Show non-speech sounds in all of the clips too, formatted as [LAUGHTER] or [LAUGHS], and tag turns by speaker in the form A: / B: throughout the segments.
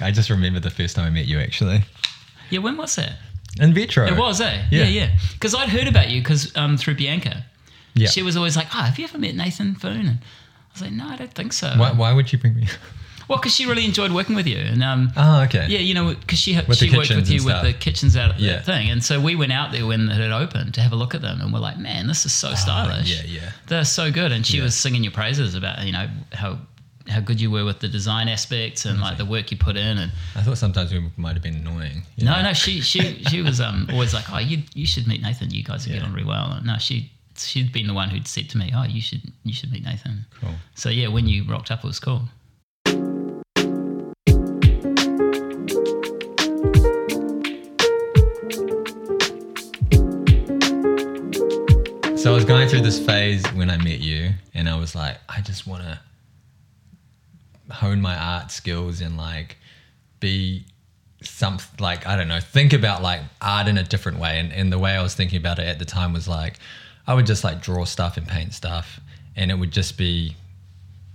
A: I just remember the first time I met you actually
B: Yeah, when was that?
A: in vitro.
B: It was, eh?
A: Yeah.
B: Yeah, yeah. Because I'd heard about you because um, through Bianca.
A: Yeah.
B: She was always like, "Oh, have you ever met Nathan Foon?" And I was like, "No, I don't think so."
A: Why, why would you bring me?
B: Well, because she really enjoyed working with you, and um,
A: Oh, okay.
B: yeah, you know, because she
A: With
B: she worked with you with the kitchens out at
A: Yeah.
B: thing, and so we went out there when it had opened to have a look at them, and we're like, "Man, this is so stylish."
A: Oh, yeah, yeah.
B: They're so good, and she
A: Yeah.
B: was singing your praises about you know how how good you were with the design aspects and like the work you put in, and
A: I thought sometimes we might have been annoying.
B: no,
A: know?
B: no, she she she was um always like, oh, you you should meet Nathan. You guys would get on really well. And no, she she'd been the one who'd said to me, oh, you should you should meet Nathan.
A: Cool.
B: So yeah, when you rocked up, it was cool.
A: So I was going through this phase when I met you, and I was like, I just want to hone my art skills and like be some like I don't know, think about like art in a different way. And, and the way I was thinking about it at the time was like, I would just like draw stuff and paint stuff, and it would just be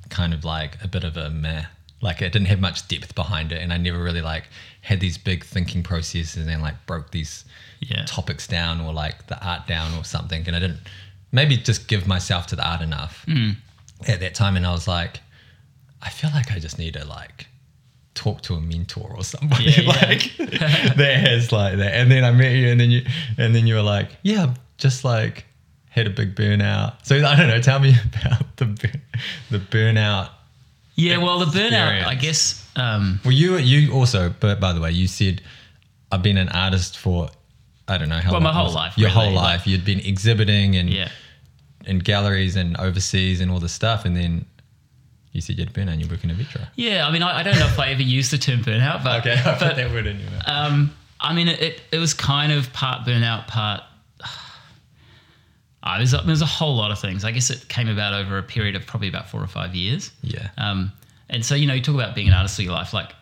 A: kind of like a bit of a meh. Like it didn't have much depth behind it, and I never really like had these big thinking processes and like broke these
B: Yeah.
A: topics down or like the art down or something. And I didn't maybe just give myself to the art enough
B: Mm.
A: at that time. And I was like, I feel like I just need to like talk to a mentor or somebody
B: Yeah, [LAUGHS] yeah.
A: like [LAUGHS] that has like that. And then I met you, and then you and then you were like, yeah, just like had a big burnout. So I don't know. Tell me [LAUGHS] about the the burnout.
B: Yeah, well, the burnout, I guess. Um,
A: Well, you you also, but by the way, you said I've been an artist for I don't know how
B: Well,
A: long
B: my whole
A: was.
B: life,
A: Your
B: really,
A: whole
B: like-
A: life, you'd been exhibiting and
B: yeah.
A: in galleries and overseas and all this stuff, and then you said you'd been and you're working in vitro.
B: Yeah, I mean, I, I don't know if I ever used the term burnout, but
A: Okay, [LAUGHS] I
B: but,
A: put that word in your mouth.
B: Um, I mean, it, it, was kind of part burnout, part. [SIGHS] It, was, was a whole lot of things. I guess it came about over a period of probably about four or five years.
A: yeah,
B: Um, and so, you know, you talk about being an artist all your life. Like,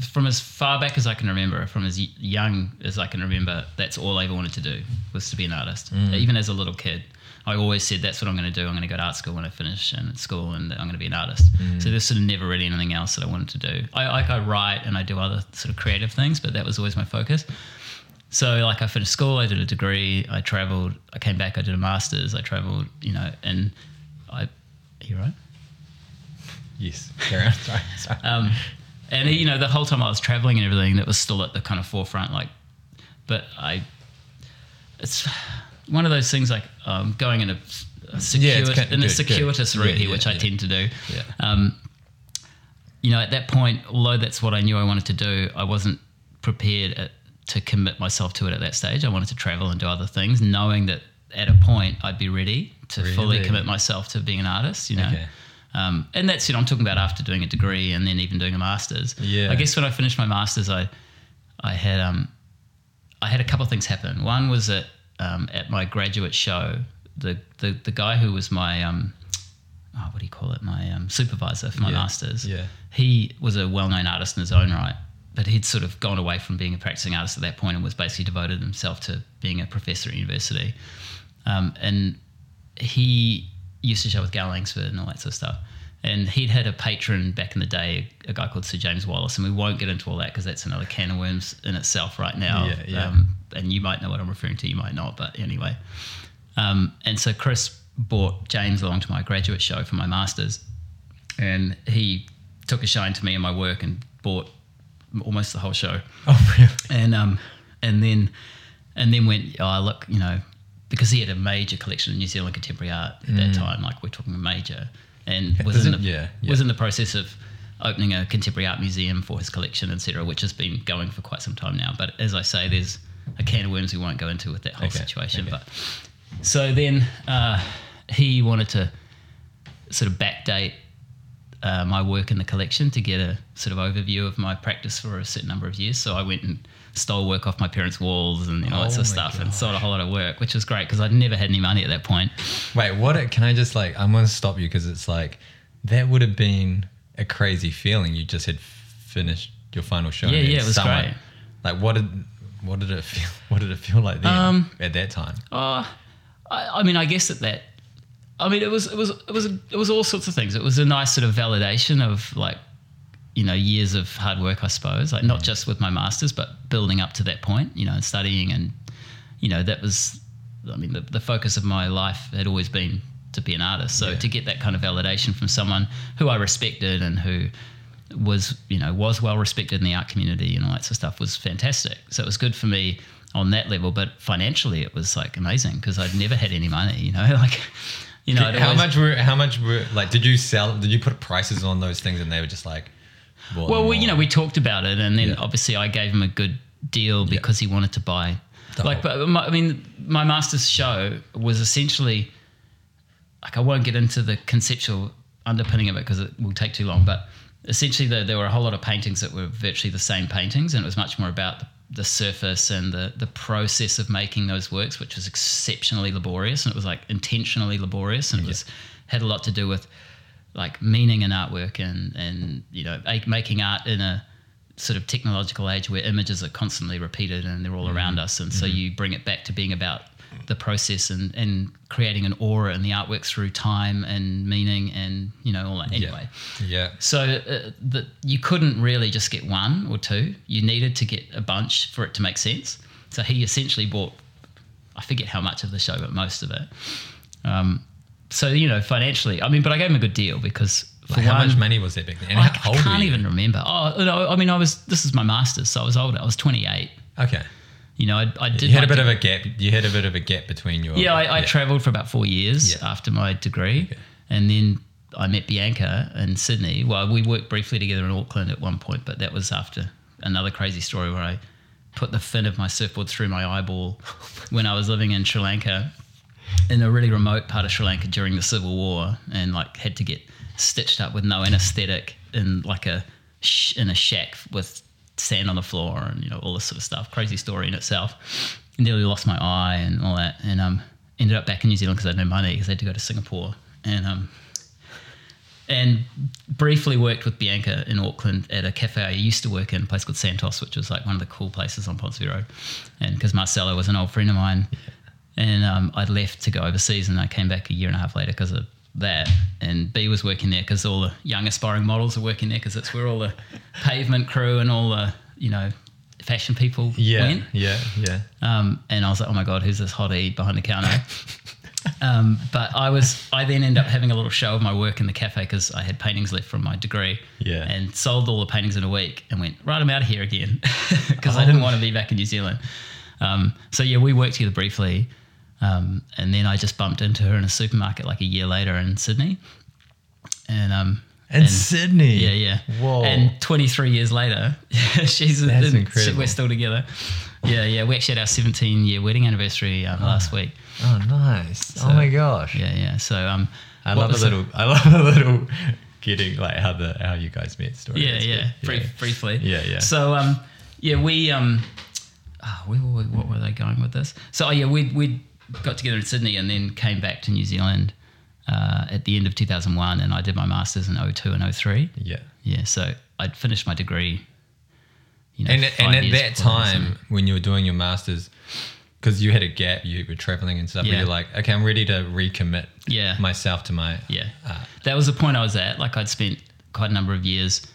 B: from as far back as I can remember, from as young as I can remember, that's all I ever wanted to do was to be an artist. Even as a little kid, I always said that's what I'm going to do. I'm going to go to art school when I finish and at school, and I'm going to be an artist. So there's sort of never really anything else that I wanted to do. I like I write and I do other sort of creative things, but that was always my focus. So like I finished school, I did a degree, I traveled, I came back, I did a master's, I traveled, you know, and I, you right?
A: yes. Carry on. Sorry, sorry.
B: Um, and you know, the whole time I was traveling and everything, that was still at the kind of forefront. Like, but I, it's one of those things like um, going in a, a
A: Yeah, kind-
B: in a circuitous
A: good.
B: route
A: Yeah,
B: here,
A: yeah,
B: which I tend to do.
A: Yeah.
B: Um, you know, at that point, although that's what I knew I wanted to do, I wasn't prepared at, to commit myself to it at that stage. I wanted to travel and do other things, knowing that at a point I'd be ready to fully commit myself to being an artist. You know.
A: Okay.
B: Um, and that's you know I'm talking about after doing a degree and then even doing a master's.
A: Yeah.
B: I guess when I finished my master's, I I had um I had a couple of things happen. One was that um, at my graduate show, the the the guy who was my um oh, what do you call it my um, supervisor for my
A: Yeah.
B: masters.
A: Yeah.
B: He was a well-known artist in his own right, but he'd sort of gone away from being a practicing artist at that point and was basically devoted himself to being a professor at university. Um, and he used to show with Gow Langsford and all that sort of stuff. And he'd had a patron back in the day, a guy called Sir James Wallace, and we won't get into all that because that's another can of worms in itself right now.
A: Yeah, yeah.
B: Um, and you might know what I'm referring to, you might not, but anyway. Um, and so Chris brought James along to my graduate show for my masters, and he took a shine to me and my work and bought almost the whole show [LAUGHS]
A: Oh, really?
B: and um and then and then went oh look you know because he had a major collection of New Zealand contemporary art at that time like we're talking major and was in the
A: yeah, yeah.
B: was in the process of opening a contemporary art museum for his collection etc which has been going for quite some time now but as I say there's a can of worms we won't go into with that whole
A: Okay,
B: situation
A: okay.
B: but so then uh, he wanted to sort of backdate uh, my work in the collection to get a sort of overview of my practice for a certain number of years. So I went and stole work off my parents' walls and you know, all that
A: Oh
B: sort of
A: my
B: stuff and sold a whole lot of work, which was great because I'd never had any money at that point.
A: Wait, what? Can I just like? I'm gonna stop you because it's like that would have been a crazy feeling. You just had finished your final show.
B: Yeah, yeah, it was
A: someone-
B: great.
A: Like, what did what did it feel? [LAUGHS] What did it feel like then
B: Um,
A: at that time?
B: Oh, I, I mean, I guess that that, I mean, it was it was it was it was all sorts of things. It was a nice sort of validation of like you know years of hard work, I suppose. Like not mm. just with my masters, but building up to that point. You know, studying and you know that was. I mean, the, the focus of my life had always been to be an artist. So
A: Yeah.
B: to get that kind of validation from someone who I respected and who was you know was well respected in the art community and all that sort of stuff was fantastic. So it was good for me on that level, but financially it was like amazing because I'd never had any money. You know, [LAUGHS] like you know,
A: how
B: always-
A: much were how much were like did you sell did you put prices on those things and they were just like
B: Well, we, you know, we talked about it, and then
A: Yeah.
B: obviously I gave him a good deal because he wanted to buy.
A: The
B: like, but my, I mean, my master's show was essentially like I won't get into the conceptual underpinning of it because it will take too long. But essentially, there, there were a whole lot of paintings that were virtually the same paintings, and it was much more about the, the surface and the the process of making those works, which was exceptionally laborious, and it was like intentionally laborious, and it was had a lot to do with like meaning in artwork and and you know making art in a sort of technological age where images are constantly repeated and they're all around us. And so you bring it back to being about the process and and creating an aura in the artwork through time and meaning and you know all that anyway.
A: Yeah.
B: So uh, that you couldn't really just get one or two. You needed to get a bunch for it to make sense. So he essentially bought i forget how much of the show but most of it. Um, so you know financially i mean but i gave him a good deal because
A: Like, how
B: one,
A: much money was that back then and
B: I, I can't even remember. Oh, no, I mean, I was. This is my master's, so I was older. I was 28.
A: okay
B: You know, I, I did.
A: you had a bit of a gap you had a bit of a gap between your
B: yeah. I, I travelled for about four years
A: Yeah.
B: after my degree, and then I met Bianca in Sydney. Well, we worked briefly together in Auckland at one point, but that was after another crazy story where I put the fin of my surfboard through my eyeball [LAUGHS] when I was living in Sri Lanka in a really remote part of Sri Lanka during the civil war, and like had to get stitched up with no anesthetic in like a sh- in a shack with sand on the floor and you know all this sort of stuff. Crazy story in itself. Nearly lost my eye and all that, and um ended up back in New Zealand because I had no money because I had to go to Singapore and um and briefly worked with Bianca in Auckland at a cafe I used to work in, a place called Santos, which was like one of the cool places on Ponsonby Road. And because Marcelo was an old friend of mine, and um, I'd left to go overseas, and I came back a year and a half later because of that. And B was working there because all the young aspiring models are working there because that's where all the pavement crew and all the you know fashion people
A: yeah
B: went.
A: yeah yeah
B: Um, and I was like, oh my god, who's this hottie behind the counter? [LAUGHS] um, but I was, I then ended up having a little show of my work in the cafe because I had paintings left from my degree.
A: Yeah.
B: And sold all the paintings in a week and went right, I'm out of here again [LAUGHS] because I didn't want to be back in New Zealand. Um, so yeah, we worked together briefly, um, and then I just bumped into her in a supermarket like a year later in Sydney, and um.
A: in Sydney
B: Yeah, yeah.
A: whoa
B: And 23 years later, [LAUGHS] she's
A: That's
B: in-
A: incredible.
B: we're still together. Yeah, yeah. We actually had our 17 year wedding anniversary um, last week.
A: oh nice
B: So-
A: oh my gosh
B: Yeah, yeah. So um,
A: I love a little I love a little getting like how the how you guys met story
B: Yeah, yeah. Brief, Briefly.
A: Yeah, yeah.
B: So um, yeah, we um, oh, where were we, what were they going with this? So oh, yeah, we we got together in Sydney and then came back to New Zealand uh, at the end of 2001, and I did my masters in 02 and 03.
A: yeah
B: Yeah, so I'd finished my degree. You know,
A: and, and at that
B: before this, and-
A: time when you were doing your masters because you had a gap you were traveling and stuff
B: Yeah.
A: but you're like okay i'm ready to recommit
B: Yeah.
A: myself to my
B: Yeah.
A: art.
B: That was the point I was at. Like I'd spent quite a number of years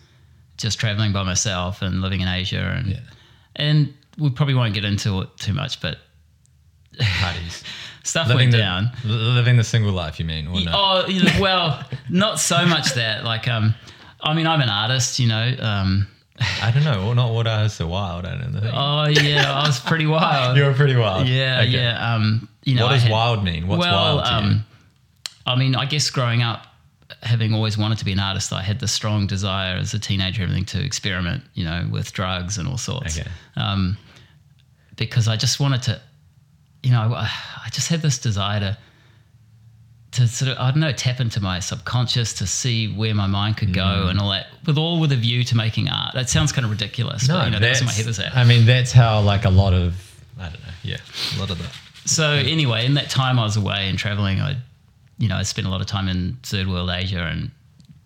B: just traveling by myself and living in Asia and
A: Yeah.
B: and we probably won't get into it too much, but
A: parties
B: stuff
A: living
B: went
A: the
B: down.
A: living the single life you mean or no
B: Oh, you know, well, not so much that. Like, um, I mean, I'm an artist, you know. Um,
A: i don't know or not what are so wild i don't know
B: oh yeah, I was pretty wild. [LAUGHS]
A: you were pretty wild
B: yeah,
A: Okay.
B: yeah. Um, you know,
A: what does
B: had-
A: wild mean what's
B: well,
A: wild to you
B: um, I mean, I guess growing up, having always wanted to be an artist, I had the strong desire as a teenager, everything to experiment, you know, with drugs and all sorts.
A: Okay.
B: Um, because I just wanted to, you know, I, I just had this desire to, to sort of, I don't know, tap into my subconscious to see where my mind could
A: Mm.
B: go and all that, with all with a view to making art. That sounds kind of ridiculous, but you know, that's where my head was at.
A: I mean, that's how like a lot of I don't know. Yeah, a lot of that.
B: So anyway, in that time I was away and traveling, I, you know, I spent a lot of time in third world Asia and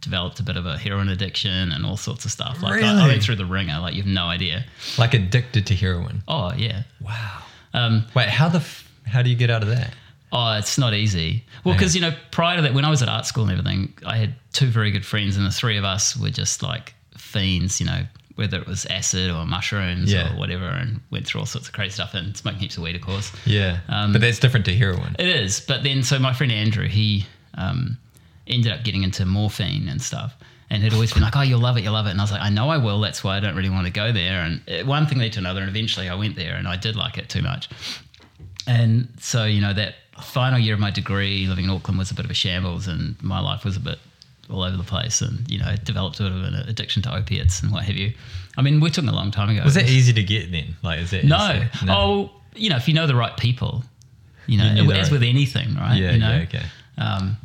B: developed a bit of a heroin addiction and all sorts of stuff. Like I, I
A: Really?
B: went through the ringer, like you've no idea.
A: Like addicted to heroin.
B: Oh yeah.
A: Wow.
B: Um,
A: Wait, how the f- how do you get out of that?
B: oh, it's not easy. Well, because you know, prior to that, when I was at art school and everything, I had two very good friends, and the three of us were just like fiends, you know, whether it was acid or mushrooms
A: Yeah.
B: or whatever, and went through all sorts of crazy stuff and smoked heaps of weed, of course.
A: Yeah.
B: Um,
A: but that's different to heroin.
B: It is, but then so my friend Andrew, he um, ended up getting into morphine and stuff, and had always been like, "Oh, you'll love it, you'll love it," and I was like, "I know I will. That's why I don't really want to go there." And uh, one thing led to another, and eventually I went there, and I did like it too much. And so you know that final year of my degree, living in Auckland, was a bit of a shambles, and my life was a bit all over the place, and you know, developed a bit of an addiction to opiates and what have you. I mean, we're talking a long time ago.
A: Was that easy to get then? Like, is it
B: No.
A: easy?
B: Oh, you know, if you know the right people, you know,
A: You
B: as
A: right-
B: with anything, right?
A: Yeah,
B: you know?
A: yeah, okay.
B: Um,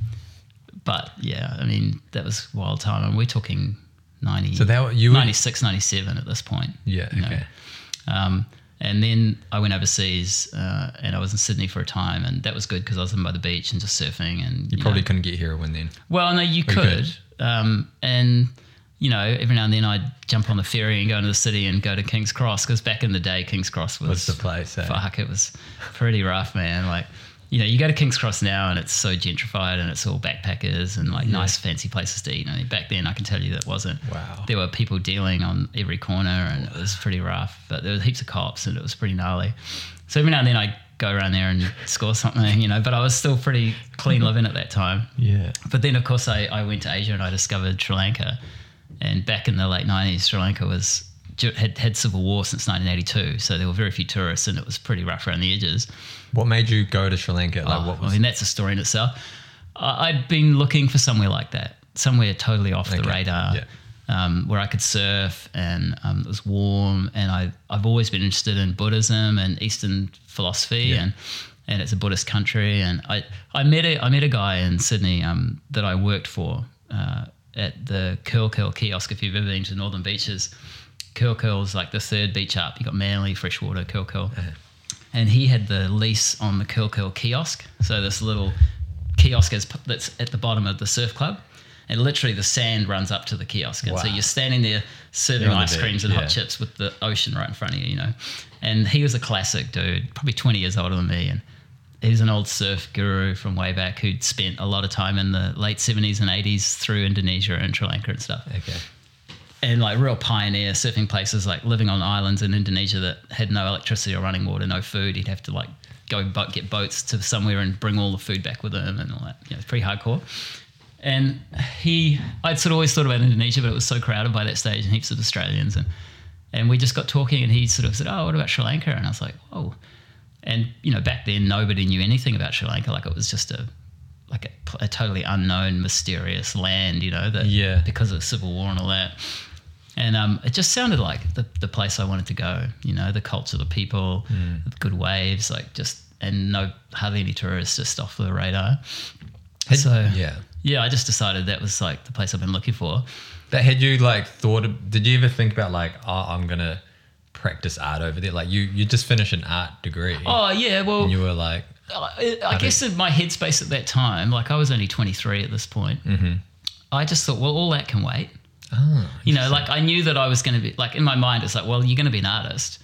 B: but yeah, I mean, that was wild time. And we're talking 90,
A: So that you were,
B: 96, 97 at this point.
A: yeah,
B: you know.
A: okay.
B: Um, and then I went overseas uh, and I was in Sydney for a time, and that was good because I was living by the beach and just surfing. And
A: You
B: know,
A: probably couldn't get heroin then.
B: well, no, you
A: Or you
B: could. Um, and, you know, every now and then I'd jump on the ferry and go into the city and go to King's Cross because back in the day, King's Cross was
A: What's the place? eh?
B: fuck, it was pretty rough, man. Like, you know, you go to King's Cross now and it's so gentrified and it's all backpackers and like nice fancy places to eat. I mean, back then I can tell you that wasn't.
A: Wow.
B: There were people dealing on every corner and it was pretty rough, but there were heaps of cops and it was pretty gnarly. So every now and then I go around there and score something, you know, but I was still pretty clean living at that time.
A: Yeah.
B: But then, of course, I, I went to Asia and I discovered Sri Lanka. And back in the late 90s, Sri Lanka was had had civil war since 1982, so there were very few tourists, and it was pretty rough around the edges.
A: What made you go to Sri Lanka? Like,
B: Oh,
A: what was?
B: I mean, that's a story in itself. I'd been looking for somewhere like that, somewhere totally off the radar,
A: yeah.
B: um, where I could surf and um, it was warm. And I, I've always been interested in Buddhism and Eastern philosophy,
A: Yeah.
B: and and it's a Buddhist country. And I, I met a I met a guy in Sydney um, that I worked for uh, at the Curl Curl kiosk. If you've ever been to Northern Beaches, Curl Curl is like the third beach up. You got Manly, Freshwater, Curl Curl and he had the lease on the Curl Curl kiosk. So this little kiosk is, that's at the bottom of the surf club, and literally the sand runs up to the kiosk, and so you're standing there serving
A: You're
B: ice creams and
A: yeah.
B: hot chips with the ocean right in front of you, you know. And he was a classic dude, probably 20 years older than me, and he's an old surf guru from way back who'd spent a lot of time in the late 70s and 80s through Indonesia and Sri Lanka and stuff
A: okay.
B: And like real pioneer surfing places like living on islands in Indonesia that had no electricity or running water, no food. He'd have to like go boat, get boats to somewhere and bring all the food back with him and all that. You know, it's pretty hardcore. And he, I'd sort of always thought about Indonesia, but it was so crowded by that stage and heaps of Australians. And, and we just got talking and he sort of said, Oh, what about Sri Lanka? And I was like, Oh. And, you know, back then nobody knew anything about Sri Lanka. Like it was just a, like a, a totally unknown, mysterious land, you know, that
A: Yeah.
B: because of the civil war and all that. And um, it just sounded like the, the place I wanted to go, you know, the culture, the people, the good waves, like just, and no, hardly any tourists just off the radar.
A: Had-
B: so,
A: yeah.
B: yeah, I just decided that was like the place I've been looking for.
A: That had you like thought? Of, did you ever think about like, oh, I'm gonna practice art over there? Like, you you just finished an art degree,
B: Oh, yeah, well,
A: and you were like,
B: I, I guess in my headspace at that time, like I was only 23 at this point,
A: Mm-hmm.
B: I just thought, well, all that can wait.
A: Oh,
B: You know, like I knew that I was going to be, like in my mind, it's like, well, you're going to be an artist,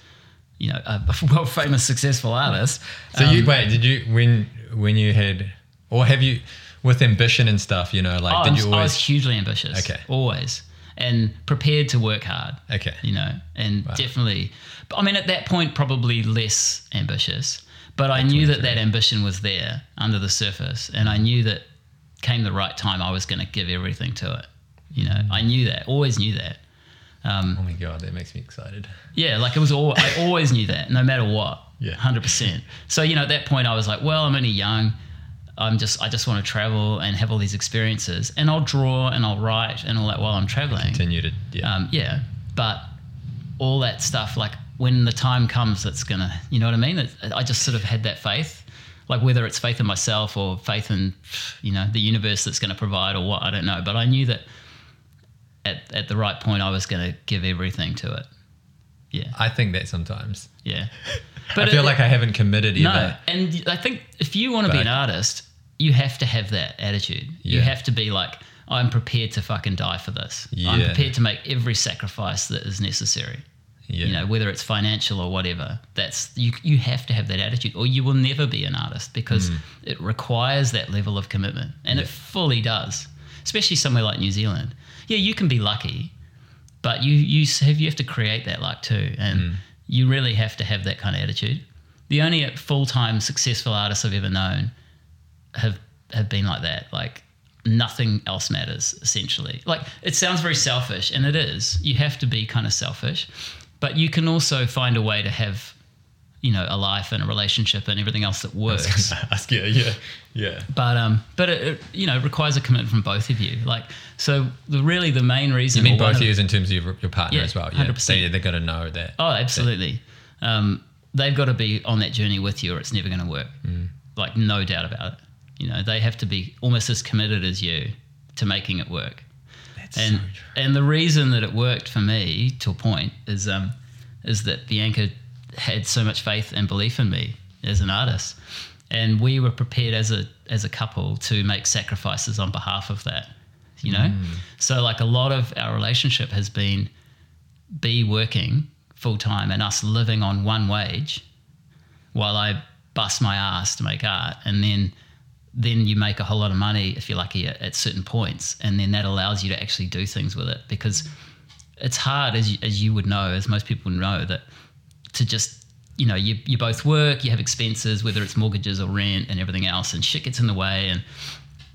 B: you know, a [LAUGHS] well famous, successful artist.
A: So you
B: Um,
A: wait? Did you when when you had, or have you with ambition and stuff? You know, like
B: Oh,
A: did you
B: I was
A: always?
B: hugely ambitious.
A: Okay.
B: Always. And prepared to work hard,
A: Okay.
B: you know, and definitely, but I mean, at that point, probably less ambitious, but I knew that that ambition was there under the surface. And I knew that came the right time, I was going to give everything to it. You know, I knew that, always knew that. Um,
A: Oh my god, that makes me excited.
B: yeah, like it was all, I always knew that, no matter what.
A: Yeah.
B: 100%. So, you know, at that point, I was like, well, I'm only young. I'm just, I just want to travel and have all these experiences. And I'll draw and I'll write and all that while I'm traveling.
A: Continue to yeah.
B: Um, yeah. But all that stuff, like when the time comes, that's going to, you know what I mean? It, I just sort of had that faith. Like whether it's faith in myself or faith in, you know, the universe that's going to provide or what, I don't know. But I knew that at, at the right point, I was going to give everything to it. Yeah.
A: I think that sometimes.
B: Yeah.
A: But [LAUGHS] I feel
B: it-
A: like I haven't committed
B: no,
A: either.
B: and I think if you want to be an artist, you have to have that attitude. You have to be like, I'm prepared to fucking die for this. I'm prepared to make every sacrifice that is necessary.
A: Yeah.
B: You know, whether it's financial or whatever. That's you. You have to have that attitude, or you will never be an artist because it requires that level of commitment, and it
A: Mm.
B: Fully does. Especially somewhere like New Zealand. Yeah, you can be lucky, but you you have you have to create that luck too, and
A: Mm.
B: you really have to have that kind of attitude. The only full time successful artists I've ever known have have been like that. Like nothing else matters essentially. Like it sounds very selfish, and it is. You have to be kind of selfish, but you can also find a way to have, you know, a life and a relationship and everything else that works. [LAUGHS]
A: Ask you, yeah, yeah.
B: but um, but it, it you know requires a commitment from both of you. Like so, the really the main reason.
A: You mean both
B: of-
A: you in terms of your, your partner
B: Yeah,
A: as well? Yeah,
B: 100%.
A: They, they got to know that.
B: Oh, absolutely. Um, they've got to be on that journey with you, or it's never going to work.
A: Mm.
B: Like no doubt about it. You know, they have to be almost as committed as you to making it work.
A: That's
B: and
A: so true.
B: and the reason that it worked for me to a point is um is that Bianca had so much faith and belief in me as an artist, and we were prepared as a as a couple to make sacrifices on behalf of that. You know, mm. so like a lot of our relationship has been be working full time and us living on one wage while I bust my ass to make art. And then then you make a whole lot of money if you're lucky at, at certain points. And then that allows you to actually do things with it because it's hard as you, as you would know as most people know that to just you know you, you both work you have expenses whether it's mortgages or rent and everything else and shit gets in the way and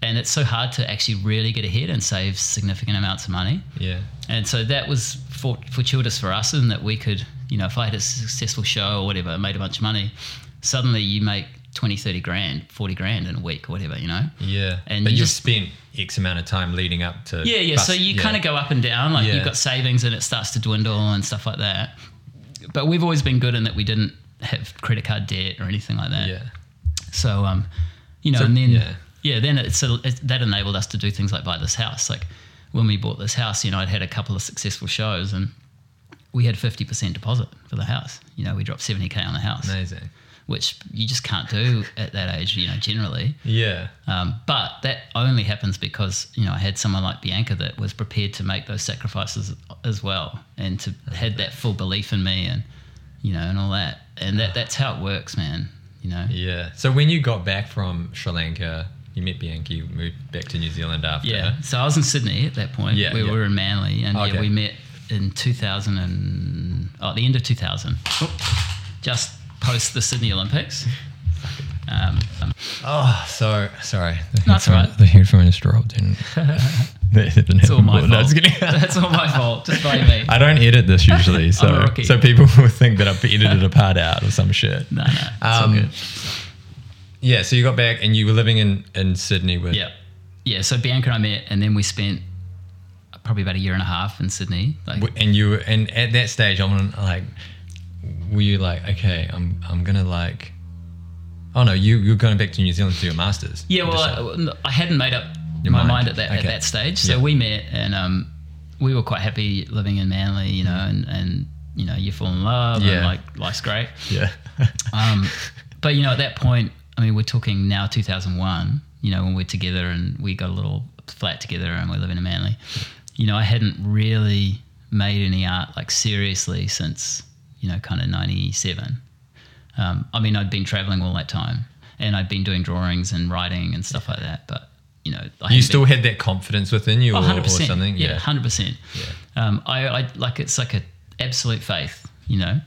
B: and it's so hard to actually really get ahead and save significant amounts of money
A: Yeah.
B: and so that was for, fortuitous for us in that we could, you know, if I had a successful show or whatever, made a bunch of money, suddenly you make 20, 30 grand, 40 grand in a week or whatever, you know?
A: Yeah.
B: And
A: but
B: you just-
A: spent X amount of time leading up to.
B: Yeah, yeah.
A: bust-
B: so you
A: yeah.
B: kind of go up and down. Like
A: Yeah.
B: you've got savings and it starts to dwindle and stuff like that. But we've always been good in that we didn't have credit card debt or anything like that.
A: Yeah.
B: So, um, you know,
A: So-
B: and then
A: yeah.
B: yeah, then it's a, it, that enabled us to do things like buy this house. Like when we bought this house, you know, I'd had a couple of successful shows and we had fifty percent deposit for the house. You know, we dropped seventy k on the house,
A: Amazing.
B: Which you just can't do at that age. You know, generally.
A: Yeah.
B: Um, but that only happens because you know I had someone like Bianca that was prepared to make those sacrifices as well, and to had that full belief in me, and you know, and all that, and that that's how it works, man. You know.
A: Yeah. So when you got back from Sri Lanka, you met Bianca, you moved back to New Zealand after.
B: Yeah. So I was in Sydney at that point.
A: Yeah,
B: we
A: yeah.
B: were in Manly, and
A: Okay.
B: yeah, we met in 2000 and oh, at the end of 2000, just post the Sydney Olympics. Um, um,
A: Oh, so sorry. The
B: it's
A: headphone-
B: right.
A: The headphone is dropped and [LAUGHS] didn't
B: it's all my fault.
A: kidding. [LAUGHS]
B: That's all my fault. Just blame me.
A: I don't edit this usually, [LAUGHS] so so people will think that I've edited a part out or some shit.
B: No, no,
A: Um. Yeah, so you got back and you were living in, in Sydney with
B: Yeah, yeah. So Bianca and I met, and then we spent probably about a year and a half in Sydney. Like,
A: and you were and at that stage I'm like were you like okay I'm I'm gonna like oh no you you're going back to New Zealand to do your masters
B: yeah, well, I, I hadn't made up
A: Your
B: my
A: mind.
B: mind, at that at that stage. So
A: Yeah.
B: we met, and um, we were quite happy living in Manly, you know, and and you know, you fall in love,
A: Yeah.
B: and like life's great.
A: yeah [LAUGHS]
B: Um, but you know, at that point, I mean, we're talking now 2001. You know, when we're together and we got a little flat together and we're living in Manly. You know, I hadn't really made any art like seriously since you know, kind of 97. Um, I mean, I'd been traveling all that time, and I'd been doing drawings and writing and stuff like that. But you know, I
A: you still
B: been,
A: had that confidence within you
B: Oh,
A: or,
B: 100%,
A: or something
B: Yeah, hundred percent.
A: Yeah.
B: Um, I, I like it's like a absolute faith, you know,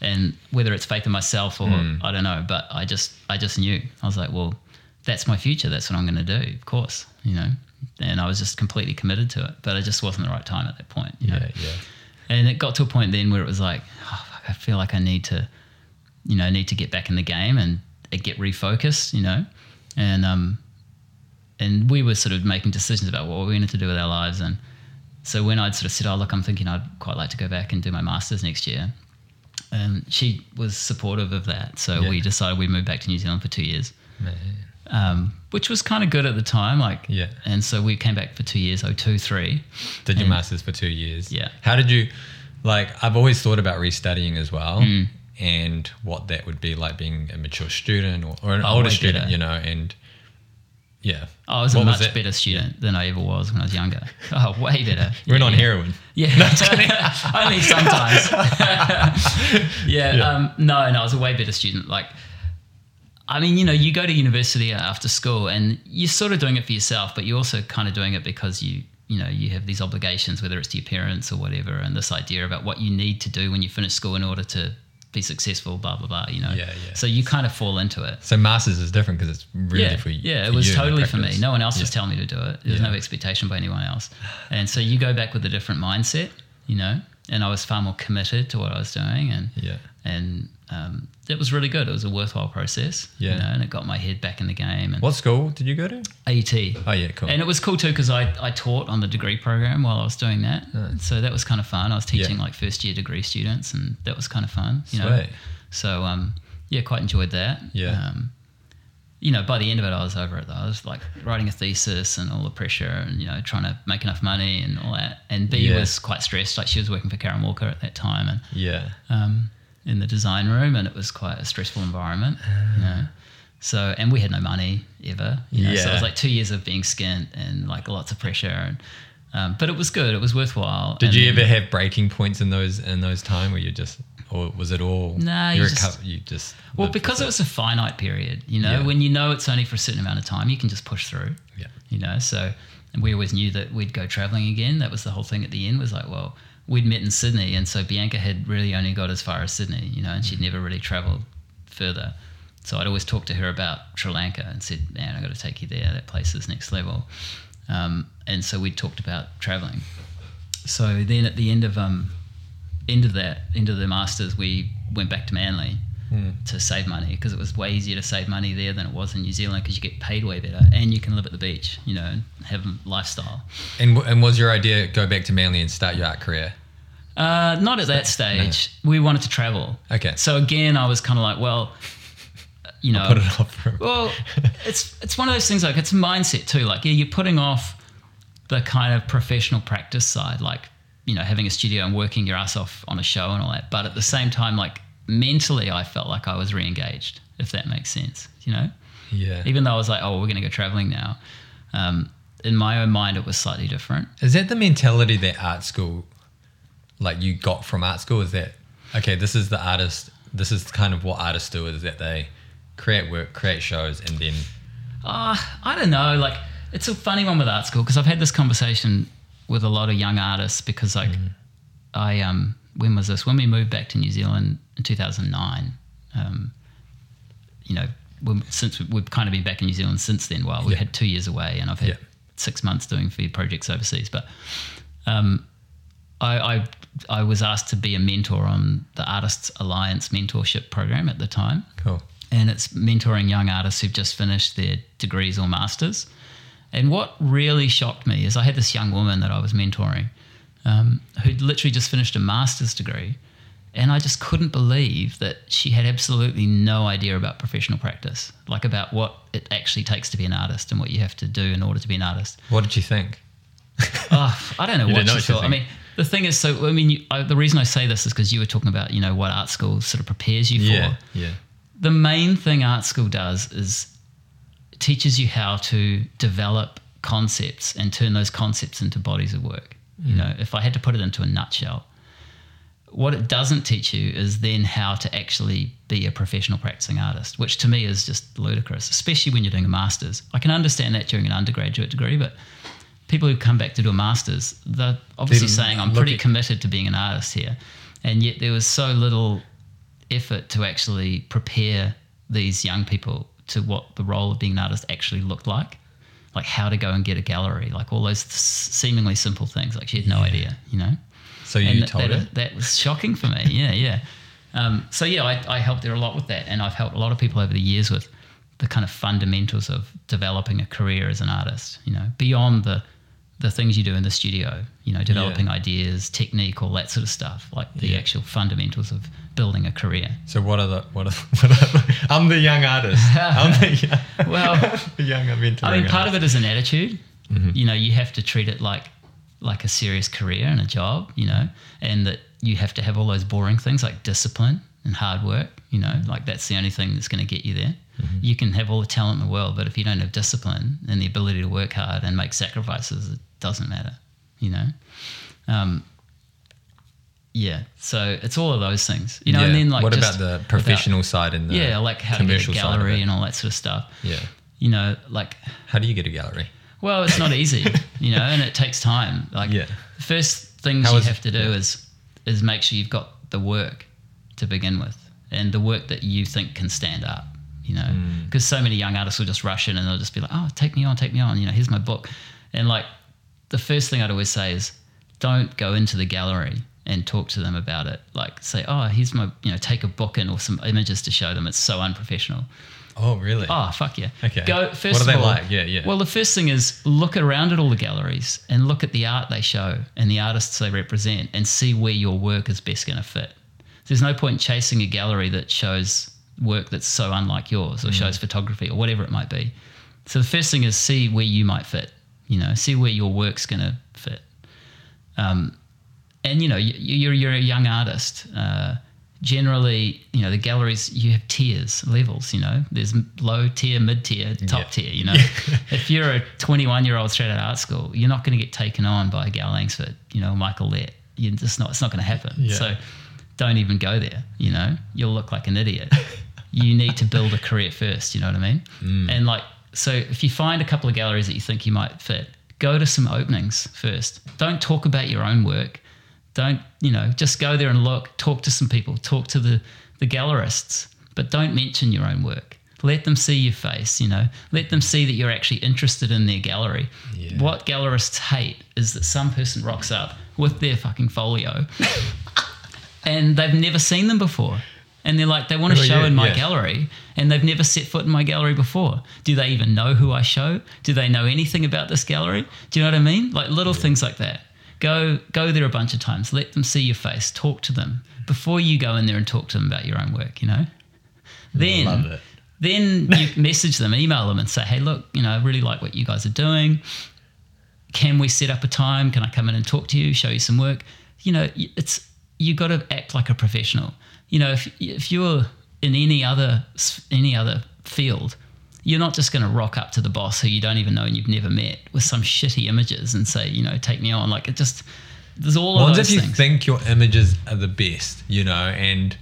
B: and whether it's faith in myself or
A: Hmm.
B: I don't know, but I just I just knew I was like, well, that's my future. That's what I'm going to do, of course, you know. And I was just completely committed to it, but it just wasn't the right time at that point, you know.
A: yeah yeah
B: And it got to a point then where it was like, oh, fuck, I feel like I need to, you know, need to get back in the game and get refocused, you know, and um, and we were sort of making decisions about what we wanted to do with our lives, and so when I'd sort of said, oh look, I'm thinking I'd quite like to go back and do my masters next year, um, she was supportive of that, so
A: Yeah.
B: we decided we'd move back to New Zealand for two years.
A: man
B: Um, which was kind of good at the time, like,
A: Yeah.
B: And so we came back for two years, oh two, three.
A: did your masters for two years
B: Yeah.
A: how did you like I've always thought about restudying as well
B: Mm.
A: and what that would be like being a mature student or, or an
B: Oh,
A: older student
B: better.
A: you know and yeah
B: I was a
A: What was
B: much
A: it?
B: better student than I ever was when I was younger. [LAUGHS] Oh, way better. [LAUGHS]
A: we're
B: Yeah,
A: on
B: yeah.
A: heroin
B: Yeah, [LAUGHS] only sometimes. yeah,
A: Yeah.
B: Um, no, no, I was a way better student. Like, I mean, you know, you go to university after school, and you're sort of doing it for yourself, but you're also kind of doing it because you you know you have these obligations, whether it's to your parents or whatever, and this idea about what you need to do when you finish school in order to be successful, blah blah blah. You know,
A: Yeah, yeah.
B: So you kind of fall into it.
A: So masters is different because it's really
B: yeah,
A: for
B: yeah, it was
A: you
B: totally for me. No one else was telling me to do it. There was
A: Yeah.
B: no expectation by anyone else, and so you go back with a different mindset, you know. And I was far more committed to what I was doing, and
A: Yeah.
B: and um, it was really good. It was a worthwhile process,
A: Yeah.
B: you know, and it got my head back in the game. And
A: What school did you go to?
B: AT,
A: Oh yeah, cool.
B: and it was cool too because I, I taught on the degree program while I was doing that.
A: Nice.
B: So that was kind of fun. I was teaching
A: Yeah.
B: like first year degree students, and that was kind of fun. You know, so um, yeah, quite enjoyed that.
A: Yeah.
B: Um, you know, by the end of it, I was over it though. I was like writing a thesis and all the pressure, and you know, trying to make enough money and all that. And B
A: Yeah.
B: was quite stressed. Like she was working for Karen Walker at that time, and
A: Yeah.
B: um, in the design room, and it was quite a stressful environment. You know, so and we had no money ever. You know, so it was like two years of being skint and like lots of pressure. And um, but it was good. It was worthwhile.
A: Did
B: And
A: you
B: then-
A: ever have breaking points in those in those time where you just or was it all
B: Nah,
A: you,
B: you
A: reco-
B: just-
A: you just
B: Well, because it was a finite period, you know,
A: Yeah.
B: when you know it's only for a certain amount of time, you can just push through.
A: Yeah.
B: You know, so we always knew that we'd go traveling again. That was the whole thing at the end was like, well, we'd met in Sydney, and so Bianca had really only got as far as Sydney, you know, and she'd never really traveled further. So I'd always talk to her about Sri Lanka and said, man, I got to take you there. That place is next level. Um, and so we talked about traveling. So then at the end of um, end of that, end of the masters, we went back to Manly
A: Hmm.
B: to save money because it was way easier to save money there than it was in New Zealand because you get paid way better and you can live at the beach, you know, and have a lifestyle.
A: And, w- and was your idea go back to Manly and start your art career?
B: Uh, not at that stage. We wanted to travel.
A: Okay.
B: So again, I was kind of like, well, you know,
A: Put it off for
B: well, [LAUGHS] it's it's one of those things like it's a mindset too. Like yeah, you're putting off the kind of professional practice side, like you know having a studio and working your ass off on a show and all that. But at the same time, like mentally, I felt like I was re-engaged. If that makes sense, you know.
A: yeah.
B: Even though I was like, oh, we're going to go traveling now. Um, in my own mind, it was slightly different.
A: Is that the mentality that art school, like you got from art school? Is that okay? This is the artist. This is kind of what artists do. Is that they create work, create shows, and then
B: Uh, I don't know. Like, it's a funny one with art school because I've had this conversation with a lot of young artists because, like, I um, when was this? When we moved back to New Zealand in two thousand nine. Um, you know, since we- we've kind of been back in New Zealand since then. Well, we
A: Yeah.
B: had two years away, and I've had
A: Yeah.
B: six months doing feed projects overseas. But um, I, I I was asked to be a mentor on the Artists Alliance mentorship program at the time
A: cool.
B: and it's mentoring young artists who've just finished their degrees or masters. And what really shocked me is I had this young woman that I was mentoring um, who'd literally just finished a master's degree. And I just couldn't believe that she had absolutely no idea about professional practice, like about what it actually takes to be an artist and what you have to do in order to be an artist.
A: What did you think? [LAUGHS]
B: Oh, I don't know what
A: know
B: she thought. I mean, the thing is, so I mean, you, I, the reason I say this is because you were talking about, you know, what art school sort of prepares you
A: Yeah,
B: for
A: yeah,
B: the main thing art school does is teaches you how to develop concepts and turn those concepts into bodies of work. You mm. know, if I had to put it into a nutshell, what it doesn't teach you is then how to actually be a professional practicing artist, which to me is just ludicrous, especially when you're doing a master's. I can understand that during an undergraduate degree, but people who come back to do a master's, they're obviously saying, I'm pretty committed to being an artist here. And yet there was so little effort to actually prepare these young people to what the role of being an artist actually looked like. Like how to go and get a gallery, like all those seemingly simple things. Like she had no idea, you know?
A: So you
B: and
A: told
B: that,
A: her.
B: that was shocking for me. Yeah, yeah. Um, so yeah, I, I helped her a lot with that, and I've helped a lot of people over the years with the kind of fundamentals of developing a career as an artist. You know, beyond the the things you do in the studio. You know, developing ideas, technique, all that sort of stuff. Like the
A: Yeah.
B: actual fundamentals of building a career.
A: So what are the what are, [LAUGHS] what are I'm the young artist. I'm the [LAUGHS] young,
B: Well, [LAUGHS]
A: the young.
B: I mean, part of it is an attitude.
A: Mm-hmm.
B: You know, you have to treat it like like a serious career and a job. You know, and that you have to have all those boring things like discipline and hard work. You know, like that's the only thing that's going to get you there.
A: Mm-hmm.
B: You can have all the talent in the world, but if you don't have discipline and the ability to work hard and make sacrifices, it doesn't matter. You know. Um, yeah, so it's all of those things, you know, and then like
A: what about the
B: about-
A: professional side and the
B: yeah, like how to get
A: commercial
B: a gallery and all that sort of stuff.
A: Yeah.
B: You know, like
A: How do you get a gallery?
B: Well, it's not easy. you know, and it takes time. Like
A: Yeah.
B: the first things
A: How
B: you have to do is is make sure you've got the work to begin with, and the work that you think can stand up. You know,
A: Mm.
B: because so many young artists will just rush in and they'll just be like, "Oh, take me on, take me on." You know, here's my book, and like the first thing I'd always say is, don't go into the gallery and talk to them about it. Like say, "Oh, here's my," you know, take a book in or some images to show them. It's so unprofessional.
A: Oh, really?
B: Oh fuck yeah!
A: Okay.
B: Go first.
A: What are
B: of
A: they
B: all,
A: like? Yeah, yeah.
B: Well, the first thing is look around at all the galleries and look at the art they show and the artists they represent, and see where your work is best going to fit. There's no point chasing a gallery that shows work that's so unlike yours
A: Mm.
B: or shows photography or whatever it might be. So the first thing is see where you might fit. You know, see where your work's going to fit. Um, and you know, you, you're you're a young artist. Uh, generally, you know, the galleries you have tiers, levels. You know, there's low tier, mid tier, top tier. You know, [LAUGHS] if you're a 21 year old straight out of art school, you're not going to get taken on by Gow Langsford. You know, Michael Lett. You're just not. It's not going to happen.
A: Yeah.
B: So don't even go there. You know, you'll look like an idiot. [LAUGHS] you need to build a career first. You know what I mean?
A: Mm.
B: And like, so if you find a couple of galleries that you think you might fit, go to some openings first. Don't talk about your own work. Don't, you know, just go there and look, talk to some people, talk to the, the gallerists, but don't mention your own work. Let them see your face, you know, let them see that you're actually interested in their gallery.
A: Yeah.
B: What gallerists hate is that some person rocks up with their fucking folio [LAUGHS] and they've never seen them before. And they're like, they want to
A: Oh,
B: show
A: yeah,
B: in my
A: yeah.
B: gallery, and they've never set foot in my gallery before. Do they even know who I show? Do they know anything about this gallery? Do you know what I mean? Like little things like that. Go go there a bunch of times. Let them see your face. Talk to them before you go in there and talk to them about your own work. You know. Then then you [LAUGHS] message them, email them, and say, "Hey, look, you know, I really like what you guys are doing. Can we set up a time? Can I come in and talk to you, show you some work? You know, it's you got to act like a professional. You know, if if you're in any other any other field, you're not just going to rock up to the boss who you don't even know and you've never met with some shitty images and say, you know, take me on. Like it just there's all
A: Well,
B: of
A: as
B: those
A: if you
B: things.
A: think your images are the best, you know, and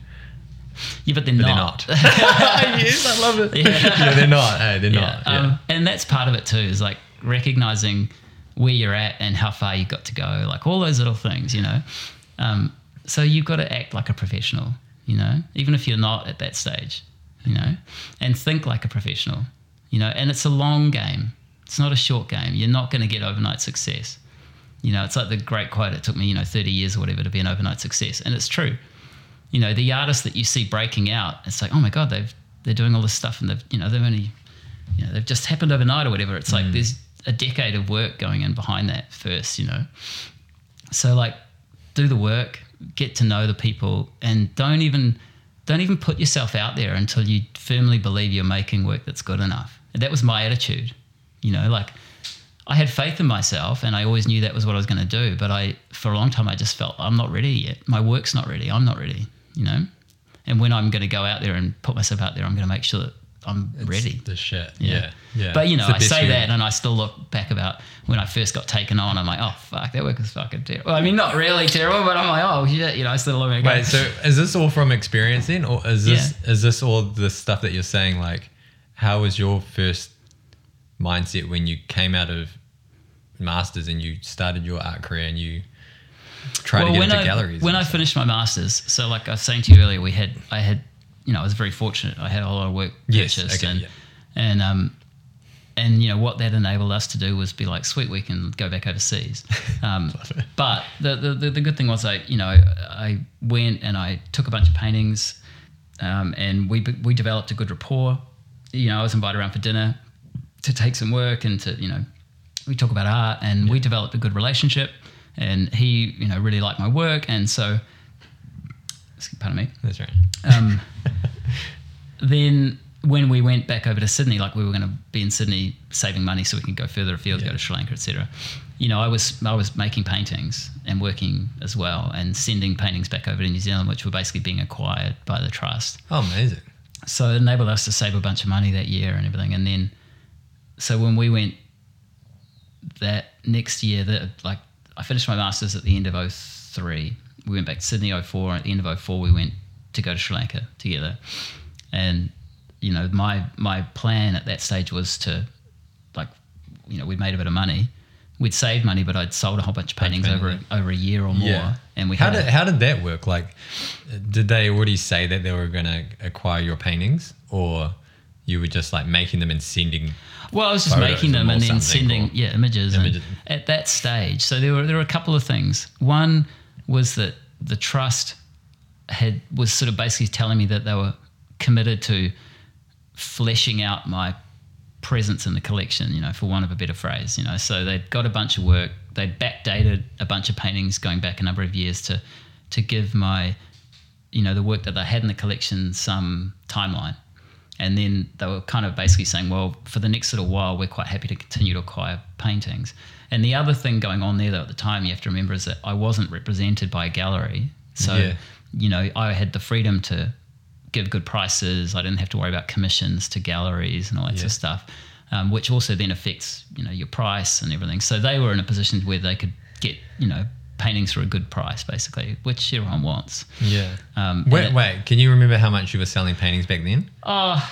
B: yeah, but they're
A: but
B: not.
A: they're not. [LAUGHS] [LAUGHS] yes, I love it. Yeah, [LAUGHS] they're not. Hey, they're
B: yeah.
A: not. Yeah.
B: Um, and that's part of it too, is like recognizing where you're at and how far you've got to go, like all those little things, you know. Um, so you've got to act like a professional, you know, even if you're not at that stage, you know, and think like a professional, you know. And it's a long game. It's not a short game. You're not going to get overnight success. You know, it's like the great quote. It took me, you know, 30 years or whatever to be an overnight success, and it's true you know the artists that you see breaking out it's like oh my god they've they're doing all this stuff and they've you know they've only you know they've just happened overnight or whatever it's like mm. there's a decade of work going in behind that first you know so like do the work get to know the people and don't even don't even put yourself out there until you firmly believe you're making work that's good enough and that was my attitude you know like I had faith in myself and I always knew that was what I was going to do. But I, for a long time, I just felt I'm not ready yet. My work's not ready. I'm not ready, you know? And when I'm going to go out there and put myself out there, I'm going to make sure that I'm
A: It's
B: ready.
A: The shit. Yeah. Yeah.
B: But you know, I say
A: feeling.
B: that and I still look back about when I first got taken on. I'm like, oh, fuck, that work was fucking terrible. Well, I mean, not really terrible, but I'm like, oh, shit, you know, I still look back.
A: Wait, so is this all from experience then, or is this
B: Yeah.
A: is this all the stuff that you're saying? Like, how was your first mindset when you came out of masters and you started your art career and you tried to get into
B: I,
A: galleries?
B: When I
A: stuff?
B: finished my masters, so like I was saying to you earlier, we had I had you know I was very fortunate. I had a lot of work
A: Yes,
B: purchased
A: okay,
B: and
A: yeah.
B: and um and you know what that enabled us to do was be like, sweet, we can go back overseas. [LAUGHS] Um, but the, the the the good thing was I you know I went and I took a bunch of paintings, um, and we we developed a good rapport. You know, I was invited around for dinner to take some work and to you know we talk about art and we developed a good relationship and he you know really liked my work and so pardon me
A: That's right.
B: um, [LAUGHS] then when we went back over to Sydney, like we were going to be in Sydney saving money so we can go further afield,
A: Yeah.
B: go to Sri Lanka, etc. You know, I was I was making paintings and working as well, and sending paintings back over to New Zealand, which were basically being acquired by the trust.
A: Oh, amazing.
B: So it enabled us to save a bunch of money that year and everything. And then, so when we went that next year, that like I finished my masters at the end of 03. We went back to Sydney 04. And at the end of 04, we went to go to Sri Lanka together. And you know, my my plan at that stage was to like, you know, we'd made a bit of money we'd saved money, but I'd sold a whole bunch of paintings over
A: painting,
B: over a year or more, Yeah. and we
A: how
B: had
A: did
B: a-
A: how did that work? Like, did they already say that they were going to acquire your paintings, or you were just like making them and sending?
B: Well, I was just making them and then sending yeah images,
A: Images.
B: at that stage. So there were there were a couple of things. One was that the trust had was sort of basically telling me that they were committed to fleshing out my presence in the collection, you know, for want of a better phrase, you know. So they'd got a bunch of work, they'd backdated a bunch of paintings going back a number of years to to give my you know, the work that they had in the collection some timeline. And then they were kind of basically saying, well, for the next little while, we're quite happy to continue to acquire paintings. And the other thing going on there, though, at the time, you have to remember is that I wasn't represented by a gallery. So,
A: Yeah.
B: you know, I had the freedom to give good prices. I didn't have to worry about commissions to galleries and all that
A: Yeah.
B: sort of stuff, um, which also then affects, you know, your price and everything. So they were in a position where they could get, you know, paintings for a good price, basically, which everyone wants.
A: Yeah.
B: Um,
A: wait,
B: it-
A: wait. Can you remember how much you were selling paintings back then?
B: Oh,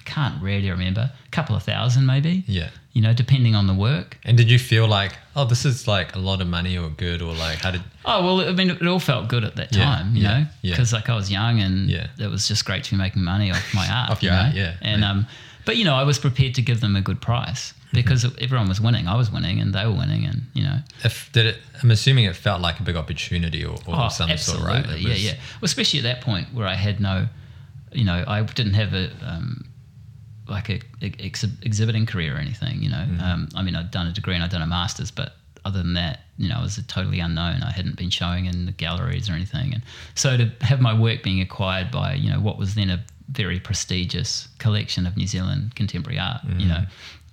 B: I can't really remember. A couple of thousand, maybe.
A: Yeah.
B: You know, depending on the work.
A: And did you feel like, oh, this is like a lot of money or good, or like how did?
B: Oh well, I mean, it all felt good at that
A: Yeah,
B: time, you
A: yeah,
B: know,
A: yeah.
B: because like I was young and
A: Yeah.
B: it was just great to be making money off my [LAUGHS] art.
A: Off
B: you know?
A: art, yeah,
B: And
A: yeah.
B: um, but you know, I was prepared to give them a good price
A: Mm-hmm.
B: because everyone was winning. I was winning and they were winning, and you know,
A: If did it? I'm assuming it felt like a big opportunity or, or
B: oh,
A: some
B: absolutely,
A: sort, right? It
B: yeah, yeah. Well, especially at that point where I had no, you know, I didn't have a um, like a, a ex- exhibiting career or anything. You know,
A: Mm-hmm.
B: um, I mean, I'd done a degree and I'd done a master's, but other than that, you know, I was a totally unknown. I hadn't been showing in the galleries or anything, and so to have my work being acquired by you know what was then a very prestigious collection of New Zealand contemporary art, you know,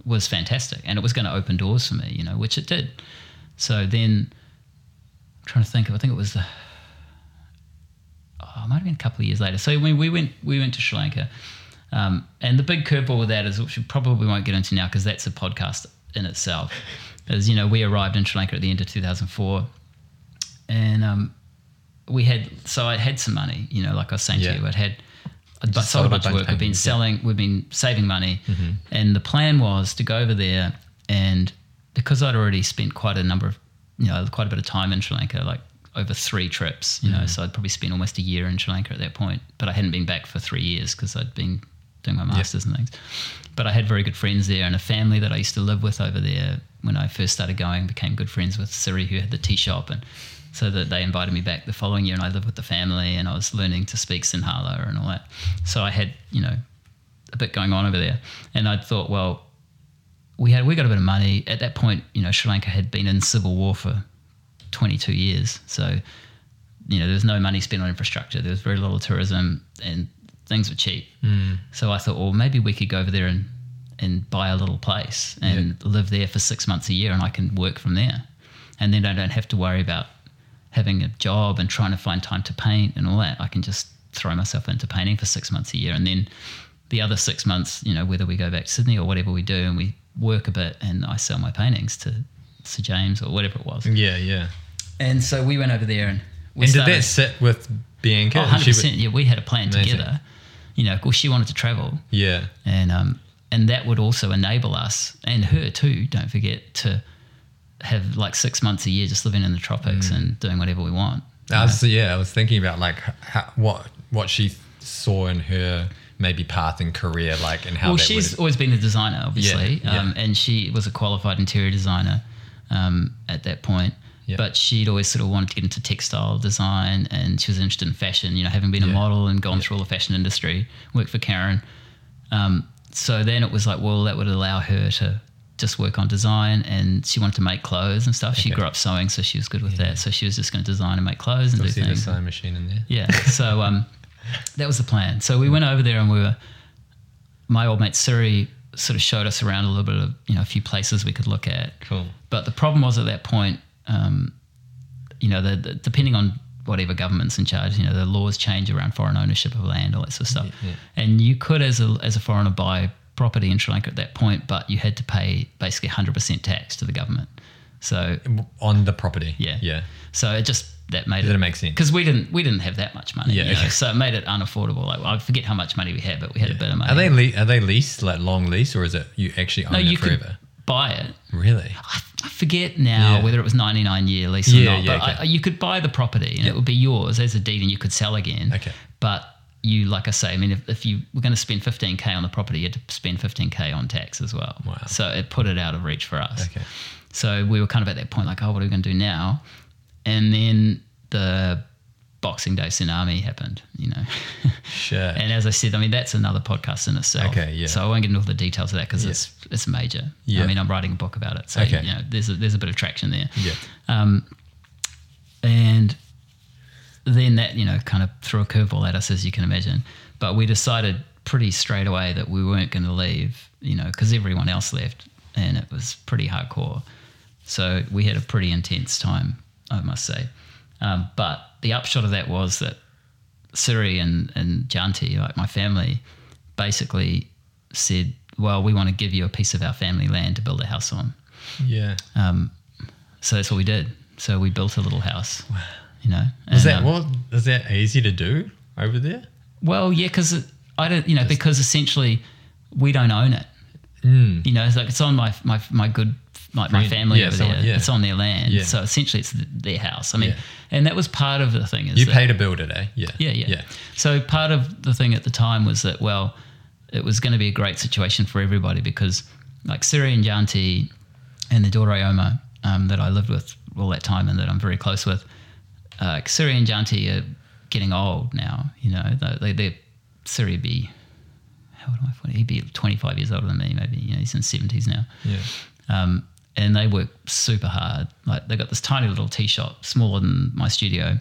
B: was fantastic, and it was going to open doors for me, you know, which it did. So then, I'm trying to think of, I think it was the oh, it might have been a couple of years later. So when we went, we went to Sri Lanka, um, and the big curveball with that is, which we probably won't get into now because that's a podcast in itself. [LAUGHS] Is you know we arrived in Sri Lanka at the end of 2004, and um, we had so I had some money. You know, like I was saying
A: Yeah.
B: to you, I'd had. I'd sold
A: sold
B: a bunch of work. We've been
A: paintings, yeah.
B: selling. We've been saving money, and the plan was to go over there and because I'd already spent quite a number of, you know, quite a bit of time in Sri Lanka, like over three trips, you know, so I'd probably spent almost a year in Sri Lanka at that point, but I hadn't been back for three years because I'd been doing my masters and things. But I had very good friends there and a family that I used to live with over there when I first started going. Became good friends with Siri, who had the tea shop, and so that they invited me back the following year, and I lived with the family, and I was learning to speak Sinhala and all that. So I had, you know, a bit going on over there, and I thought, well, we had we got a bit of money at that point. You know, Sri Lanka had been in civil war for 22 years, so you know there was no money spent on infrastructure. There was very little tourism, and things were cheap.
A: Mm.
B: So I thought, well, maybe we could go over there and and buy a little place and live there for six months a year, and I can work from there, and then I don't have to worry about having a job and trying to find time to paint and all that. I can just throw myself into painting for six months a year, and then the other six months, you know, whether we go back to Sydney or whatever we do, and we work a bit, and I sell my paintings to Sir James or whatever it was.
A: Yeah, yeah.
B: And so we went over there, and we
A: and did that sit with Bianca?
B: Oh, 100%. Yeah, we had a plan
A: Amazing.
B: together. You know, of course, she wanted to travel,
A: yeah,
B: and um, and that would also enable us and her too. Don't forget to have like six months a year just living in the tropics
A: Mm.
B: and doing whatever we want.
A: I was, yeah. I was thinking about like how, what what she saw in her maybe path in career, like and how
B: well, she's
A: would,
B: always been a designer, obviously,
A: Yeah, yeah.
B: Um, and she was a qualified interior designer um, at that point.
A: Yeah.
B: But she'd always sort of wanted to get into textile design, and she was interested in fashion. You know, having been a model and gone through all the fashion industry, worked for Karen. Um, so then it was like, well, that would allow her to just work on design, and she wanted to make clothes and stuff. She grew up sewing, so she was good with that. So she was just going to design and make clothes and do
A: see the
B: things.
A: sewing machine in there.
B: Yeah. So um, [LAUGHS] that was the plan. So we went over there and we were, my old mate Siri sort of showed us around a little bit of, you know, a few places we could look at.
A: Cool.
B: But the problem was at that point, um, you know, the, the, depending on whatever government's in charge, you know, the laws change around foreign ownership of land, all that sort of stuff.
A: Yeah, yeah.
B: And you could, as a, as a foreigner, buy property in Sri Lanka at that point, but you had to pay basically 100% tax to the government. So,
A: On the property.
B: Yeah.
A: Yeah.
B: so it just, that made
A: Did
B: it
A: it make sense?
B: because we didn't we didn't have that much money.
A: Yeah,
B: you know, so it made it unaffordable. Like I forget how much money we had, but we had a bit of money.
A: Are they le- are they leased like long lease or is it you actually own
B: no,
A: it
B: you
A: forever?
B: could buy it.
A: Really?
B: I, I forget now
A: Yeah.
B: whether it was 99 year lease or
A: Yeah,
B: not,
A: yeah,
B: but
A: okay.
B: I, you could buy the property and it would be yours as a deed and you could sell again.
A: Okay.
B: But you, like I say, I mean, if, if you were going to spend 15K on the property, you had to spend 15K on tax as well.
A: Wow.
B: So it put it out of reach for us.
A: Okay.
B: So we were kind of at that point, like, oh, what are we going to do now? And then the Boxing Day tsunami happened, you know. [LAUGHS]
A: sure.
B: and as I said, I mean, that's another podcast in itself.
A: Okay, yeah.
B: So I won't get into all the details of that because
A: Yeah.
B: it's it's major.
A: Yeah.
B: I mean, I'm writing a book about it, so
A: Okay.
B: you know, there's a, there's a bit of traction there.
A: yeah.
B: Um, and then that, you know, kind of threw a curveball at us, as you can imagine. But we decided pretty straight away that we weren't going to leave, you know, because everyone else left and it was pretty hardcore. So we had a pretty intense time, I must say. Um, but the upshot of that was that Siri and, and Janti, like my family, basically said, well, we want to give you a piece of our family land to build a house on.
A: Yeah.
B: Um, so that's what we did. So we built a little house. Wow. You know, Is
A: that
B: um,
A: what? Is that easy to do over there?
B: Well, yeah, because I don't, you know, because essentially we don't own it.
A: Mm.
B: You know, it's like it's on my my my good like my family
A: yeah,
B: over
A: someone-
B: there.
A: yeah.
B: It's on their land.
A: Yeah.
B: So essentially, it's their house. I mean, and that was part of the thing. Is
A: You
B: that-
A: pay to build it, eh? Yeah.
B: Yeah, yeah,
A: Yeah.
B: So part of the thing at the time was that well, it was going to be a great situation for everybody because like Siri and Janti and their daughter Ioma um, that I lived with all that time and that I'm very close with, uh, Siri and Janti are getting old now. You know, they, they, they're Siri be how old am I? 40? He'd be 25 years older than me, maybe. You know, he's in 70s now.
A: Yeah.
B: Um, and they work super hard. Like they've got this tiny little tea shop, smaller than my studio,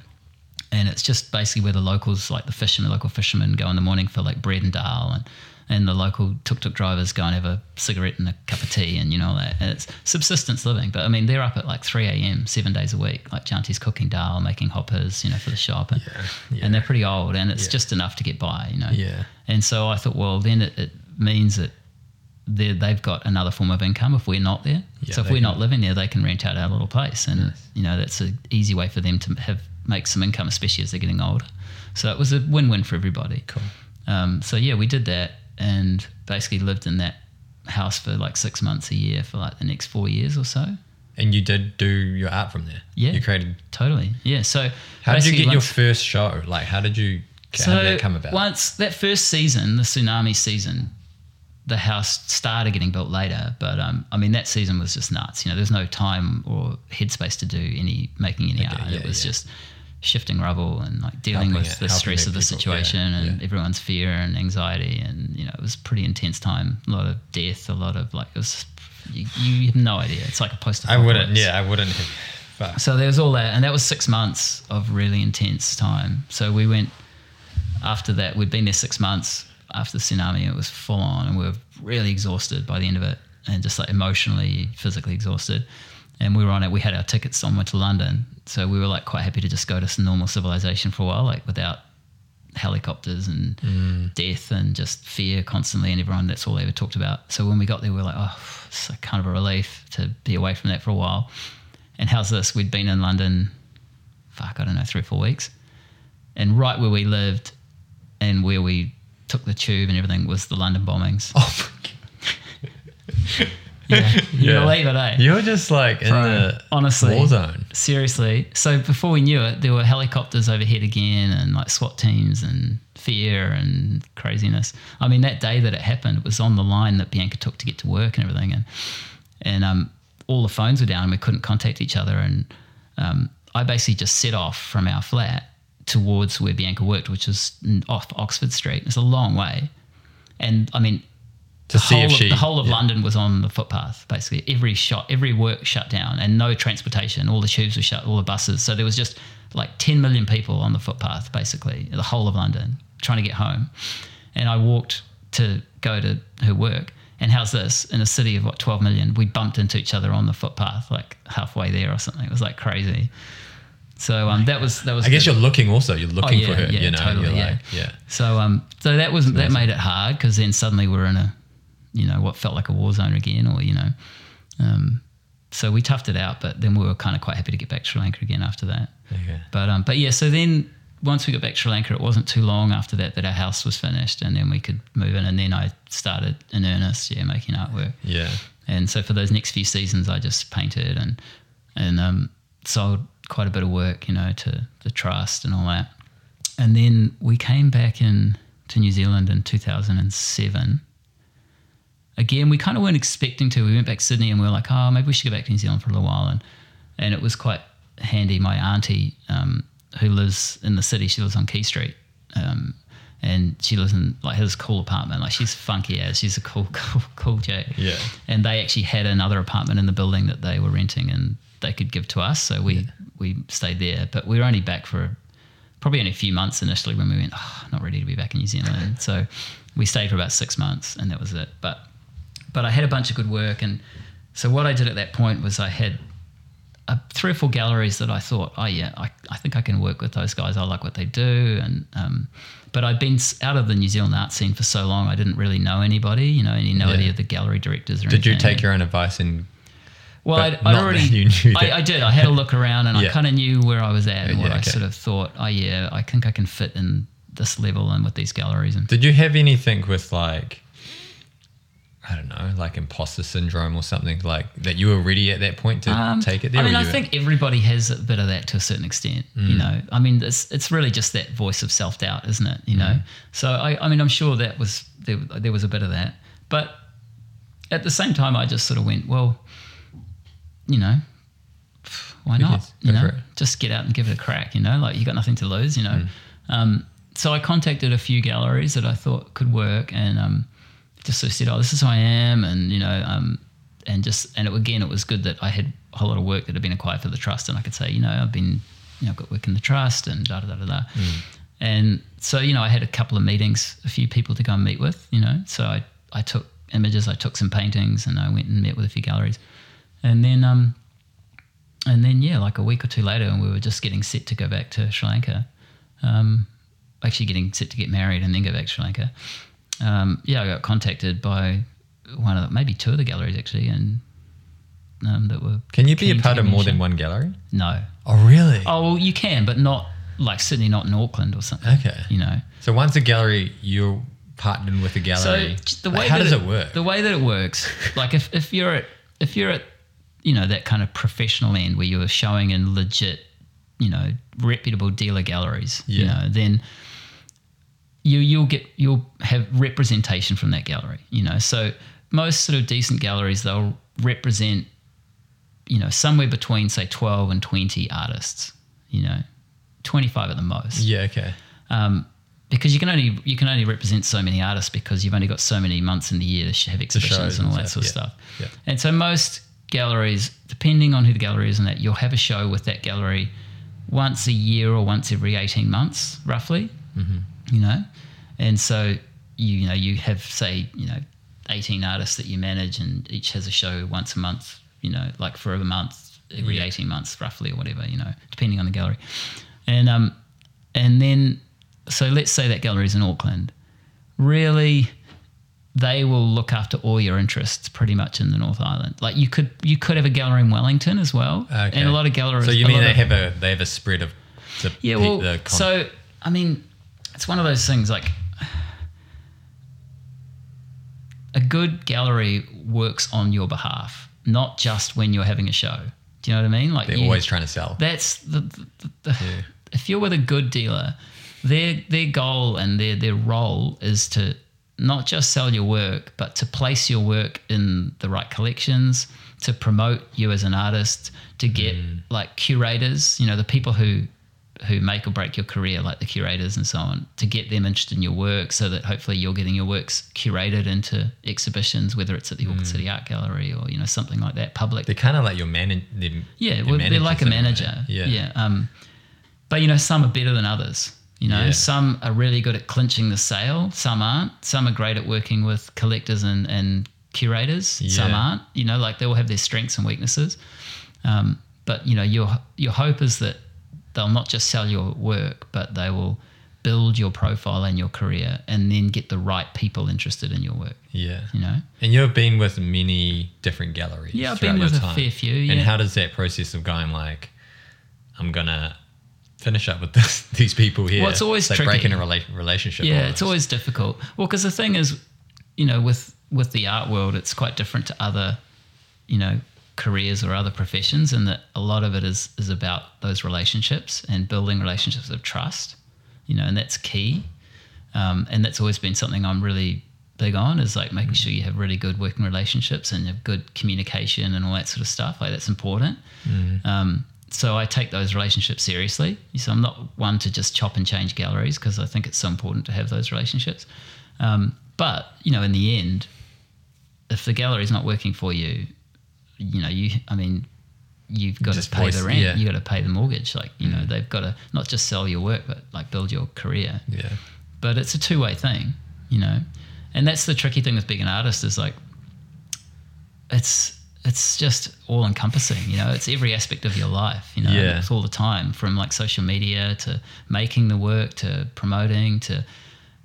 B: and it's just basically where the locals, like the fishermen, local fishermen, go in the morning for like bread and dal, and and the local tuk tuk drivers go and have a cigarette and a cup of tea, and you know that. And it's subsistence living, but I mean they're up at like 3 a.m. seven days a week. Like Janti's cooking dal, making hoppers, you know, for the shop, and,
A: Yeah, yeah.
B: and they're pretty old, and it's
A: Yeah.
B: just enough to get by, you know.
A: Yeah.
B: And so I thought, well, then it, it means that they've got another form of income if we're not there.
A: Yeah,
B: so if we're
A: can-
B: not living there, they can rent out our little place, and you know that's an easy way for them to have make some income, especially as they're getting older. So it was a win-win for everybody.
A: Cool.
B: Um, so yeah, we did that, and basically lived in that house for like six months a year for like the next four years or so.
A: And you did do your art from there.
B: Yeah.
A: You created.
B: Totally. Yeah. So
A: How did you get your first show? Like, how did you? how did that come about?
B: Once that first season, the tsunami season, the house started getting built later. But um, I mean, that season was just nuts. You know, there's no time or headspace to do any making any
A: Okay,
B: art.
A: yeah,
B: it was
A: yeah.
B: just shifting rubble and like dealing
A: Helping
B: with
A: it-
B: the stress of the
A: people, yeah,
B: situation and
A: yeah.
B: everyone's fear and anxiety. And you know, it was a pretty intense time. A lot of death. A lot of like it was. You, you have no idea. It's like a post.
A: I wouldn't. Yeah, I wouldn't. Have.
B: So there was all that, and that was six months of really intense time. So we went after that. We'd been there six months after the tsunami. It was full on, and we were really exhausted by the end of it, and just like emotionally, physically exhausted. And we were on it. We had our tickets on went to London, so we were like quite happy to just go to some normal civilization for a while, like without helicopters and mm. death and just fear constantly and everyone that's all they ever talked about so when we got there we were like oh it's like kind of a relief to be away from that for a while and how's this we'd been in london fuck i don't know three or four weeks and right where we lived and where we took the tube and everything was the london bombings
A: Oh my [LAUGHS]
B: yeah you
A: Yeah.
B: believe it eh
A: You're just like in
B: Bro,
A: the
B: honestly.
A: war zone.
B: Seriously. So before we knew it, there were helicopters overhead again and like SWAT teams and fear and craziness. I mean, that day that it happened, it was on the line that Bianca took to get to work and everything. And, and um, all the phones were down and we couldn't contact each other. And um, I basically just set off from our flat towards where Bianca worked, which was off Oxford Street. It's a long way. And I mean, the whole
A: if
B: of,
A: she.
B: the whole of
A: yeah.
B: London was on the footpath. Basically, every shot, every work shut down, and no transportation. All the tubes were shut, all the buses. So there was just like 10 million people on the footpath, basically, the whole of London trying to get home. And I walked to go to her work. And how's this? In a city of what 12 million, we bumped into each other on the footpath, like halfway there or something. It was like crazy. So um, that was that was.
A: I guess
B: good.
A: you're looking also. You're looking
B: yeah,
A: for her.
B: yeah,
A: you know.
B: totally,
A: you're
B: yeah.
A: like, yeah.
B: So um, so that was that made it hard because then suddenly we're in a, you know, what felt like a war zone again, or you know, um, so we toughed it out. But then we were kind of quite happy to get back to Sri Lanka again after that.
A: Okay.
B: But um, but yeah, so then once we got back to Sri Lanka, it wasn't too long after that that our house was finished, and then we could move in, and then I started in earnest, yeah, making artwork.
A: Yeah.
B: And so for those next few seasons, I just painted and and um, sold quite a bit of work, you know, to the trust and all that. And then we came back in to New Zealand in 2007. Again, we kind of weren't expecting to. We went back to Sydney and we were like, oh, maybe we should go back to New Zealand for a little while. And and it was quite handy. My auntie, um, who lives in the city, she lives on Quay Street. Um, and she lives in like his cool apartment. Like she's funky as she's a cool, [LAUGHS] cool, cool chick.
A: Yeah.
B: And they actually had another apartment in the building that they were renting, and they could give to us. So we
A: Yeah.
B: We stayed there, but we were only back for probably only a few months initially when we went. Oh, not ready to be back in New Zealand. [LAUGHS] so we stayed for about six months, and that was it. But but I had a bunch of good work, and so what I did at that point was I had uh, three or four galleries that I thought, oh yeah, I, I think I can work with those guys. I like what they do, and um, but I'd been out of the New Zealand art scene for so long, I didn't really know anybody. You know, any know
A: Yeah.
B: any of the gallery directors or
A: Did you take your own advice and
B: Well, I'd, I'd already, I, I did. I had a look around and I kind of knew where I was at and what
A: Yeah,
B: I sort of thought, oh yeah, I think I can fit in this level and with these galleries. And
A: did you have anything with like I don't know, like imposter syndrome or something like that you were ready at that point to
B: Um,
A: take it there?
B: I mean, I think everybody has a bit of that to a certain extent.
A: Mm.
B: You know, I mean, it's it's really just that voice of self doubt, isn't it? You know,
A: Mm.
B: so I, I mean, I'm sure that was there, there was a bit of that, but at the same time, I just sort of went, well, you know, why not? You know, just get out and give it a crack. You know, like you got nothing to lose. You know,
A: Mm.
B: um, so I contacted a few galleries that I thought could work, and um, just sort of said, "Oh, this is who I am," and you know, um, and just and it, again, it was good that I had a whole lot of work that had been acquired for the trust, and I could say, you know, I've been, you know, I've got work in the trust, and da da da da da. And so, you know, I had a couple of meetings, a few people to go and meet with, you know. So I, I took images, I took some paintings, and I went and met with a few galleries, and then, um, and then yeah, like a week or two later, and we were just getting set to go back to Sri Lanka. Um, actually getting set to get married and then go back to Sri Lanka. Um, yeah, I got contacted by one of the, maybe two of the galleries actually, and um, that were.
A: Can you be a part of more than one gallery?
B: No.
A: Oh really?
B: Oh, well, you can, but not like Sydney, not in Auckland or something.
A: Okay.
B: You know.
A: So once a gallery, you're partnered with a gallery.
B: So the
A: Like,
B: way
A: how
B: that
A: does it, work?
B: The way that it works, like if, if you're at if you're at you know that kind of professional end where you're showing in legit, you know, reputable dealer galleries, you
A: Yeah.
B: know, then you you'll get you'll have representation from that gallery. You know, so most sort of decent galleries they'll represent, you know, somewhere between say twelve and twenty artists. You know, twenty five at the most
A: yeah. Okay.
B: um, because you can only you can only represent so many artists because you've only got so many months in the year to have exhibitions
A: shows
B: and all that sort of
A: yeah,
B: stuff. Yeah. And so most galleries, depending on who the gallery is and that, you'll have a show with that gallery once a year or once every eighteen months, roughly.
A: Mm-hmm.
B: You know, and so you you know you have say you know eighteen artists that you manage and each has a show once a month. You know, like for a month every
A: Yeah.
B: eighteen months, roughly or whatever. You know, depending on the gallery, and um, and then so let's say that gallery is in Auckland. Really, they will look after all your interests pretty much in the North Island. Like you could you could have a gallery in Wellington as well,
A: Okay.
B: and a lot of galleries.
A: So you mean they
B: of-
A: have a they have a spread of the
B: yeah, well,
A: the
B: so I mean, it's one of those things. Like a good gallery works on your behalf, not just when you're having a show. Do you know what I mean? Like
A: they're
B: you-
A: always trying to sell.
B: that's the, the, the, the
A: Yeah.
B: if you're with a good dealer, their their goal and their their role is to not just sell your work, but to place your work in the right collections, to promote you as an artist, to get
A: Mm.
B: like curators, you know, the people who who make or break your career, like the curators and so on, to get them interested in your work so that hopefully you're getting your works curated into exhibitions, whether it's at the
A: Mm.
B: Auckland City Art Gallery or, you know, something like that, public
A: They're kind of like your manager.
B: yeah, well, they're like a manager.
A: Yeah.
B: yeah. Um, but you know, some are better than others. You know,
A: Yeah.
B: some are really good at clinching the sale. Some aren't. Some are great at working with collectors and and curators. Some aren't. You know, like they all have their strengths and weaknesses. Um, but you know, your your hope is that they'll not just sell your work, but they will build your profile and your career, and then get the right people interested in your work.
A: Yeah.
B: You know.
A: And you've been with many different galleries.
B: Yeah, I've
A: throughout
B: been with a
A: time.
B: fair few,
A: And how does that process of going like, I'm gonna finish up with this, [LAUGHS] these people here?
B: Well, it's always
A: like
B: tricky.
A: breaking a rela- relationship.
B: Yeah,
A: almost.
B: it's always difficult. Well, because the thing is, you know, with with the art world, it's quite different to other you know, careers or other professions, and that a lot of it is is about those relationships and building relationships of trust, you know, and that's key. Um, and that's always been something I'm really big on is like making sure you have really good working relationships and have good communication and all that sort of stuff. Like that's important. Um, so I take those relationships seriously. So I'm not one to just chop and change galleries because I think it's so important to have those relationships. Um, but you know, in the end, if the gallery is not working for you, you know, you I mean, you've got
A: Just
B: to pay
A: voice-
B: the rent.
A: yeah.
B: You got to pay the mortgage. Like you know, they've got to not just sell your work, but like build your career
A: Yeah.
B: but it's a two way thing, you know. And that's the tricky thing with being an artist is like it's it's just all encompassing, you know. It's every aspect of your life, you know.
A: Yeah.
B: It's all the time, from like social media to making the work to promoting to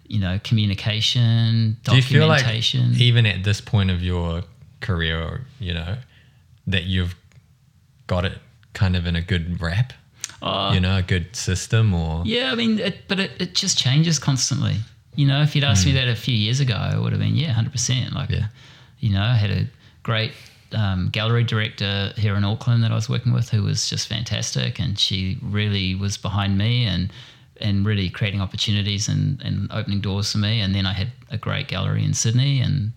B: you know communication,
A: Do you feel like
B: documentation.
A: even at this point of your career, you know, that you've got it kind of in a good wrap?
B: Oh,
A: you know, a good system or
B: Yeah, I mean, it, but it, it just changes constantly. You know, if you'd asked me that a few years ago, I would have been, yeah, 100%. Like,
A: Hmm. Yeah.
B: you know, I had a great um, gallery director here in Auckland that I was working with who was just fantastic. And she really was behind me and and really creating opportunities and, and opening doors for me. And then I had a great gallery in Sydney, and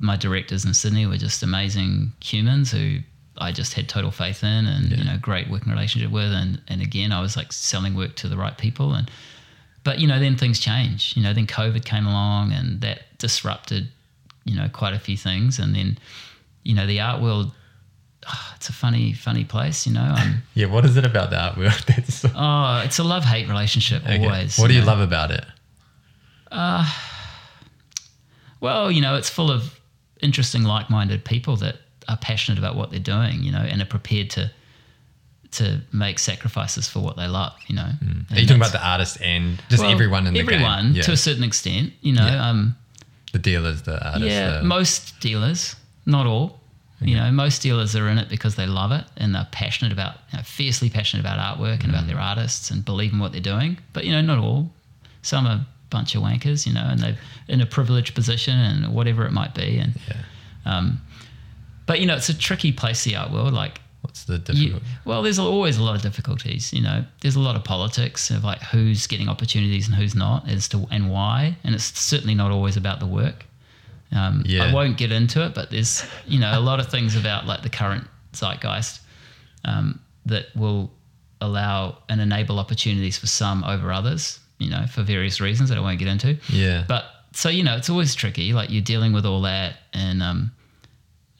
B: my directors in Sydney were just amazing humans who I just had total faith in and you know great working relationship with. And and again, I was like selling work to the right people. And but you know, then things change. You know, then COVID came along, and that disrupted you know quite a few things. And then you know, the art world. ah, it's a funny, funny place, you know. Um, [LAUGHS]
A: yeah. What is it about the art world? [LAUGHS] That's
B: oh, it's a love-hate relationship
A: Okay.
B: always.
A: What do you
B: know.
A: love about it?
B: Uh, well, you know, it's full of interesting, like-minded people that are passionate about what they're doing, you know, and are prepared to to make sacrifices for what they love, you know.
A: Are you talking about the artist and just
B: well,
A: everyone in the
B: everyone
A: game? Yeah.
B: to a certain extent, you know.
A: Yeah.
B: Um,
A: the dealers, the artists.
B: yeah,
A: the,
B: most dealers, not all. You know, most dealers are in it because they love it and they're passionate about, you know, fiercely passionate about artwork and
A: Mm.
B: about their artists and believe in what they're doing. But you know, not all. Some are a bunch of wankers, you know, and they're in a privileged position and whatever it might be. And
A: yeah.
B: um, but you know, it's a tricky place, the art world. Like
A: What's the
B: you, well, there's always a lot of difficulties. You know, there's a lot of politics of like who's getting opportunities and who's not, as to and why. And it's certainly not always about the work. Um,
A: Yeah.
B: I won't get into it, but there's you know a lot of things about like the current zeitgeist um, that will allow and enable opportunities for some over others. You know, for various reasons that I won't get into.
A: Yeah.
B: But so you know, it's always tricky. Like you're dealing with all that, and um,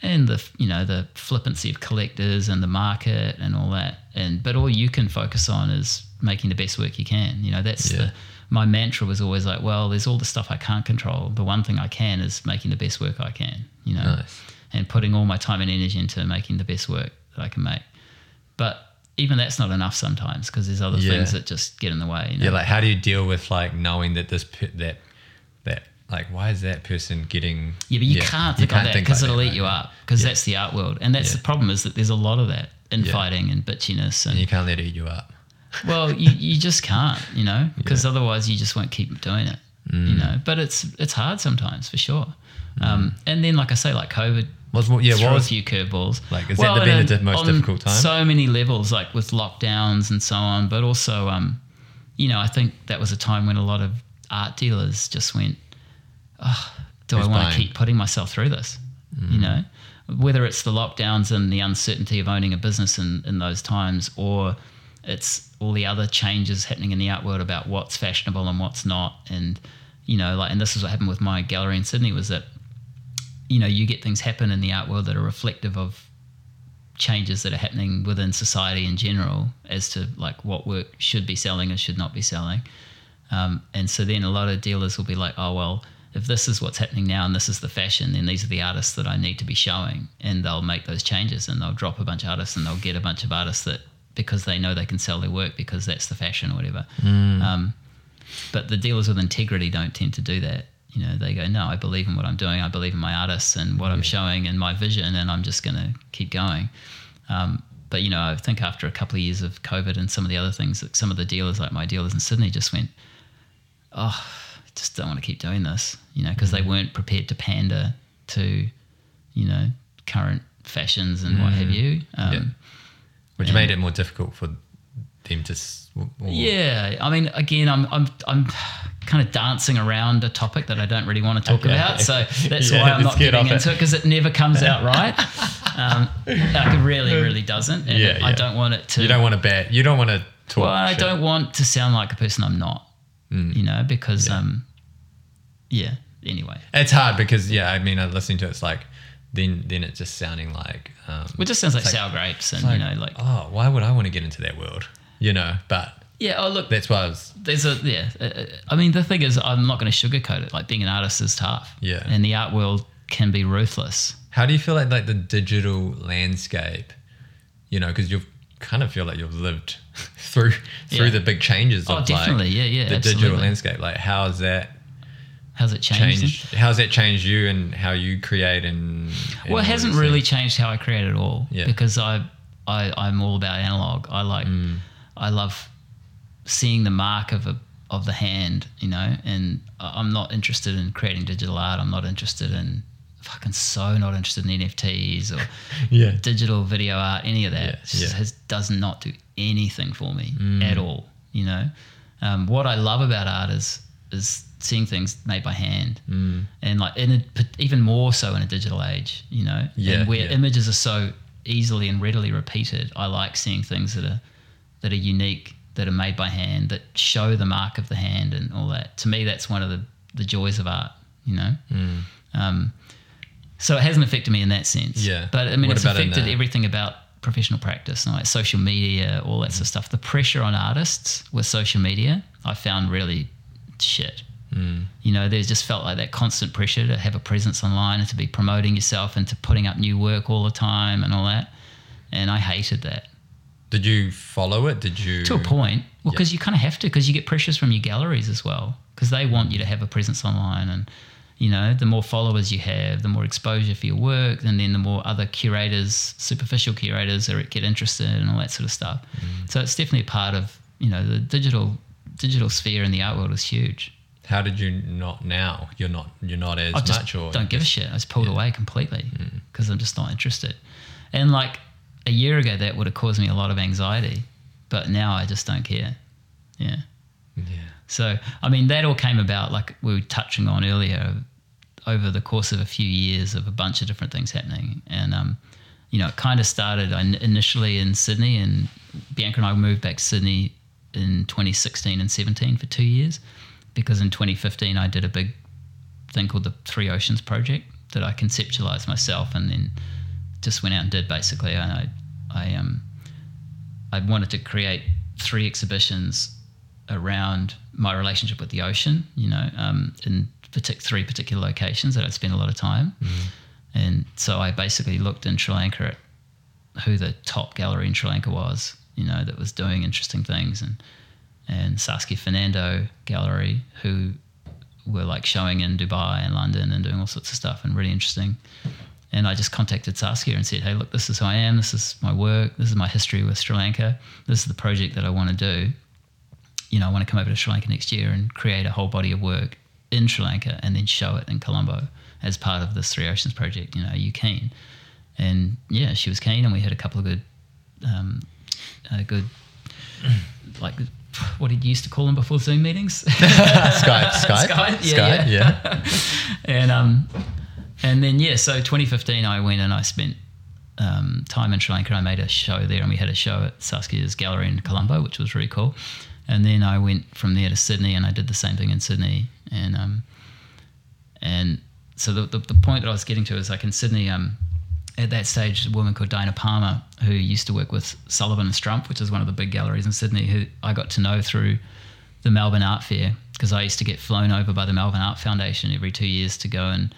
B: and the you know the flippancy of collectors and the market and all that. And but all you can focus on is making the best work you can. You know, that's
A: Yeah.
B: the my mantra was always like, well, there's all the stuff I can't control. The one thing I can is making the best work I can. You know,
A: Nice.
B: and putting all my time and energy into making the best work that I can make. But even that's not enough sometimes because there's other
A: Yeah.
B: things that just get in the way. You know?
A: Yeah, like how do you deal with like knowing that this that that like why is that person getting?
B: Yeah, but you can't think like that because it'll
A: like
B: eat
A: that,
B: you up because
A: Yeah.
B: that's the art world. And that's
A: Yeah.
B: the problem is that there's a lot of that
A: Yeah.
B: infighting and bitchiness.
A: And
B: And
A: you can't let it eat you up.
B: Well, you, you just can't, you know, because
A: Yeah.
B: otherwise you just won't keep doing it, you
A: Mm.
B: know. But it's it's hard sometimes for sure. Um, and then, like I say, like COVID
A: What's what? Yeah, what
B: a few curveballs.
A: like? Has that been the most difficult time?
B: So many levels, like with lockdowns and so on. But also, um, you know, I think that was a time when a lot of art dealers just went, oh, "Do
A: Who's
B: I want to keep putting myself through this?" You
A: Mm.
B: know, whether it's the lockdowns and the uncertainty of owning a business in in those times, or it's all the other changes happening in the art world about what's fashionable and what's not, and you know, like, and this is what happened with my gallery in Sydney was that you know, you get things happen in the art world that are reflective of changes that are happening within society in general as to like what work should be selling and should not be selling. Um, and so then a lot of dealers will be like, oh, well, if this is what's happening now and this is the fashion, then these are the artists that I need to be showing. And they'll make those changes and they'll drop a bunch of artists and they'll get a bunch of artists that because they know they can sell their work because that's the fashion or whatever. Um, but the dealers with integrity don't tend to do that. You know, they go, no, I believe in what I'm doing. I believe in my artists and what I'm showing and my vision, and I'm just going to keep going. Um, but you know, I think after a couple of years of COVID and some of the other things, that some of the dealers, like my dealers in Sydney, just went, oh, I just don't want to keep doing this. You know, because they weren't prepared to pander to, you know, current fashions and what have you. Um,
A: Yeah. Which made it more difficult for them to. or-
B: Yeah, I mean, again, I'm I'm I'm kind of dancing around a topic that I don't really want to talk
A: Okay.
B: about, so [LAUGHS] that's
A: Yeah,
B: why I'm not
A: get
B: getting into it because it never comes out [LAUGHS] right. um, like it really, really doesn't, and
A: Yeah,
B: I don't want it to.
A: You don't want to bet. You don't want to talk.
B: well, I
A: shit.
B: don't want to sound like a person I'm not.
A: Mm.
B: You know, because um, yeah. Anyway,
A: It's hard because yeah, I mean, uh, listening to it, it's like then then it's just sounding like. Um,
B: it just sounds like,
A: like-
B: sour grapes, and
A: it's
B: you know, like
A: oh, why would I want to get into that world? You know, but
B: yeah. Oh, look,
A: that's why I was.
B: there's a yeah. uh, uh, I mean, the thing is, I'm not going to sugarcoat it. Like being an artist is tough.
A: Yeah.
B: And the art world can be ruthless.
A: How do you feel like like the digital landscape? You know, because you've kind of feel like you've lived [LAUGHS] through through
B: Yeah.
A: the big changes
B: Oh,
A: of
B: definitely.
A: like
B: yeah, yeah.
A: the
B: absolutely.
A: digital landscape. Like, how has that
B: How's it changed?
A: changed? How's that changed you and how you create and? and
B: Well, it hasn't really changed how I create at all.
A: Yeah.
B: Because I, I, I'm all about analog. I like,
A: Mm.
B: I love seeing the mark of a of the hand, you know. And I'm not interested in creating digital art. I'm not interested in fucking so not interested in NFTs or [LAUGHS]
A: Yeah.
B: digital video art, any of that.
A: Yeah,
B: It just
A: yeah. Mm.
B: has, does not do anything for me at all. You know, um, what I love about art is is seeing things made by hand,
A: Mm.
B: and like in a, even more so in a digital age. You know,
A: Yeah,
B: and where
A: yeah.
B: images are so easily and readily repeated. I like seeing things that are that are unique, that are made by hand, that show the mark of the hand and all that. To me, that's one of the the joys of art. You know.
A: Mm.
B: Um, so it hasn't affected me in that sense.
A: Yeah.
B: But I mean,
A: What
B: it's affected everything about professional practice, and like social media, all that sort of stuff. The pressure on artists with social media, I found really shit.
A: Mm.
B: You know, there's just felt like that constant pressure to have a presence online and to be promoting yourself and to putting up new work all the time and all that. And I hated that
A: Did you follow it? Did you?
B: to a point. Well,
A: Yeah.
B: because you kind of have to, because you get pressures from your galleries as well, because they want you to have a presence online, and you know, the more followers you have, the more exposure for your work, and then the more other curators, superficial curators, are get interested and all that sort of stuff. So it's definitely a part of you know the digital digital sphere in the art world is huge.
A: How did you not now? You're not. You're not as
B: I just
A: much, or
B: don't give a shit. I just pulled
A: Yeah.
B: away completely because I'm just not interested. And like a year ago, that would have caused me a lot of anxiety, but now I just don't care. Yeah.
A: Yeah.
B: So, I mean, that all came about, like we were touching on earlier, over the course of a few years of a bunch of different things happening. And, um, you know, it kind of started initially in Sydney, and Bianca and I moved back to Sydney in 2016 and 17 for two years, because in 2015 I did a big thing called the Three Oceans Project that I conceptualized myself and then just went out and did basically. And I, I, um, I wanted to create three exhibitions around my relationship with the ocean, you know, um, in partic- three particular locations that I'd spent a lot of time. And so I basically looked in Sri Lanka at who the top gallery in Sri Lanka was, you know, that was doing interesting things. And, and Saskia Fernando Gallery, who were like showing in Dubai and London and doing all sorts of stuff and really interesting. And I just contacted Saskia and said, hey, look, this is who I am. This is my work. This is my history with Sri Lanka. This is the project that I want to do. You know, I want to come over to Sri Lanka next year and create a whole body of work in Sri Lanka and then show it in Colombo as part of this Three Oceans project. You know, are you keen? And yeah, she was keen, and we had a couple of good, um, uh, good, like, what did you used to call them before Zoom meetings? [LAUGHS]
A: Skype, [LAUGHS] Skype,
B: Skype, yeah,
A: Skype,
B: yeah.
A: yeah. [LAUGHS]
B: and um, and then yeah, so 2015, I went and I spent um, time in Sri Lanka. I made a show there, and we had a show at Saskia's gallery in Colombo, which was really cool. And then I went from there to Sydney, and I did the same thing in Sydney. And um, and so the, the the point that I was getting to is like in Sydney, um, at that stage, a woman called Dinah Palmer, who used to work with Sullivan and Strumpf, which is one of the big galleries in Sydney, who I got to know through the Melbourne Art Fair because I used to get flown over by the Melbourne Art Foundation every two years to go and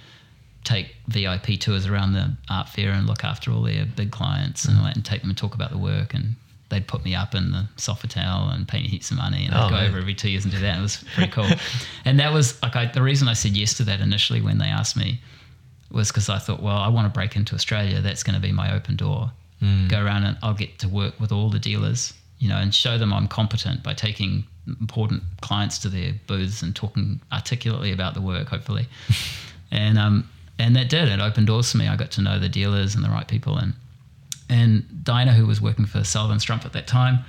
B: take VIP tours around the art fair and look after all their big clients and, all that, and take them and talk about the work and they'd put me up in the Sofitel and pay me heaps of money and I'd
A: Oh,
B: go
A: man.
B: over every two years and do that. And it was pretty cool. and that was like I, the reason I said yes to that initially when they asked me was because I thought, well, I want to break into Australia. That's going to be my open door. Go around and I'll get to work with all the dealers, you know, and show them I'm competent by taking important clients to their booths and talking articulately about the work, hopefully. [LAUGHS] and um, and that did it opened doors for me. I got to know the dealers and the right people, and and Dinah, who was working for Sullivan Strumpf at that time,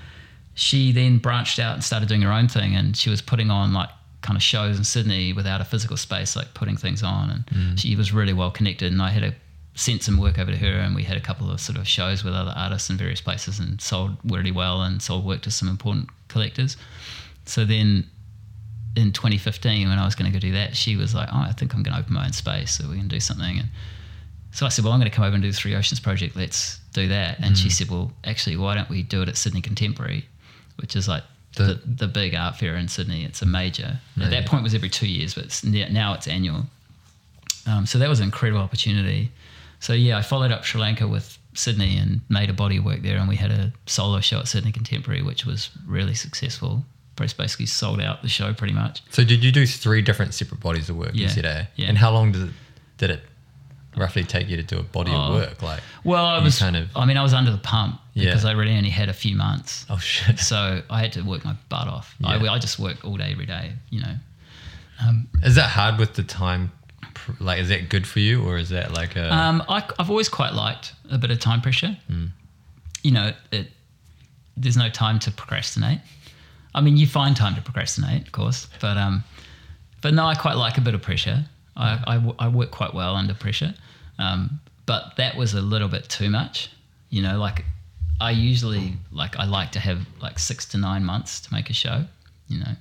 B: she then branched out and started doing her own thing, and she was putting on like kind of shows in Sydney without a physical space, like putting things on, and
A: Mm.
B: she was really well connected, and I had a sent some work over to her, and we had a couple of sort of shows with other artists in various places, and sold really well, and sold work to some important collectors. So then in 2015 when I was going to go do that, she was like, "Oh, I think I'm going to open my own space, so we can do something." And so I said, "Well, I'm going to come over and do the Three Oceans project. Let's do that." And she said, "Well, actually, why don't we do it at Sydney Contemporary, which is like the
A: The-
B: the, big art fair in Sydney. It's a major. At that point, it was every two years, but it's, now it's annual. Um, so that was an incredible opportunity. So yeah, I followed up Sri Lanka with Sydney and made a body of work there, and we had a solo show at Sydney Contemporary, which was really successful. Just basically sold out the show pretty much.
A: So did you do three different separate bodies of work? You
B: Yeah,
A: said, eh?
B: yeah.
A: And how long did it did it roughly take you to do a body
B: Oh.
A: of work? Like,
B: Well, I was
A: kind of-
B: I mean, I was under the pump
A: Yeah.
B: because I really only had a few months.
A: oh shit.
B: So I had to work my butt off. I,
A: Yeah.
B: I just work all day, every day, you know.
A: Is that hard with the time? Like, is that good for you, or is that like a?
B: Um, I, I've always quite liked a bit of time pressure. You know, it, there's no time to procrastinate. I mean, you find time to procrastinate, of course, but um, but no, I quite like a bit of pressure. I, I, w- I work quite well under pressure, um, but that was a little bit too much. You know, like I usually like I like to have like six to nine months to make a show. You know,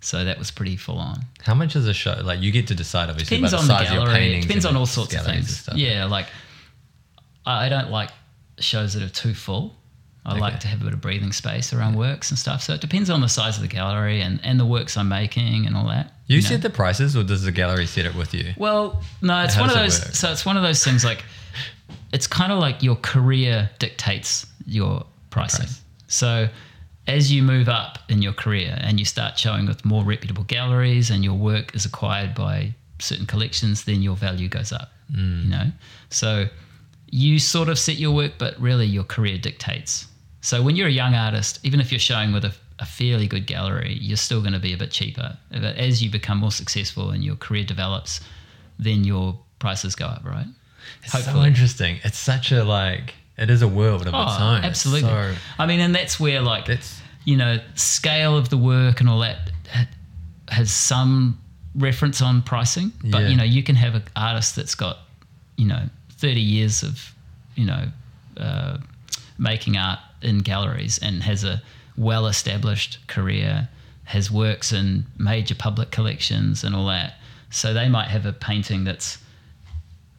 B: so that was pretty full on.
A: how much is a show? Like, you get to decide obviously
B: Depends on
A: the
B: the
A: size of your
B: gallery. It depends on all sorts of things. Yeah, like I don't like shows that are too full. I
A: Okay.
B: like to have a bit of breathing space around works and stuff. So it depends on the size of the gallery and, and the works I'm making and all that.
A: You,
B: know.
A: set the prices, or does the gallery set it with you?
B: Well, no, it's
A: How
B: one of
A: it
B: those. So it's one of those things like it's kind of like your career dictates your pricing.
A: Price.
B: So as you move up in your career and you start showing with more reputable galleries and your work is acquired by certain collections, then your value goes up.
A: Mm.
B: You know, so you sort of set your work, but really your career dictates. So when you're a young artist, even if you're showing with a, a fairly good gallery, you're still going to be a bit cheaper. But as you become more successful and your career develops, then your prices go up, right?
A: It's so interesting. It's such a like. It is a world of its
B: Oh,
A: own. It's
B: absolutely.
A: so-
B: I mean, and that's where like
A: That's-
B: you know scale of the work and all that has some reference on pricing, but
A: Yeah.
B: you know you can have an artist that's got you know 30 years of you know uh, making art in galleries and has a well-established career, has works in major public collections and all that. So they might have a painting that's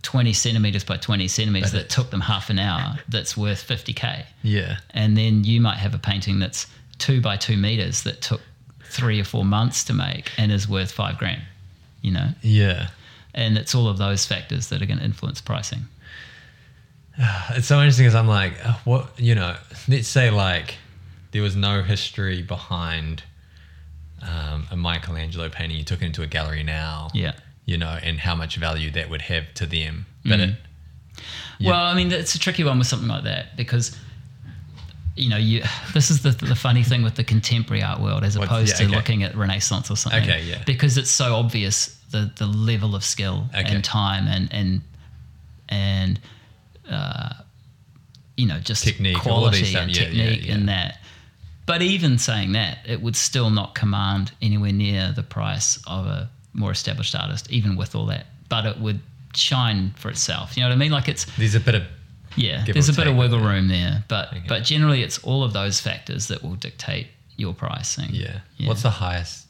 B: 20 centimeters by 20 centimeters
A: But
B: that took them half an hour that's worth 50k
A: yeah.
B: and then you might have a painting that's two by two meters that took three or four months to make and is worth five grand you know
A: Yeah.
B: And it's all of those factors that are going to influence pricing [SIGHS]
A: It's so interesting because I'm like, uh, what you know? Let's say like there was no history behind um, a Michelangelo painting. You took it into a gallery now,
B: yeah
A: you know, and how much value that would have to them. But
B: Mm.
A: it, Yeah.
B: well i mean it's a tricky one with something like that because you know you [SIGHS] this is the, the funny thing with the contemporary art world as opposed
A: yeah,
B: to looking at renaissance or something
A: Okay, yeah.
B: because it's so obvious the the level of skill
A: Okay.
B: and time and and and uh, you know just
A: Technique,
B: quality and
A: Yeah, yeah,
B: technique
A: yeah.
B: and that but even saying that it would still not command anywhere near the price of a more established artist even with all that but it would shine for itself you know what i mean like it's
A: there's a bit of
B: yeah, there's a bit of wiggle
A: yeah.
B: room there, but
A: Okay.
B: but generally it's all of those factors that will dictate your pricing.
A: yeah.
B: Yeah.
A: What's the highest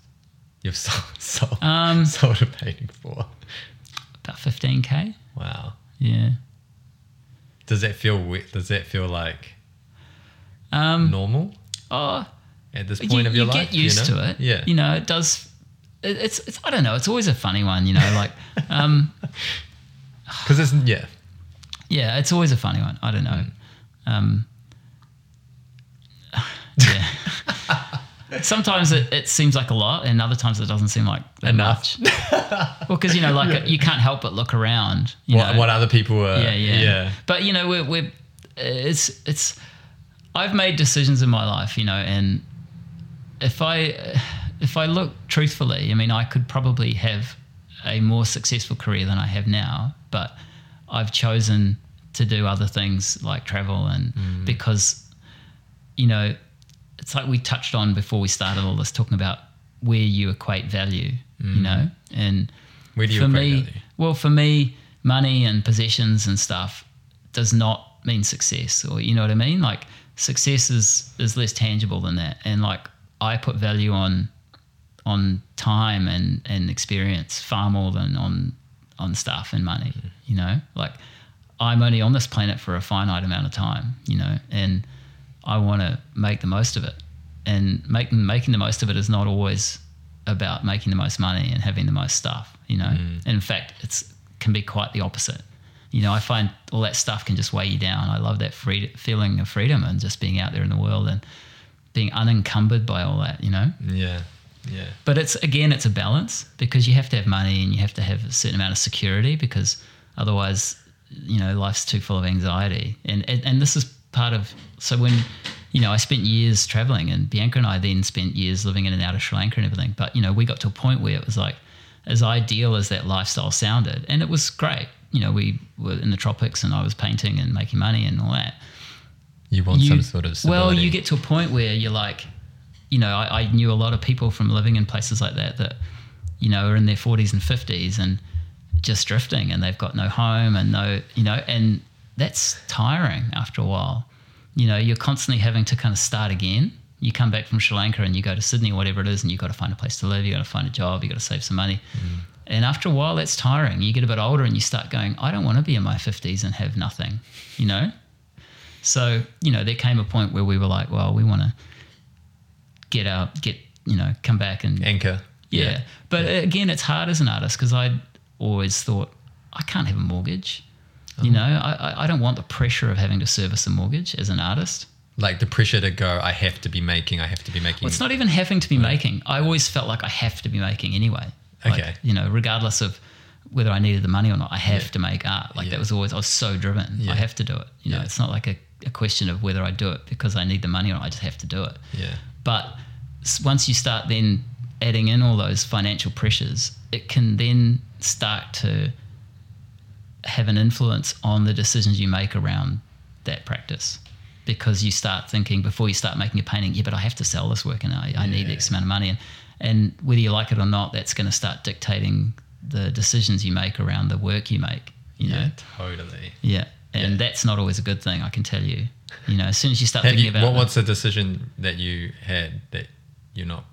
A: you've [LAUGHS] sold sold,
B: Um,
A: sold a painting for?
B: About 15k.
A: Wow.
B: Yeah.
A: Does that feel weird? Does that feel like
B: Um,
A: normal
B: oh,
A: at this
B: you,
A: point of your
B: you
A: life?
B: get used
A: you know?
B: to it.
A: Yeah.
B: You know, it does. It, it's it's I don't know. It's always a funny one. You know, like um, [LAUGHS]
A: Because it's yeah.
B: yeah, it's always a funny one. I don't know.
A: Mm.
B: Um, [LAUGHS] yeah. Sometimes it, it seems like a lot, and other times it doesn't seem like
A: Enough.
B: much. well, because you know, like you can't help but look around. You
A: What,
B: know?
A: what other people were?
B: yeah, yeah,
A: Yeah.
B: But you know, we're, we're it's it's. I've made decisions in my life, you know, and if I if I look truthfully, I mean, I could probably have a more successful career than I have now, but I've chosen to do other things like travel and mm. because you know it's like we touched on before we started all this talking about where you equate value, you mm. know, and
A: Where do you
B: for
A: equate
B: me,
A: value?
B: well, for me, money and possessions and stuff does not mean success, or you know what I mean. Like success is is less tangible than that, and like I put value on on time and and experience far more than on on stuff and money. Mm. You know, like I'm only on this planet for a finite amount of time. You know, and I want to make the most of it, and making making the most of it is not always about making the most money and having the most stuff. You know, mm. and in fact, it's can be quite the opposite. You know, I find all that stuff can just weigh you down. I love that free, feeling of freedom and just being out there in the world and being unencumbered by all that. You know,
A: Yeah. Yeah.
B: but it's again, it's a balance because you have to have money and you have to have a certain amount of security because otherwise, you know, life's too full of anxiety. And and, and this is part of so when you know I spent years traveling and Bianca and I then spent years living in and out of Sri Lanka and everything. But you know, we got to a point where it was like as ideal as that lifestyle sounded, and it was great. You know, we were in the tropics and I was painting and making money and all that
A: You want
B: you-
A: some sort of
B: well you get to a point where you're like you know I, I knew a lot of people from living in places like that that you know are in their 40s and 50s and just drifting and they've got no home and no you know and that's tiring after a while. You know you're constantly having to kind of start again. You come back from sri lanka and you go to sydney or whatever it is and you've got to find a place to live you've got to find a job you've got to save some money. Mm. And after a while that's tiring. You get a bit older and you start going i don't want to be in my 50s and have nothing you know? So, you know, there came a point where we were like, well, we want to get out, get, you know, come back and
A: Anchor.
B: yeah. But again, it's hard as an artist because I always thought I can't have a mortgage. You uh-huh. know, I, I- don't want the pressure of having to service a mortgage as an artist.
A: Like the pressure to go, I have to be making, I have to be making.
B: Well, it's not even having to be making. I always felt like I have to be making anyway. Like,
A: Okay.
B: You know, regardless of whether I needed the money or not, I have to make art. Like
A: Yeah.
B: that was always, I was so driven.
A: Yeah.
B: I have to do it. You know,
A: Yeah.
B: it's not like a, a question of whether I do it because I need the money or not. I just have to do it.
A: yeah.
B: But s- once you start then adding in all those financial pressures, it can then start to have an influence on the decisions you make around that practice. Because you start thinking before you start making a painting, yeah, but I have to sell this work and I, I need
A: Yeah.
B: X amount of money. And, and whether you like it or not, that's going to start dictating the decisions you make around the work you make. You know?
A: Yeah, totally.
B: Yeah. And
A: Yeah.
B: that's not always a good thing, I can tell you. You know, as soon as you start thinking
A: you,
B: about
A: what, what's the decision that you had that you're not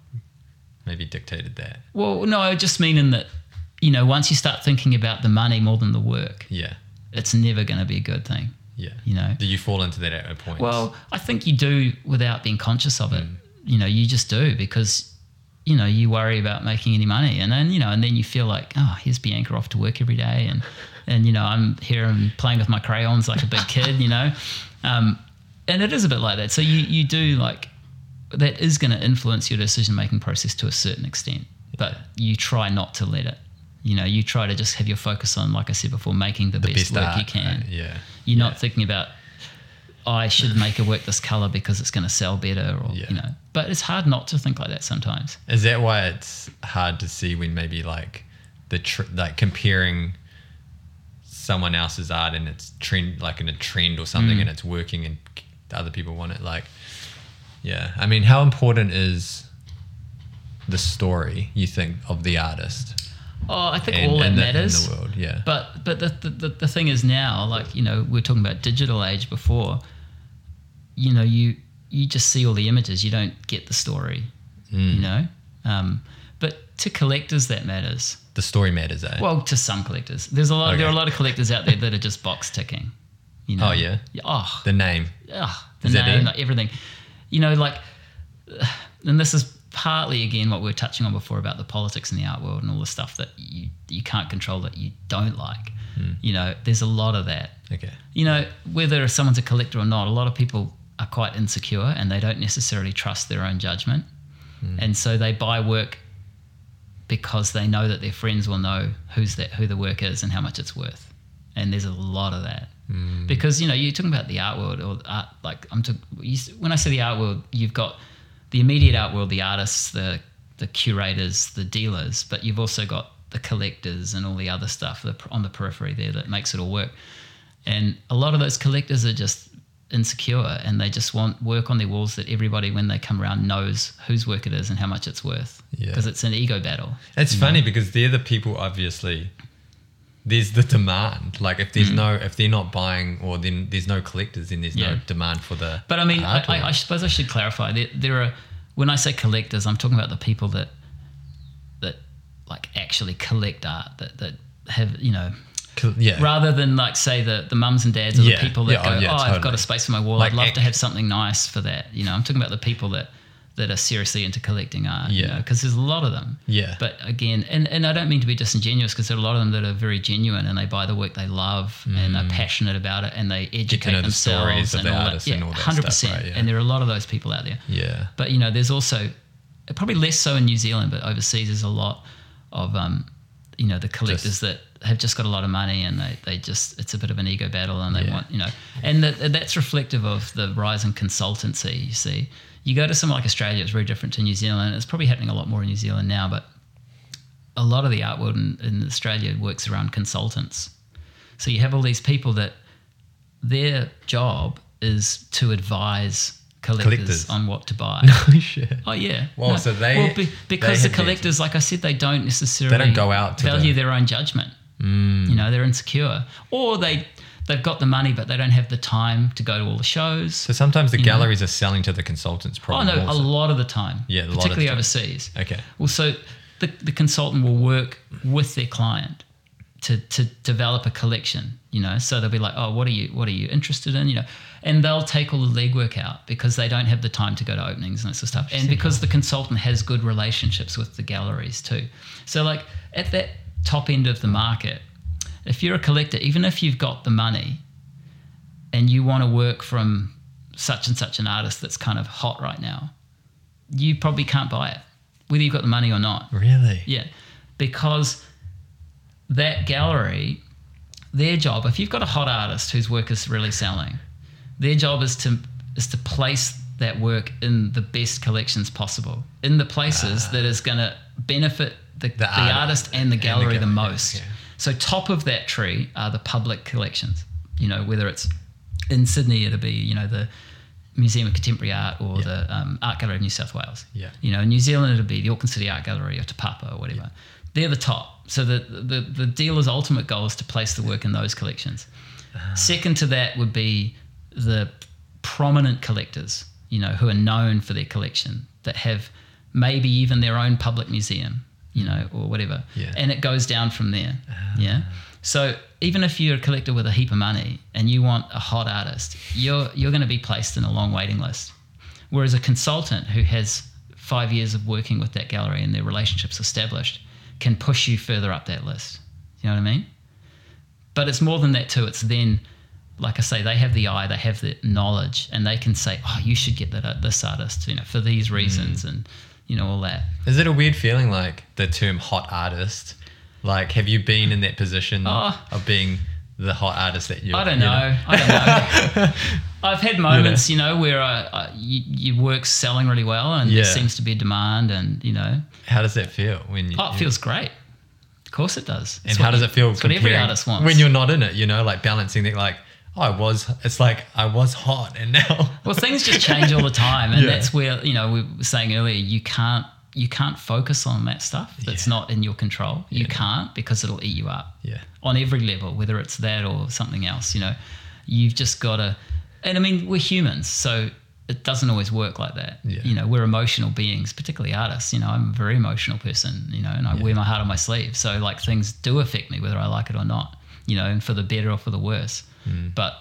A: maybe dictated that?
B: Well, no, I just mean in that, you know, once you start thinking about the money more than the work,
A: Yeah.
B: it's never going to be a good thing,
A: Yeah.
B: you know.
A: Do you fall into that at a point?
B: Well, I think you do without being conscious of it.
A: Mm.
B: You know, you just do because, you know, you worry about making any money, and then you know, and then you feel like, oh, here's Bianca off to work every day, and [LAUGHS] and you know, I'm here and playing with my crayons like a big [LAUGHS] kid, you know, um, and it is a bit like that. So you you do like that is going to influence your decision making process to a certain extent, but you try not to let it. You know, you try to just have your focus on, like I said before, making the,
A: the
B: best, work you can.
A: right? Yeah.
B: You're
A: Yeah.
B: not thinking about "Oh, I should make a work this color because it's going to sell better, or
A: Yeah.
B: you know. But it's hard not to think like that sometimes.
A: Is that why it's hard to see when maybe like the tr- like comparing someone else's art and it's trend like in a trend or something
B: Mm.
A: and it's working and other people want it like yeah I mean how important is the story you think of the artist
B: Oh, I think
A: in,
B: all that
A: the, in
B: matters.
A: the world yeah
B: But but the, the, the, thing is now, like you know, we are talking about digital age before. You know, you you just see all the images. You don't get the story.
A: Mm.
B: You know, um, but to collectors that matters.
A: the story matters eh
B: Well, to some collectors, there's a lot. There are a lot of collectors out there that are just box ticking. You know.
A: Oh, yeah?
B: Oh,
A: the name
B: ugh, the
A: Is
B: name, like everything. You know, like, and this is partly again what we were touching on before about the politics in the art world and all the stuff that you you can't control that you don't like.
A: Hmm.
B: You know, there's a lot of that.
A: okay
B: You know, whether someone's a collector or not, a lot of people are quite insecure and they don't necessarily trust their own judgment,
A: Hmm.
B: and so they buy work because they know that their friends will know who's that who the work is and how much it's worth. And there's a lot of that
A: Hmm.
B: because you know you're talking about the art world or art like I'm talking when I say the art world, you've got the immediate art world, the artists, the the curators, the dealers, but you've also got the collectors and all the other stuff on the periphery there that makes it all work. And a lot of those collectors are just insecure and they just want work on their walls that everybody, when they come around, knows whose work it is and how much it's worth.
A: Yeah.
B: Because it's an ego battle.
A: It's funny because they're the people obviously there's the demand. Like if there's no if they're not buying or then there's no collectors, then there's no
B: Mm.
A: Demand for the
B: But I mean, I. I, I suppose I should clarify. There, there are when I say collectors, I'm talking about the people that that like actually collect art that that have you know
A: yeah.
B: rather than like say the the mums and dads or
A: Yeah.
B: the people that
A: Yeah,
B: go,
A: oh,
B: oh,
A: yeah,
B: I've got a space for my wall.
A: Like
B: I'd love
A: act-
B: to have something nice for that. You know, I'm talking about the people that that are seriously into collecting art.
A: Yeah.
B: because there's a lot of them.
A: Yeah.
B: But again, and, and I don't mean to be disingenuous because there are a lot of them that are very genuine and they buy the work they love and are passionate about it and they educate
A: Mm. know the
B: themselves and
A: the
B: all that.
A: and
B: Yeah,
A: all that
B: hundred
A: stuff,
B: percent.
A: right, yeah.
B: And there are a lot of those people out there.
A: yeah.
B: But you know, there's also probably less so in New Zealand, but overseas there's a lot of um, you know the collectors
A: Just-
B: that have just got a lot of money and they, they just it's a bit of an ego battle and they
A: Yeah.
B: want you know and that, that's reflective of the rise in consultancy. You see, you go to somewhere like Australia, it's very different to New Zealand. It's probably happening a lot more in New Zealand now, but a lot of the art world in, in Australia works around consultants. So you have all these people that their job is to advise collectors,
A: Collectors.
B: on what to buy. [LAUGHS]
A: No shit.
B: Oh yeah.
A: Well, so they-
B: be,
A: they
B: because the
A: have
B: collectors, like I said, they don't necessarily
A: They don't go out to
B: value
A: the-
B: their own judgment.
A: Mm.
B: You know, they're insecure, or they they've got the money but they don't have the time to go to all the shows.
A: So sometimes the
B: You know?
A: galleries are selling to the consultants Probably oh
B: no, a lot of the time.
A: Yeah, a lot of the
B: particularly
A: time.
B: overseas.
A: Okay.
B: Well, so the, the consultant will work with their client to, to develop a collection, you know. So they'll be like, oh, what are you what are you interested in? You know, and they'll take all the legwork out because they don't have the time to go to openings and that sort of stuff. And because the consultant has good relationships with the galleries too. So like at that top end of the market, if you're a collector, even if you've got the money and you want to work from such and such an artist that's kind of hot right now, you probably can't buy it, whether you've got the money or not.
A: Really?
B: Yeah, because that gallery, their job, if you've got a hot artist whose work is really selling, their job is to is to place that work in the best collections possible, in the places ah. that is going to benefit the, the,
A: art-
B: artist and the
A: and the
B: gallery the, most.
A: yeah.
B: So top of that tree are the public collections. You know, whether it's in Sydney, it'll be you know the Museum of Contemporary Art or
A: Yeah.
B: the um, Art Gallery of New South Wales.
A: Yeah.
B: You know, in New Zealand, it'll be the Auckland City Art Gallery or Te Papa or whatever. They're the top. So the, the, the dealer's ultimate goal is to place the work in those collections.
A: Ah.
B: Second to that would be the prominent collectors, you know, who are known for their collection that have maybe even their own public museum, you know, mm. or whatever.
A: Yeah.
B: And it goes down from there. Ah. Yeah. So even if you're a collector with a heap of money and you want a hot artist, you're you're going to be placed in a long waiting list. Whereas a consultant who has five years of working with that gallery and their relationships established can push you further up that list. You know what I mean? But it's more than that too. It's then, like I say, they have the eye, they have the knowledge, and they can say, "Oh, you should get that uh, this artist, you know, for these reasons," mm. and you know all that.
A: Is it a weird feeling like the term hot artist? Like, have you been in that position
B: Oh.
A: of being the hot artist that you?
B: I don't
A: you
B: know. I don't know. [LAUGHS] I've had moments, you know, where I, I, you, your work's selling really well, and
A: Yeah.
B: there seems to be a demand, and you know,
A: How does that feel when you?
B: oh, it feels great. Of course, it does.
A: And
B: It's
A: how does it feel?
B: It's what every artist wants.
A: when you're not in it. You know, like balancing that. Like, I was. It's like I was hot, and now.
B: Well, things just change all the time, and
A: Yeah.
B: that's where you know we were saying earlier you can't you can't focus on that stuff that's
A: Yeah.
B: not in your control. You can't because it'll eat you up
A: yeah.
B: on every level, whether it's that or something else. You know, you've just got to. And I mean, we're humans, so it doesn't always work like that.
A: Yeah.
B: You know, we're emotional beings, particularly artists. You know, I'm a very emotional person. You know, and I wear my heart on my sleeve. So like things do affect me, whether I like it or not. You know, and for the better or for the worse.
A: Mm.
B: But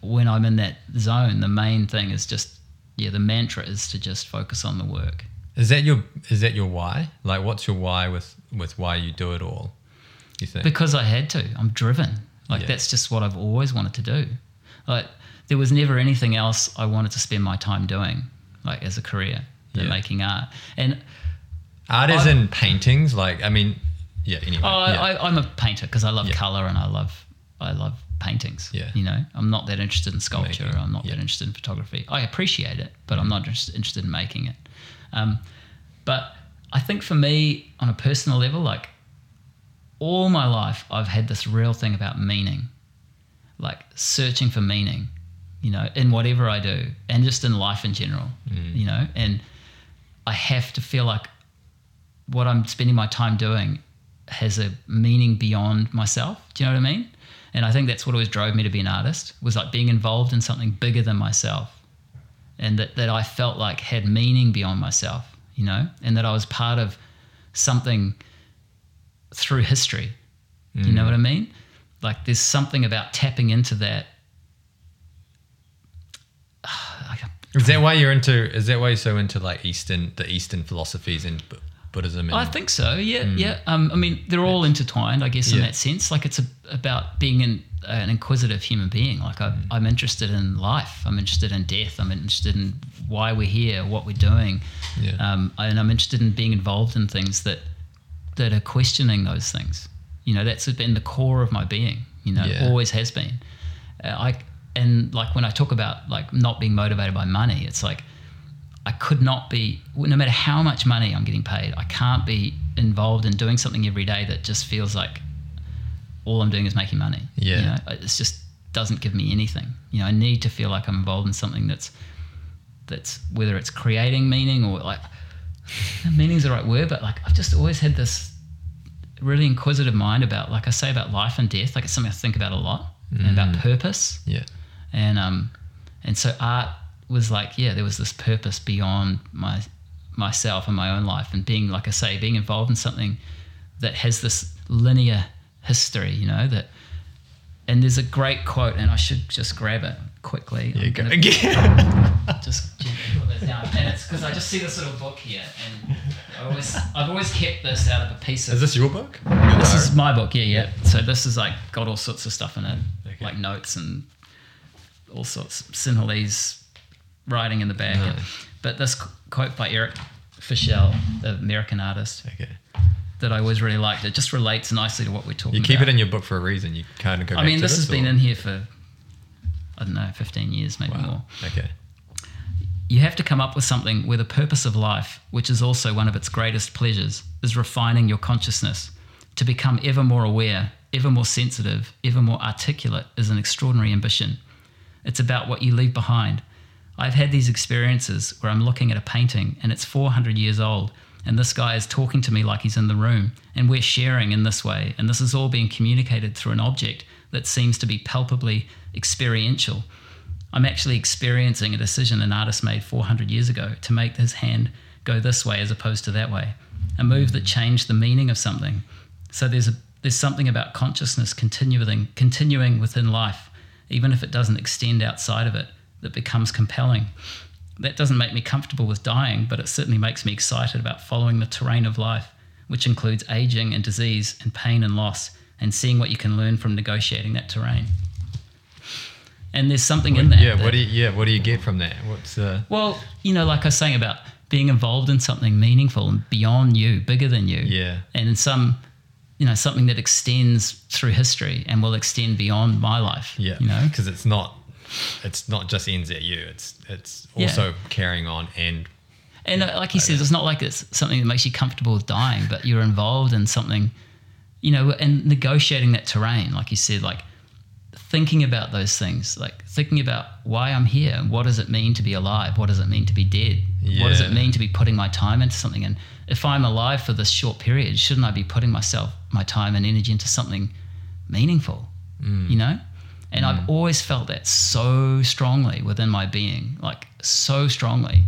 B: when I'm in that zone, the main thing is just yeah, the mantra is to just focus on the work.
A: Is that your is that your why? Like, what's your why with with why you do it all? You think?
B: Because I had to. I'm driven. Like
A: Yeah.
B: that's just what I've always wanted to do. Like there was never anything else I wanted to spend my time doing, like as a career, than
A: Yeah.
B: making art. And
A: Art is in paintings. Like, I mean, yeah. Anyway.
B: oh,
A: yeah.
B: I, I'm a painter because I love color and I love I love paintings.
A: Yeah.
B: You know, I'm not that interested in sculpture.
A: Making,
B: I'm not
A: yeah.
B: that interested in photography. I appreciate it, but I'm not interested interested in making it. Um, but I think for me, on a personal level, like all my life I've had this real thing about meaning, like searching for meaning, you know, in whatever I do and just in life in general, you know, and I have to feel like what I'm spending my time doing has a meaning beyond myself. Do you know what I mean? And I think that's what always drove me to be an artist was like being involved in something bigger than myself. And that, that I felt like had meaning beyond myself, you know, and that I was part of something through history. You know mm. what I mean? Like there's something about tapping into that. [SIGHS]
A: Is that why you're into? Is that why you're so into like Eastern, the Eastern philosophies and Buddhism?
B: I think so. Yeah, yeah. Um, I mean, they're all intertwined, I guess, in
A: Yeah.
B: that sense. Like it's a, about being an, an inquisitive human being. Like I, I'm interested in life. I'm interested in death. I'm interested in why we're here, what we're doing,
A: Yeah.
B: um, and I'm interested in being involved in things that that are questioning those things. You know, that's been the core of my being. You know,
A: Yeah.
B: always has been. Uh, I and like when I talk about like not being motivated by money, it's like I could not be, no matter how much money I'm getting paid, I can't be involved in doing something every day that just feels like all I'm doing is making money.
A: Yeah.
B: You know, it just doesn't give me anything. You know, I need to feel like I'm involved in something that's, that's whether it's creating meaning or like, [SIGHS] meaning's the right word, but like I've just always had this really inquisitive mind about, like I say, about life and death. Like it's something I think about a lot and about purpose
A: yeah.
B: and um and so art was like yeah there was this purpose beyond my myself and my own life and being like i say being involved in something that has this linear history you know that and there's a great quote and i should just grab it quickly
A: Yeah. Go again. [LAUGHS]
B: just gently put this down and it's because i just see this little book here and i always i've always kept this out of a piece of
A: is this your book?
B: this is my book, yeah, yeah. So this is like got all sorts of stuff in it,
A: Okay.
B: like notes and all sorts. Sinhalese writing in the back.
A: Nice.
B: But this qu- quote by Eric Fischl, the American artist,
A: okay.
B: that I always really liked. It just relates nicely to what we're talking about.
A: You keep
B: about.
A: it in your book for a reason. You of go.
B: I
A: back
B: mean,
A: to
B: this has been in here for I don't know, fifteen years, maybe more.
A: Okay.
B: You have to come up with something where the purpose of life, which is also one of its greatest pleasures, is refining your consciousness. To become ever more aware, ever more sensitive, ever more articulate is an extraordinary ambition. It's about what you leave behind. I've had these experiences where I'm looking at a painting and it's 400 years old, and this guy is talking to me like he's in the room, and we're sharing in this way, and this is all being communicated through an object that seems to be palpably experiential. I'm actually experiencing a decision an artist made 400 years ago to make his hand go this way as opposed to that way, a move that changed the meaning of something. So there's a there's something about consciousness continuing continuing within life, even if it doesn't extend outside of it, that becomes compelling. That doesn't make me comfortable with dying, but it certainly makes me excited about following the terrain of life, which includes aging and disease and pain and loss, and seeing what you can learn from negotiating that terrain. And there's something in that.
A: yeah.
B: that-
A: What do you? Yeah. What do you get from that? What's uh?
B: well, you know, like I was saying about being involved in something meaningful and beyond you, bigger than you.
A: Yeah.
B: And in some, you know, something that extends through history and will extend beyond my life.
A: Yeah.
B: You know?
A: Because it's not. It's not just ends at you. It's it's
B: Yeah.
A: also carrying on and
B: And uh, like he says, it's not like it's something that makes you comfortable with dying, but you're involved in something, you know, and negotiating that terrain, like you said, like thinking about those things, like thinking about why I'm here, what does it mean to be alive, what does it mean to be dead, what does it mean to be putting my time into something, and if I'm alive for this short period, shouldn't I be putting myself, my time and energy into something meaningful, you know? And I've always felt that so strongly within my being, like so strongly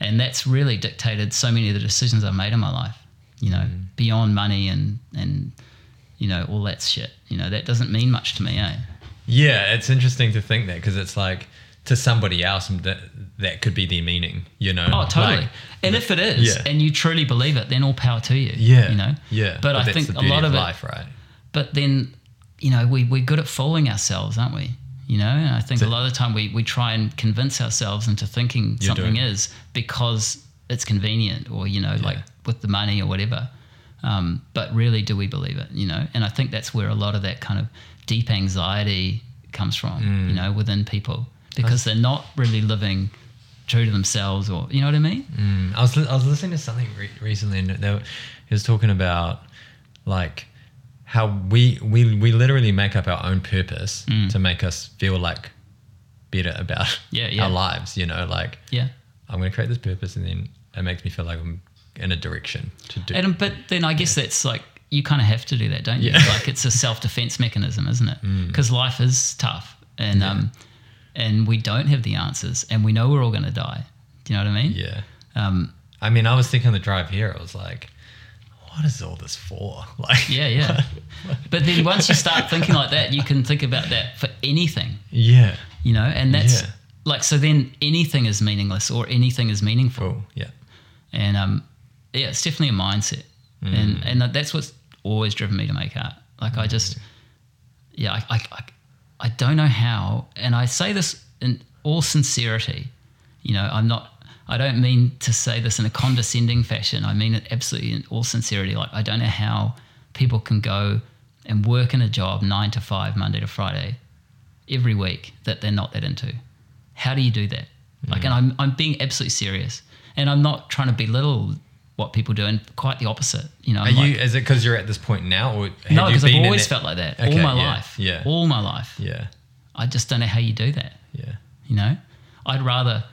B: and that's really dictated so many of the decisions I've made in my life. You know, beyond money and and you know all that shit. You know, that doesn't mean much to me. Eh?
A: Yeah, it's interesting to think that because it's like to somebody else that that could be their meaning, you know.
B: Oh, totally.
A: Like,
B: and if it is,
A: Yeah.
B: and you truly believe it, then all power to you.
A: yeah,
B: you know.
A: yeah.
B: But, I think a lot of, it.
A: life, right?
B: But then, you know, we we're good at fooling ourselves, aren't we? You know, and I think
A: So-
B: a lot of the time we we try and convince ourselves into thinking something is because it's convenient, or you know, like with the money or whatever. Um, but really, do we believe it? You know, and I think that's where a lot of that kind of deep anxiety comes from.
A: Mm.
B: You know, within people because they're not really living true to themselves, or you know what I mean?
A: Mm, I was I was listening to something re- recently, and they were, he was talking about like how we we we literally make up our own purpose
B: Mm.
A: to make us feel like better about
B: Yeah, [LAUGHS] yeah.
A: our lives. You know, like
B: Yeah.
A: I'm going to create this purpose, and then it makes me feel like I'm in a direction to do.
B: And but then I guess that's like you kind of have to do that, don't you?
A: Yeah. Mm.
B: Like it's a self defense mechanism, isn't it? Because life is tough, and um, and we don't have the answers, and we know we're all going to die. Do you know what I mean?
A: yeah.
B: Um,
A: I mean, I was thinking on the drive here, I was like, what is all this for? [LAUGHS] Like,
B: yeah, yeah. but then once you start [LAUGHS] thinking like that, you can think about that for anything,
A: yeah.
B: you know, and that's
A: Yeah.
B: like so. Then anything is meaningless, or anything is meaningful.
A: Cool. Yeah.
B: and um, yeah, it's definitely a mindset,
A: Mm.
B: and and that's what's always driven me to make art. Like I just, yeah, I, I, I, I don't know how, and I say this in all sincerity. You know, I'm not. I don't mean to say this in a condescending fashion. I mean it absolutely in all sincerity. Like I don't know how people can go and work in a job nine to five, Monday to Friday, every week that they're not that into. How do you do that? Like, and mm. I'm I'm being absolutely serious, and I'm not trying to belittle what people do, and quite the opposite. You know,
A: you?
B: like-
A: Is it because you're at this point now, or have
B: no, because I've always felt like that all my
A: yeah,
B: life.
A: yeah.
B: all my life.
A: Yeah.
B: I just don't know how you do that.
A: Yeah.
B: You know, I'd rather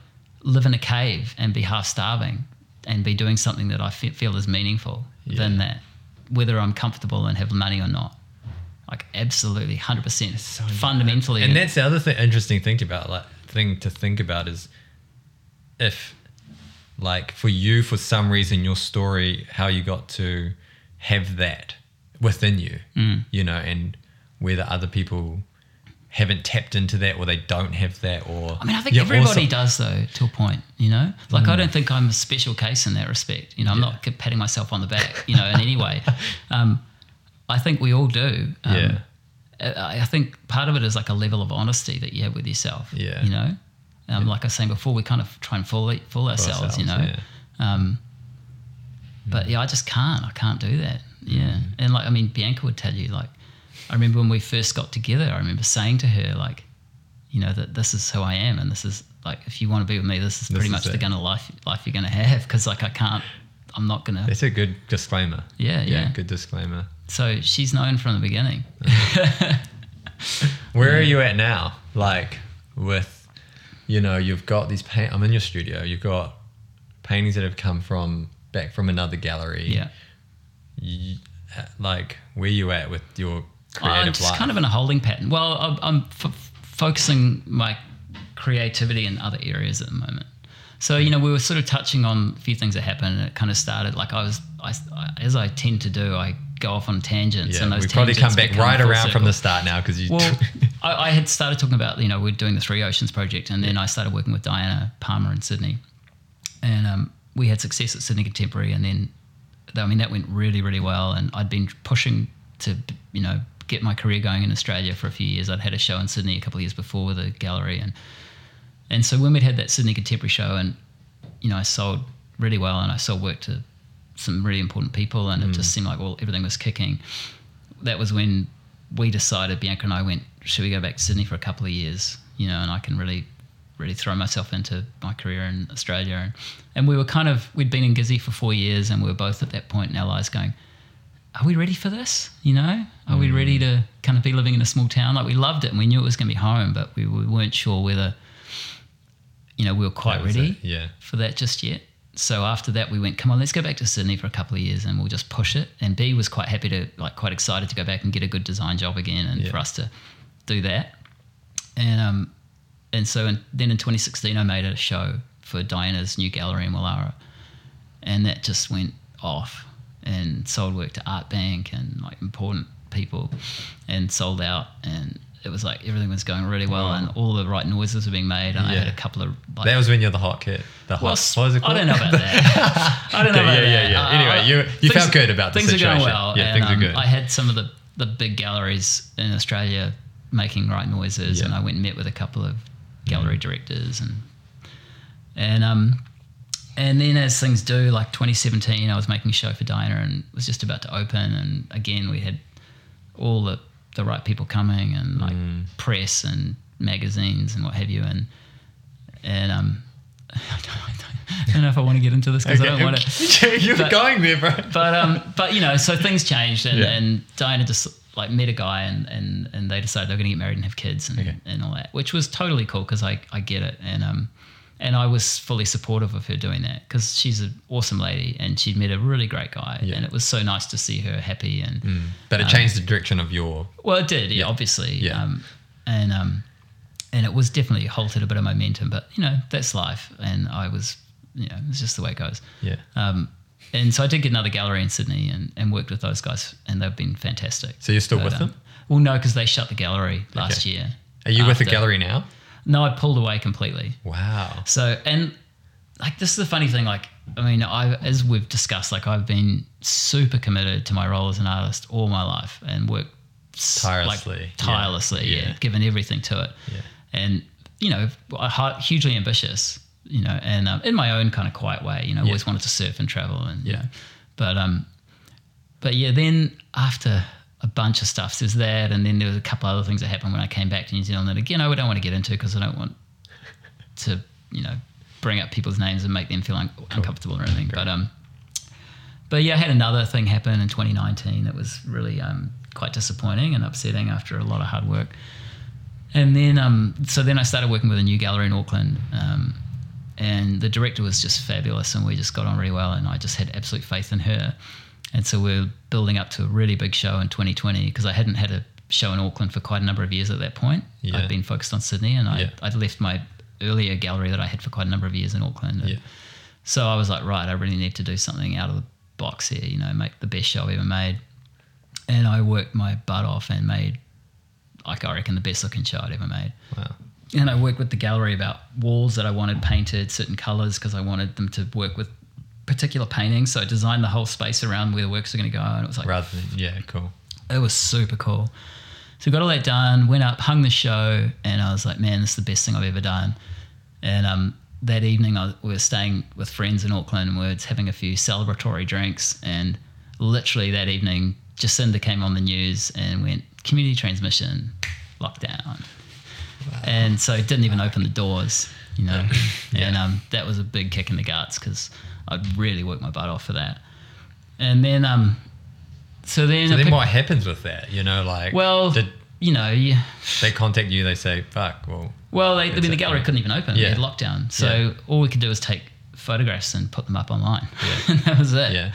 B: live in a cave and be half starving and be doing something that I feel is meaningful
A: Yeah.
B: than that, whether I'm comfortable and have money or not. Like absolutely, hundred percent,
A: So-
B: fundamentally.
A: And that's the other thing, interesting thing about like thing to think about is if like for you for some reason your story how you got to have that within you
B: Mm.
A: you know and whether other people haven't tapped into that or they don't have that or
B: I mean, I think everybody
A: also-
B: does though, to a point. You know, like I don't think I'm a special case in that respect. You know, I'm
A: Mm. Yeah.
B: not patting myself on the back. You know, in any way. [LAUGHS] Um, I think we all do. Um,
A: Yeah.
B: I I think part of it is like a level of honesty that you have with yourself.
A: Yeah.
B: You know, um, like I was saying before, we kind of try and fool fool ourselves. you know.
A: ourselves,
B: Um, but yeah, I just can't. I can't do that. Yeah.
A: Mm.
B: And like, I mean, Bianca would tell you, like, I remember when we first got together, I remember saying to her, like, you know, that this is who I am. And this is like, if you want to be with me, this is
A: This
B: pretty
A: is
B: much the kind of life, life you're going to have. Cause like, I can't, I'm not going to.
A: that's a good disclaimer
B: Yeah. Yeah.
A: good disclaimer
B: So she's known from the beginning. [LAUGHS]
A: Where are you at now? Like with, you know, you've got these paint. I'm in your studio. You've got paintings that have come from back from another gallery.
B: Yeah.
A: You, uh, like where you at with your
B: I'm just
A: life?
B: kind of in a holding pattern. Well, I'm, I'm f- focusing my creativity in other areas at the moment. So you know, we were sort of touching on a few things that happened, and it kind of started like I was, I, I- as I tend to do, I go off on tangents,
A: yeah,
B: and those
A: we probably come back right around from the start now because you.
B: Well, [LAUGHS] I, I had started talking about you know we're doing the Three Oceans project, and then I started working with Diana Palmer in Sydney, and um, we had success at Sydney Contemporary, and then I mean that went really really well, and I'd been pushing to you know get my career going in Australia for a few years. I'd had a show in Sydney a couple of years before with a gallery, and and so when we'd had that Sydney Contemporary show, and you know I sold really well, and I sold work to some really important people, and it just mm. seemed like well everything was kicking. That was when we decided Bianca and I went, should we go back to Sydney for a couple of years? You know, and I can really, really throw myself into my career in Australia. And, and we were kind of we'd been in Gizzy for four years, and we were both at that point in our lives going, are we ready for this? You know, are we ready to kind of be living in a small town? Like we loved it and we knew it was going to be home, but we, we weren't sure whether, you know, we were quite ready
A: it, Yeah.
B: for that just yet. So after that, we went, come on, let's go back to Sydney for a couple of years and we'll just push it. And B was quite happy to, like, quite excited to go back and get a good design job again and
A: Yeah.
B: for us to do that. And um, and so in, then in 2016, I made a show for Diana's new gallery in Woollahra, and that just went off and sold work to Artbank and like important people, and sold out and. It was like everything was going really well,
A: Wow.
B: and all the right noises were being made. And I had a couple of like,
A: That was when you're the hot kid. The hot.
B: well,
A: what was it [LAUGHS]
B: I don't know about that. I don't know
A: Okay,
B: about
A: yeah,
B: that.
A: yeah, yeah.
B: Uh,
A: Anyway, you- you
B: things-
A: felt good about the
B: things are going
A: situation.
B: well.
A: Yeah,
B: and,
A: things are
B: um,
A: good.
B: I had some of the the big galleries in Australia making right noises,
A: Yeah.
B: and I went and met with a couple of gallery directors, and and um and then as things do, like 2017, I was making a show for Diana, and it was just about to open, and again we had all the the right people coming, and like
A: Mm.
B: press and magazines and what have you, and and um. [LAUGHS] I don't, I don't, know if I want to get into this because I don't want to.
A: You're
B: But-
A: going there, bro.
B: But um, but you know, so things changed, and,
A: Yeah.
B: and Diana just like met a guy, and and and they decided they're going to get married and have kids and,
A: Okay.
B: and all that, which was totally cool because I I get it, and um, and I was fully supportive of her doing that because she's an awesome lady, and she'd met a really great guy,
A: Yeah.
B: and it was so nice to see her happy and.
A: But it changed the direction of your.
B: Well, it did, yeah,
A: Yeah.
B: obviously.
A: Yeah.
B: Um, and um, and it was definitely halted a bit of momentum, but you know that's life, and I was, you know, it's just the way it goes.
A: Yeah.
B: Um, and so I did get another gallery in Sydney and, and worked with those guys, and they've been fantastic.
A: So you're still
B: But,
A: with
B: um,
A: them?
B: Well, no, because they shut the gallery last
A: Okay.
B: year.
A: Are you with the gallery now?
B: No, I pulled away completely.
A: Wow.
B: So, and like this is the funny thing. Like, I mean, I as we've discussed, like I've been super committed to my role as an artist all my life and worked
A: Tirelessly,
B: like, tirelessly, yeah.
A: Yeah.
B: given everything to it,
A: Yeah.
B: and you know, hugely ambitious, you know, and um, in my own kind of quiet way, you know,
A: Yeah.
B: always wanted to surf and travel, and you
A: Yeah.
B: know, but um, but yeah, then after a bunch of stuff, there's that, and then there was a couple other things that happened when I came back to New Zealand that again I don't want to get into because I don't want to you know bring up people's names and make them feel un- uncomfortable or anything. But um, but yeah, I had another thing happen in 2019 that was really um, quite disappointing and upsetting after a lot of hard work. And then um, so then I started working with a new gallery in Auckland. Um, and the director was just fabulous, and we just got on really well. And I just had absolute faith in her. And so we're building up to a really big show in 2020 because I hadn't had a show in Auckland for quite a number of years at that point.
A: Yeah.
B: I'd been focused on Sydney, and I,
A: Yeah.
B: I'd left my earlier gallery that I had for quite a number of years in Auckland. And
A: Yeah.
B: So I was like, right, I really need to do something out of the box here, you know, make the best show I've ever made. And I worked my butt off and made, like, I reckon the best looking show I'd ever made
A: Wow.
B: and I worked with the gallery about walls that I wanted painted certain colors because I wanted them to work with particular painting, So I designed the whole space around where the works are going to go, and it was like
A: Rather than yeah, cool.
B: it was super cool. So got all that done, went up, hung the show, and I was like, man, this is the best thing I've ever done. And um, that evening, I, we were staying with friends in Auckland, and we were having a few celebratory drinks. And literally that evening, Jacinda came on the news and went, community transmission, lockdown. And so it didn't even open the doors, you know. And um, that was a big kick in the guts because I'd really work my butt off for that. And then, um, so then,
A: So then what happens with that? You know, like
B: well,
A: did
B: you know, yeah.
A: they contact you? They say, "Fuck." Well,
B: Well, they, I mean, the gallery couldn't even open.
A: Yeah.
B: Lockdown. So
A: Yeah.
B: all we could do was take photographs and put them up online.
A: Yeah. [LAUGHS]
B: and that was it.
A: yeah.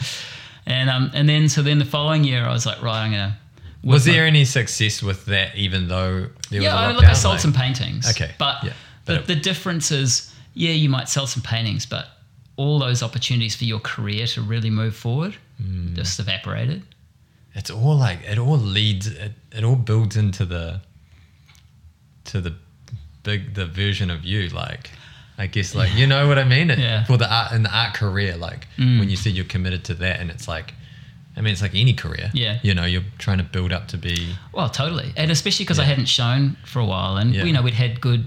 B: And um, and then so then the following year, I was like, right, I'm gonna.
A: Was there
B: my-
A: any success with that? Even though there
B: yeah,
A: was a
B: look, I sold
A: Like-
B: some paintings.
A: Okay,
B: But,
A: yeah.
B: the,
A: But it-
B: the difference is, yeah, you might sell some paintings, but all those opportunities for your career to really move forward
A: Hmm.
B: just evaporated.
A: it's all like it all leads it, it all builds into the to the big the version of you like i guess like you know what i mean It- [LAUGHS]
B: Yeah.
A: for the art in the art career like
B: Mm.
A: when you said you're committed to that and it's like i mean it's like any career
B: Yeah.
A: you know you're trying to build up to be
B: Well, totally, and especially because I hadn't shown for a while, and
A: Yeah.
B: you know we'd had good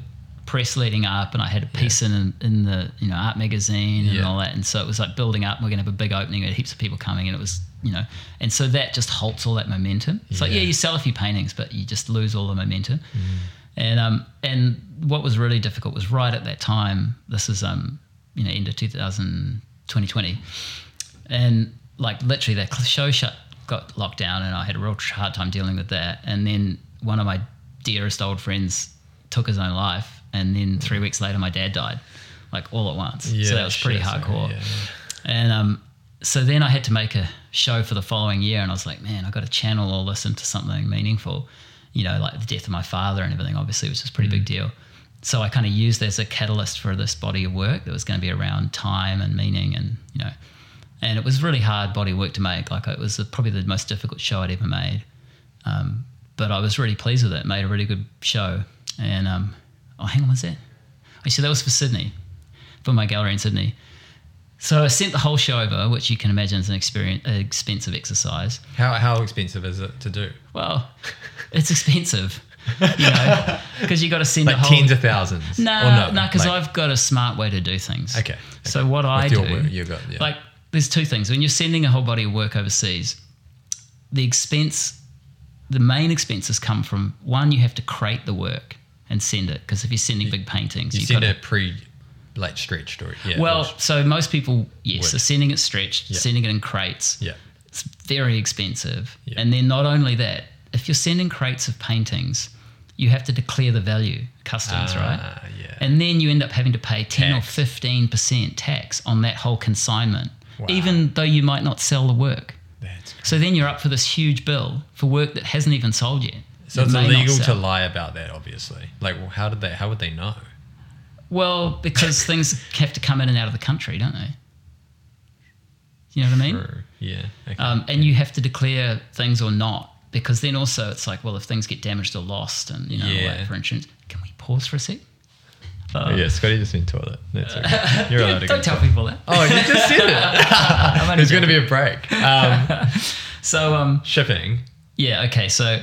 B: press leading up, and I had a piece in in the you know art magazine and
A: Yeah.
B: all that, and so it was like building up. and We're gonna have a big opening, and heaps of people coming, and it was you know, and so that just halts all that momentum. It's like
A: Yeah.
B: yeah, you sell a few paintings, but you just lose all the momentum.
A: Mm.
B: And um and what was really difficult was right at that time. This is um you know end of 2000, 2020, and like literally that show shut got locked down and i had a real hard time dealing with that and then one of my dearest old friends took his own life and then three weeks later my dad died like all at once Yeah, so that was pretty hardcore
A: yeah,
B: and um so then i had to make a show for the following year and i was like man i got to channel all this into something meaningful you know like the death of my father and everything obviously which was a pretty big deal so i kind of used that as a catalyst for this body of work that was going to be around time and meaning and you know and it was really hard body work to make. Like it was probably the most difficult show I'd ever made. Um, but I was really pleased with it. Made a really good show. And um, oh, hang on, what's that? Actually, that was for Sydney, for my gallery in Sydney. So I sent the whole show over, which you can imagine is an experience, an expensive exercise.
A: how, how expensive is it to do
B: Well, it's expensive, you know, [LAUGHS] because you got to send
A: like
B: the whole.
A: tens of thousands
B: No, no, because
A: Like,
B: I've got a smart way to do things.
A: okay
B: So what I
A: With your
B: do,
A: work, you got yeah.
B: like, there's two things. When you're sending a whole body of work overseas, the expense, the main expenses come from one, you have to create the work and send it. Because if you're sending big paintings,
A: you
B: you've
A: send
B: got
A: it pre like stretched or yeah.
B: Well,
A: or-
B: so most people, yes,
A: Would.
B: are sending it stretched,
A: Yeah.
B: sending it in crates.
A: yeah.
B: It's very expensive.
A: Yeah.
B: And then not only that, if you're sending crates of paintings, you have to declare the value, customs, right?
A: Ah, yeah.
B: And then you end up having to pay 10
A: Tax.
B: or 15% tax on that whole consignment,
A: Wow.
B: even though you might not sell the work.
A: That's
B: So then you're up for this huge bill for work that hasn't even sold yet.
A: So it's illegal to lie about that. Obviously, like well, how did they? How would they know?
B: Well, because [LAUGHS] things have to come in and out of the country, don't they? You know what I mean?
A: True. Yeah. Okay.
B: Um, and you have to declare things or not, because then also it's like, well, if things get damaged or lost, and you know,
A: Yeah.
B: like for instance, can we pause for a sec?
A: oh, yeah, Scotty just in toilet. That's [LAUGHS] okay. You're allowed to
B: Don't tell people that.
A: Oh, you just said it. [LAUGHS] There's going to be a break. Um,
B: So um,
A: shipping,
B: yeah, okay, so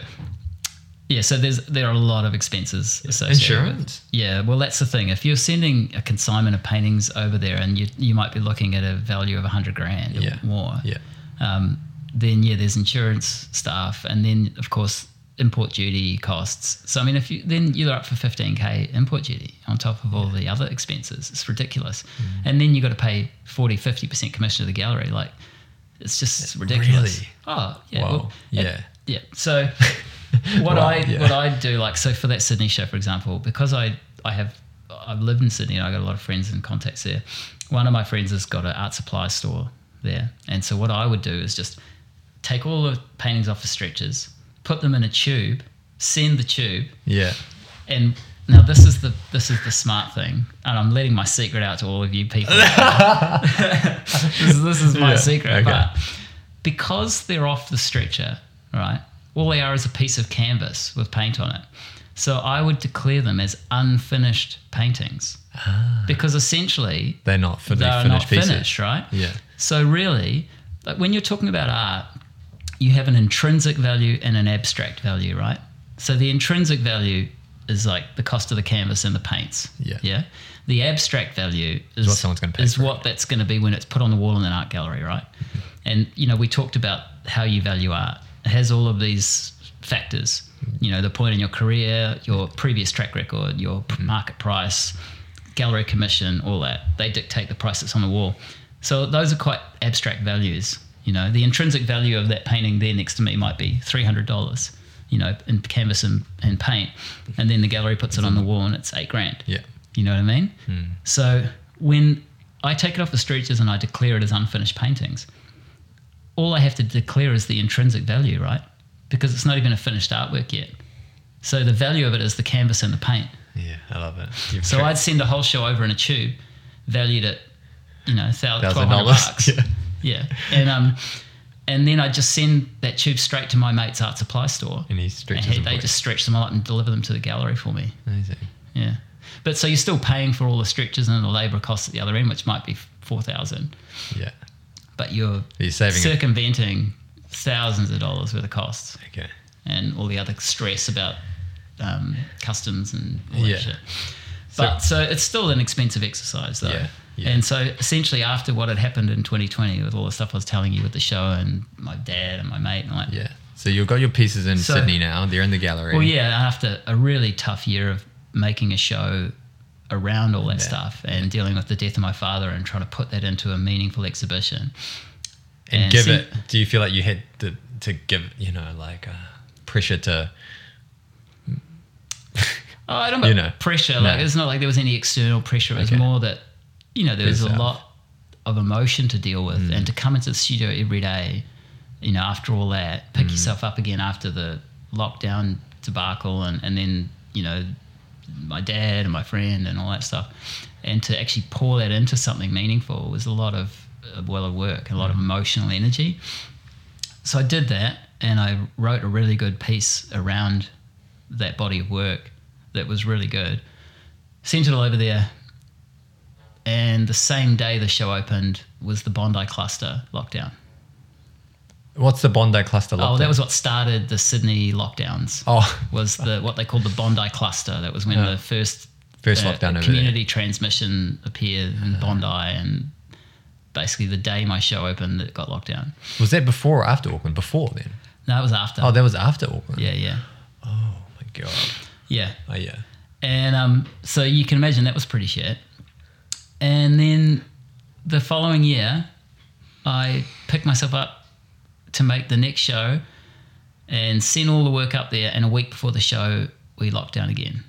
B: yeah, so there's there are a lot of expenses associated. with-
A: insurance.
B: Yeah, well, that's the thing. If you're sending a consignment of paintings over there, and you you might be looking at a value of a hundred grand or
A: Yeah.
B: more,
A: Yeah.
B: um, then yeah, there's insurance stuff, and then of course import duty costs. So I mean, if you then you're up for 15k import duty on top of all the other expenses, it's ridiculous.
A: Mm.
B: And then you got to pay 40, 50 percent commission to the gallery. Like it's just ridiculous.
A: Really?
B: Oh yeah, well,
A: Yeah.
B: and- yeah. So [LAUGHS] [LAUGHS] what
A: Wow,
B: I
A: yeah.
B: what I do like so for that Sydney show, for example, because I I have I've lived in Sydney and I got a lot of friends and contacts there. One of my friends has got an art supply store there, and so what I would do is just take all the paintings off the stretchers, put them in a tube, send the tube,
A: Yeah.
B: and now this is the this is the smart thing, and I'm letting my secret out to all of you people. [LAUGHS] [LAUGHS] this, is- this is my
A: Yeah,
B: secret,
A: okay.
B: but because they're off the stretcher, right? All they are is a piece of canvas with paint on it. So I would declare them as unfinished paintings because essentially
A: They're not fin-
B: they're
A: Ah. finished
B: not
A: pieces.
B: finished, right?
A: Yeah.
B: So really, like when you're talking about art, you have an intrinsic value and an abstract value, right? So the intrinsic value is like the cost of the canvas and the paints.
A: Yeah.
B: Yeah. The abstract value is
A: what someone's gonna pay
B: is
A: for it.
B: what that's going to be when it's put on the wall in an art gallery, right? And you know, we talked about how you value art. Has all of these factors. You know, the point in your career, your previous track record, your p- market price, gallery commission, all that. They dictate the price that's on the wall. So those are quite abstract values. You know, the intrinsic value of that painting there next to me might be three hundred dollars. You know, in canvas and, and paint, and then the gallery puts it on the wall and it's eight grand.
A: Yeah.
B: You know what I mean? Hmm. So when I take it off the stretchers and I declare it as unfinished paintings, all I have to declare is the intrinsic value, right? Because it's not even a finished artwork yet. So the value of it is the canvas and the paint.
A: Yeah. I love it. You've [LAUGHS]
B: So I'd send a whole show over in a tube, valued at, you know, thousand,
A: Thousand
B: twelve hundred
A: dollars.
B: bucks.
A: Yeah.
B: Yeah, and um, and then I just send that tube straight to my mate's art supply store,
A: And he
B: and
A: stretches
B: he,
A: them
B: they just stretch them all up and deliver them to the gallery for me.
A: Amazing.
B: Yeah, but so you're still paying for all the stretches and the labour costs at the other end, which might be four thousand,
A: Yeah.
B: But you're
A: You're saving it.
B: circumventing thousands of dollars worth of costs
A: Okay.
B: and all the other stress about um, customs and all that
A: Yeah.
B: shit.
A: So-
B: But so it's still an expensive exercise, though.
A: Yeah, yeah.
B: And so essentially, after what had happened in 2020 with all the stuff I was telling you with the show and my dad and my mate, and like,
A: Yeah. So you've got your pieces in
B: So-
A: Sydney now. They're in the gallery.
B: well, yeah, after a really tough year of making a show around all that
A: Yeah.
B: stuff and dealing with the death of my father and trying to put that into a meaningful exhibition.
A: and,
B: and
A: give
B: see-
A: it. Do you feel like you had to to give you know like uh, pressure to? [LAUGHS]
B: Oh, I don't [LAUGHS] know
A: You know,
B: pressure.
A: no.
B: Like it's not like there was any external pressure. It was
A: Okay.
B: more that you know there was a lot of emotion to deal with,
A: Mm.
B: and to come into the studio every day, you know, after all that,
A: Mm.
B: pick yourself up again after the lockdown debacle, and and then you know my dad and my friend and all that stuff, and to actually pour that into something meaningful was a lot of uh, well of work, a lot
A: Mm.
B: of emotional energy. So I did that, and I wrote a really good piece around that body of work that was really good. Sent it all over there, and the same day the show opened was the Bondi cluster lockdown.
A: What's the Bondi cluster?
B: Oh, that was what started the Sydney lockdowns.
A: Oh, [LAUGHS]
B: Was the what they called the Bondi cluster? That was when
A: Yeah.
B: the first
A: First
B: uh,
A: lockdown
B: community transmission appeared in Bondi, and basically the day my show opened, it got locked down.
A: was that before or after Auckland? Before then.
B: No, it was after.
A: Oh, that was after Auckland.
B: yeah, yeah,
A: Oh my god.
B: yeah.
A: Oh yeah.
B: And um, so you can imagine that was pretty shit. and then the following year, I picked myself up to make the next show and sent all the work up there. And a week before the show, we locked down again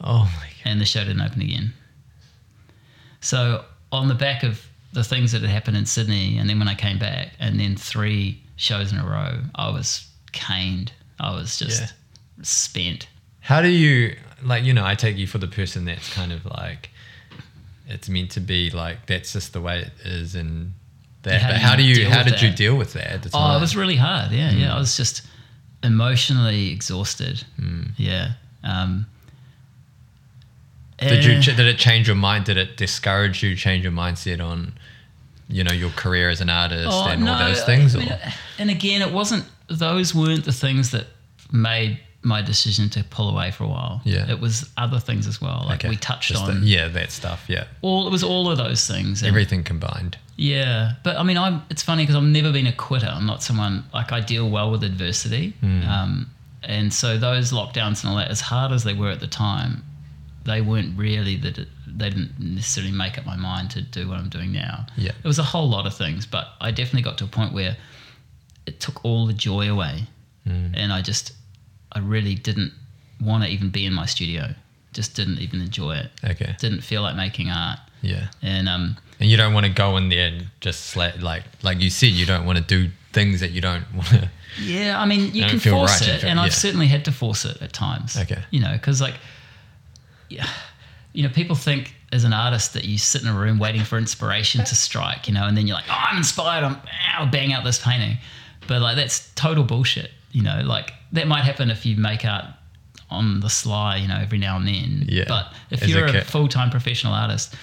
A: Oh my god.
B: and the show didn't open again. So on the back of the things that had happened in Sydney, and then when I came back, and then three shows in a row, I was caned. I was just
A: Yeah.
B: spent.
A: How do you like? You know, I take you for the person that's kind of like, it's meant to be like that's just the way it is, and that.
B: How
A: but how do
B: you?
A: How did you deal with that at the
B: Oh, it was really hard. Yeah, yeah. I was just emotionally exhausted. Yeah. Um,
A: Did you
B: eh,
A: ch- did it change your mind? Did it discourage you? Change your mindset on, you know, your career as an artist
B: Oh,
A: and all those things?
B: I mean, and again, it wasn't; those weren't the things that made my decision to pull away for a while.
A: Yeah.
B: it was other things as well. Like
A: Okay.
B: we touched
A: Just
B: on
A: the- yeah, that stuff. Yeah,
B: all. It was all of those things.
A: everything combined.
B: Yeah, but I mean, I'm. It's funny because I've never been a quitter. I'm not someone like I deal well with adversity,
A: Hmm.
B: um, and so those lockdowns and all that, as hard as they were at the time, they weren't really that. They didn't necessarily make up my mind to do what I'm doing now.
A: Yeah.
B: it was a whole lot of things, but I definitely got to a point where it took all the joy away,
A: Hmm.
B: and I just, I really didn't want to even be in my studio. Just didn't even enjoy it.
A: Okay.
B: Didn't feel like making art,
A: Yeah.
B: and um,
A: And you don't want to go in there and just sla- like like you said, you don't want to do things that you don't want to. [LAUGHS]
B: Yeah, I mean, you can force
A: right,
B: it, and I've certainly had to force it at times.
A: Okay.
B: You know, because like, yeah, you know, people think as an artist that you sit in a room waiting for inspiration to strike, you know, and then you're like, oh, I'm inspired, I'm, I'll bang out this painting, but like that's total bullshit. You know, like that might happen if you make art on the sly, you know, every now and then.
A: Yeah,
B: But if
A: as
B: you're a
A: kid.
B: full time professional artist,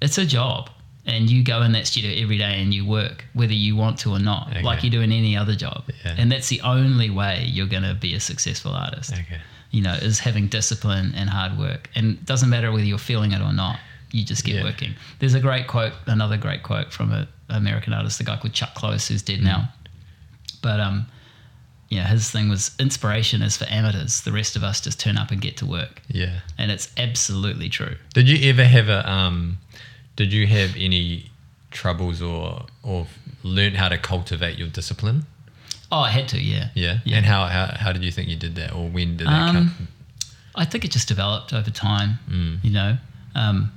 B: it's a job. And you go in that studio every day and you work, whether you want to or not,
A: Okay.
B: like you do in any other job.
A: Yeah.
B: And that's the only way you're going to be a successful artist.
A: Okay.
B: You know, is having discipline and hard work. And it doesn't matter whether you're feeling it or not, you just get
A: Yeah.
B: working. There's a great quote, another great quote from an American artist, a guy called Chuck Close, who's dead now. But, um, yeah, his thing was inspiration is for amateurs. The rest of us just turn up and get to work.
A: Yeah.
B: And it's absolutely true.
A: Did you ever have a um? Did you have any troubles or or learn how to cultivate your discipline?
B: Oh, I had to, yeah.
A: Yeah.
B: Yeah.
A: And how, how how did you think you did that, or when did that
B: Um,
A: come?
B: I think it just developed over time.
A: Mm.
B: You know, um,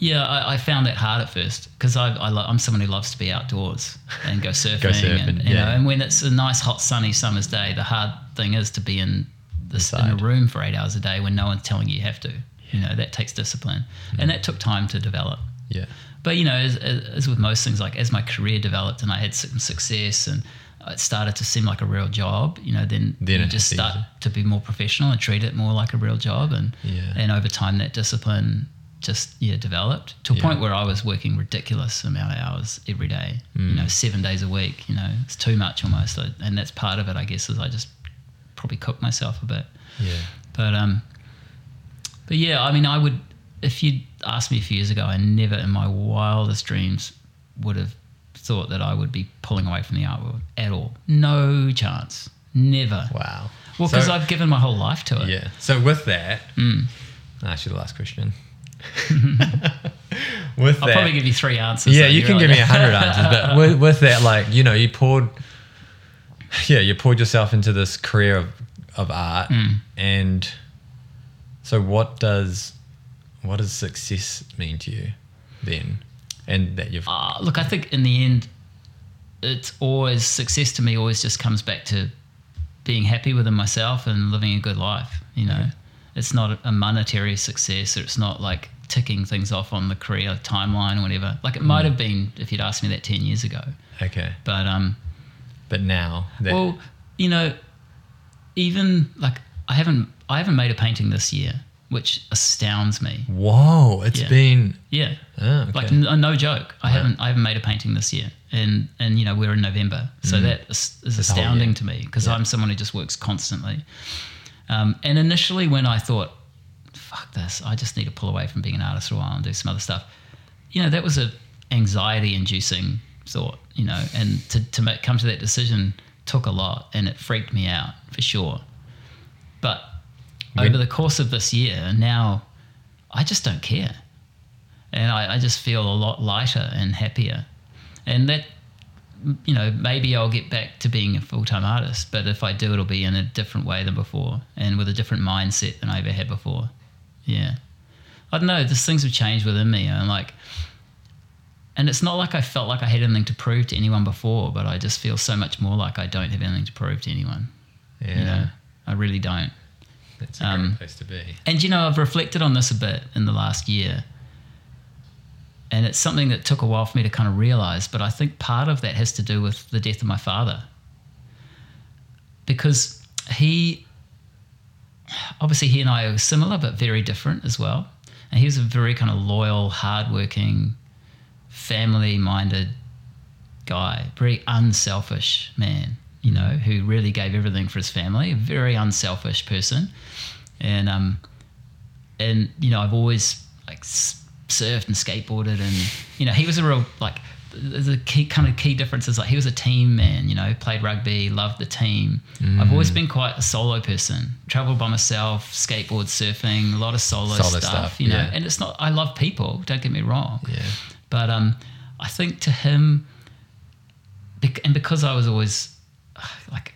B: yeah, I, I found that hard at first because I, I lo- I'm someone who loves to be outdoors and go [LAUGHS] surfing,
A: surfing,
B: and you know,
A: yeah.
B: and when it's a nice hot sunny summer's day, the hard thing is to be in this in a room for eight hours a day when no one's telling you you have to. You know, that takes discipline,
A: Mm.
B: and that took time to develop.
A: Yeah.
B: But you know, as, as, with most things, like as my career developed and I had some success and it started to seem like a real job, you know, then,
A: Then
B: you
A: it
B: just
A: seems-
B: start to be more professional and treat it more like a real job. And
A: Yeah.
B: and over time, that discipline just yeah developed to a
A: Yeah.
B: point where I was working ridiculous amount of hours every day. You know, seven days a week. You know, it's too much almost. And that's part of it, I guess, is I just probably cooked myself a bit.
A: Yeah.
B: But um, but yeah, I mean, I would if you'd asked me a few years ago, I never in my wildest dreams would have thought that I would be pulling away from the art world at all. No chance. Never.
A: Wow.
B: Well, because
A: So-
B: I've given my whole life to it.
A: Yeah. So with that,
B: Mm.
A: I'll ask you the last question. [LAUGHS] with
B: I'll
A: that,
B: probably give you three answers.
A: yeah, you can
B: right.
A: give me a hundred answers, but [LAUGHS] with, with that, like you know, you poured, yeah, you poured yourself into this career of of art,
B: Mm.
A: and so what does what does success mean to you then? And that you've
B: Uh, look, I think in the end, it's always success to me. Always just comes back to being happy within myself and living a good life. You know, it's not a monetary success, or it's not like ticking things off on the career timeline or whatever. Like it
A: Mm.
B: might have been if you'd asked me that ten years ago.
A: okay,
B: But um,
A: but now that
B: well, you know, even like I haven't I haven't made a painting this year, which astounds me.
A: whoa, it's
B: Yeah.
A: been
B: Yeah.
A: oh, okay.
B: like n- no joke i haven't i haven't made a painting this year and and you know we're in november so that is, is astounding to me because
A: Yeah.
B: i'm someone who just works constantly um, and initially when i thought fuck this i just need to pull away from being an artist for a while and do some other stuff you know that was a anxiety inducing thought you know and to, to make, come to that decision took a lot and it freaked me out for sure but
A: When-
B: over the course of this year now i just don't care and I, I just feel a lot lighter and happier. And that, you know, maybe I'll get back to being a full time artist, but if I do, it'll be in a different way than before and with a different mindset than I ever had before. Yeah. I don't know, just things have changed within me. And like, and it's not like I felt like I had anything to prove to anyone before, but I just feel so much more like I don't have anything to prove to anyone.
A: Yeah.
B: You know, I really don't.
A: That's a
B: Um,
A: great place to be.
B: And you know, I've reflected on this a bit in the last year. And it's something that took a while for me to kind of realize, but I think part of that has to do with the death of my father. Because he, obviously, he and I are similar, but very different as well. And he was a very kind of loyal, hardworking, family minded guy, very unselfish man, you know, who really gave everything for his family, a very unselfish person. And, um, and you know, I've always like surfed and skateboarded, and you know, he was a real like the key kind of key difference is like he was a team man. You know, played rugby, loved the team. I've always been quite a solo person. Traveled by myself, skateboard, surfing, a lot of solo,
A: Solo
B: stuff,
A: stuff,
B: You know,
A: yeah.
B: and it's not. I love people. Don't get me wrong.
A: Yeah.
B: But um, I think to him, and because I was always like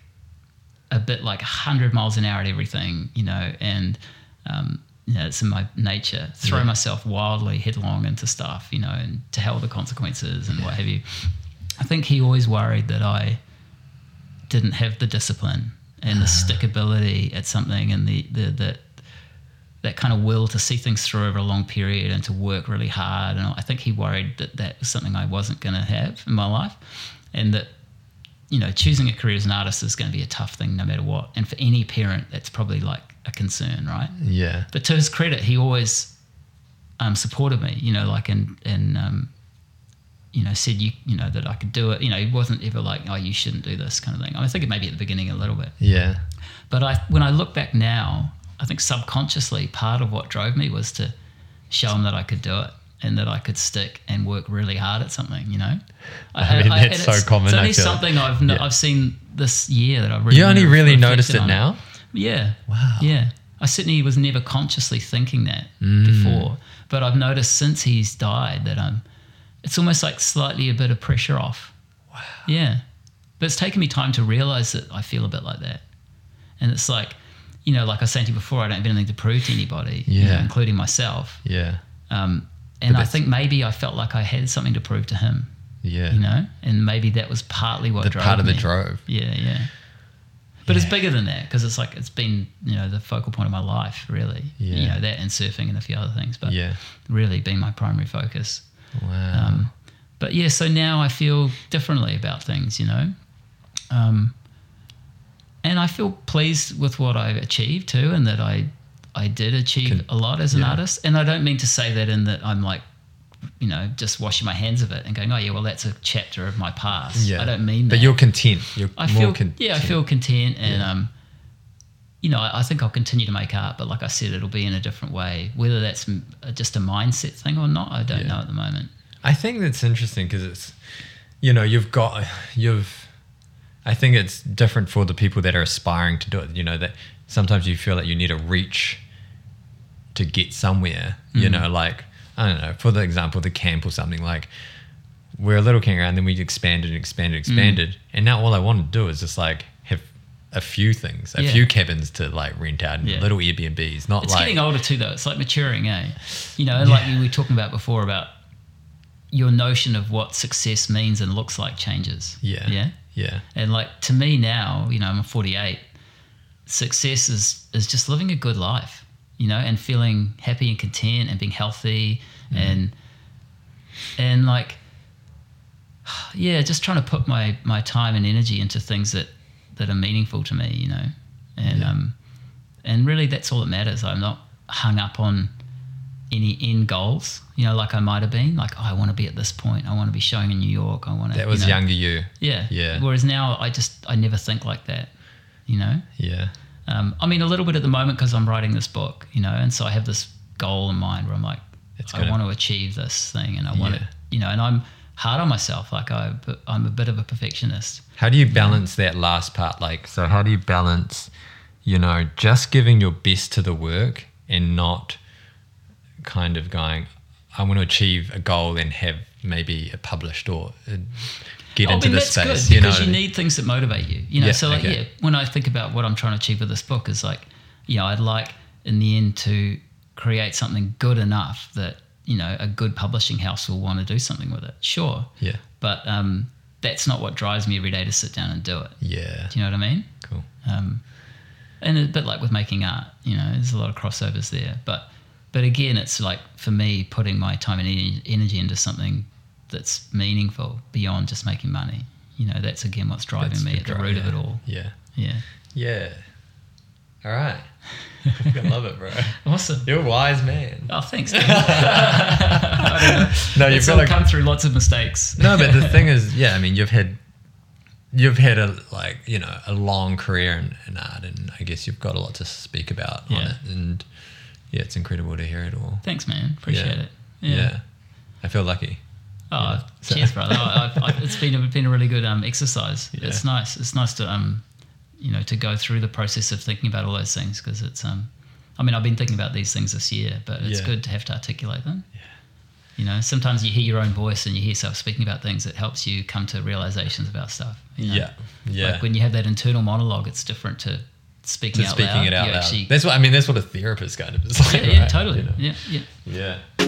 B: a bit like 100 miles an hour at everything, you know, and um, you know, it's in my nature, throw
A: Yeah.
B: myself wildly headlong into stuff, you know, and to hell with the consequences and what have you. I think he always worried that I didn't have the discipline and the [SIGHS] stickability at something and the, the, the that kind of will to see things through over a long period and to work really hard. And I think he worried that that was something I wasn't going to have in my life, and that you know choosing a career as an artist is going to be a tough thing no matter what. And for any parent, that's probably like a concern, right?
A: Yeah.
B: But to his credit, he always um, supported me. You know, like and and um, you know said you you know that I could do it. You know, he wasn't ever like, oh, you shouldn't do this kind of thing. I think it maybe at the beginning a little bit.
A: Yeah.
B: But I, when I look back now, I think subconsciously part of what drove me was to show him that I could do it and that I could stick and work really hard at something. You know,
A: I mean, that's
B: and
A: so common,
B: It's only something I've no,
A: Yeah.
B: I've seen this year that I've really.
A: You only really noticed it
B: on
A: now?
B: Yeah.
A: Wow.
B: Yeah. I certainly was never consciously thinking that
A: Mm.
B: before, but I've noticed since he's died that um, it's almost like slightly a bit of pressure off. Wow. Yeah, but it's taken me time to realize that I feel a bit like that, and it's like, you know, like I was saying to you before, I don't have anything to prove to anybody, you know,
A: Yeah.
B: including myself.
A: Yeah.
B: Um, and I think maybe I felt like I had something to prove to him,
A: Yeah.
B: you know, and maybe that was partly what
A: the
B: drove
A: part of the drove.
B: Yeah, yeah. But it's bigger than that because it's like it's been you know the focal point of my life really. You
A: Yeah.
B: know that and surfing and a few other things, but
A: Yeah.
B: really been my primary focus.
A: Wow.
B: Um, but yeah, so now I feel differently about things, you know. Um, and I feel pleased with what I've achieved too, and that I I did achieve
A: Can-
B: a lot as an
A: yeah.
B: artist. And I don't mean to say that in that I'm like, you know, just washing my hands of it and going, oh yeah, well that's a chapter of my past.
A: yeah.
B: I don't mean that.
A: But you're content. You're
B: I
A: more
B: feel
A: content.
B: yeah, I feel content, and
A: Yeah.
B: um, you know, I, I think I'll continue to make art, but like I said, it'll be in a different way. Whether that's m- uh, just a mindset thing or not, I don't
A: Yeah.
B: know at the moment.
A: I think that's interesting because it's, you know, you've got, you've, I think it's different for the people that are aspiring to do it. You know, that sometimes you feel like you need a reach to get somewhere, you
B: Mm.
A: know, like, I don't know, for the example, the camp or something like, we're a little kangaroo and then we expanded and expanded,
B: Mm.
A: expanded. And now all I want to do is just like have a few things, a
B: Yeah.
A: few cabins to like rent out and
B: Yeah.
A: little Airbnbs, not
B: It's
A: like,
B: getting older too, though. It's like maturing, eh? You know, like we were talking about before about your notion of what success means and looks like changes.
A: yeah,
B: Yeah.
A: yeah,
B: And like to me now, you know, I'm 48. Success is is just living a good life, you know, and feeling happy and content and being healthy and and like yeah, just trying to put my my time and energy into things that that are meaningful to me, you know, and
A: Yeah.
B: um and really that's all that matters. I'm not hung up on any end goals, you know, like I might have been. Like, oh, I want to be at this point. I want to be showing in New York. I want to.
A: that was
B: you know,
A: younger you.
B: yeah.
A: Yeah.
B: Whereas now I just I never think like that. You know.
A: Yeah.
B: Um, I mean, a little bit at the moment because I'm writing this book. You know, and so I have this goal in mind where I'm like,
A: It's
B: I
A: gonna-
B: want to achieve this thing, and I want
A: Yeah.
B: to, you know, and I'm hard on myself. Like I, I'm a bit of a perfectionist.
A: How do you balance that last part? Like, so how do you balance, you know, just giving your best to the work and not kind of going, I want to achieve a goal and have maybe a published or uh, get
B: Oh, I
A: into
B: mean,
A: this space.
B: good
A: you know,
B: because
A: what
B: you,
A: I mean?
B: need things that motivate you. You know,
A: Yeah,
B: so like
A: okay.
B: yeah, when I think about what I'm trying to achieve with this book, is like, you know, I'd like in the end to create something good enough that you know a good publishing house will want to do something with it. Sure,
A: yeah,
B: but um, that's not what drives me every day to sit down and do it.
A: yeah,
B: Do you know what I mean?
A: cool.
B: Um, and a bit like with making art, you know, there's a lot of crossovers there. But but again, it's like for me putting my time and energy into something that's meaningful beyond just making money. You know, that's again what's driving
A: That's
B: me at the root of it all.
A: Yeah,
B: Yeah.
A: yeah. All right, [LAUGHS] I love it, bro.
B: Awesome.
A: You're a wise man.
B: Oh, thanks. [LAUGHS] [LAUGHS] I don't know.
A: No, you've
B: It's
A: got
B: all
A: like
B: come through lots of mistakes.
A: no, but the thing is, yeah, I mean, you've had you've had a like you know a long career in, in art, and I guess you've got a lot to speak about on it, and yeah, it's incredible to hear it all.
B: Thanks, man. Appreciate
A: Yeah.
B: it.
A: Yeah. I feel lucky.
B: Oh,
A: Yeah. So-
B: cheers, brother. I, I, I, it's been a, been a really good um, exercise.
A: Yeah.
B: It's nice. It's nice to um, you know, to go through the process of thinking about all those things because it's um, I mean, I've been thinking about these things this year, but it's
A: Yeah.
B: good to have to articulate them. Yeah. You know, sometimes you hear your own voice and you hear yourself speaking about things. It helps you come to realizations about stuff. you know?
A: Yeah, yeah.
B: Like when you have that internal monologue, it's different to speaking
A: to
B: out
A: speaking
B: loud.
A: it out loud.
B: actually-
A: That's what I mean. That's what a therapist kind of is like.
B: yeah, yeah,
A: right?
B: totally.
A: You know?
B: Yeah, yeah.
A: Yeah.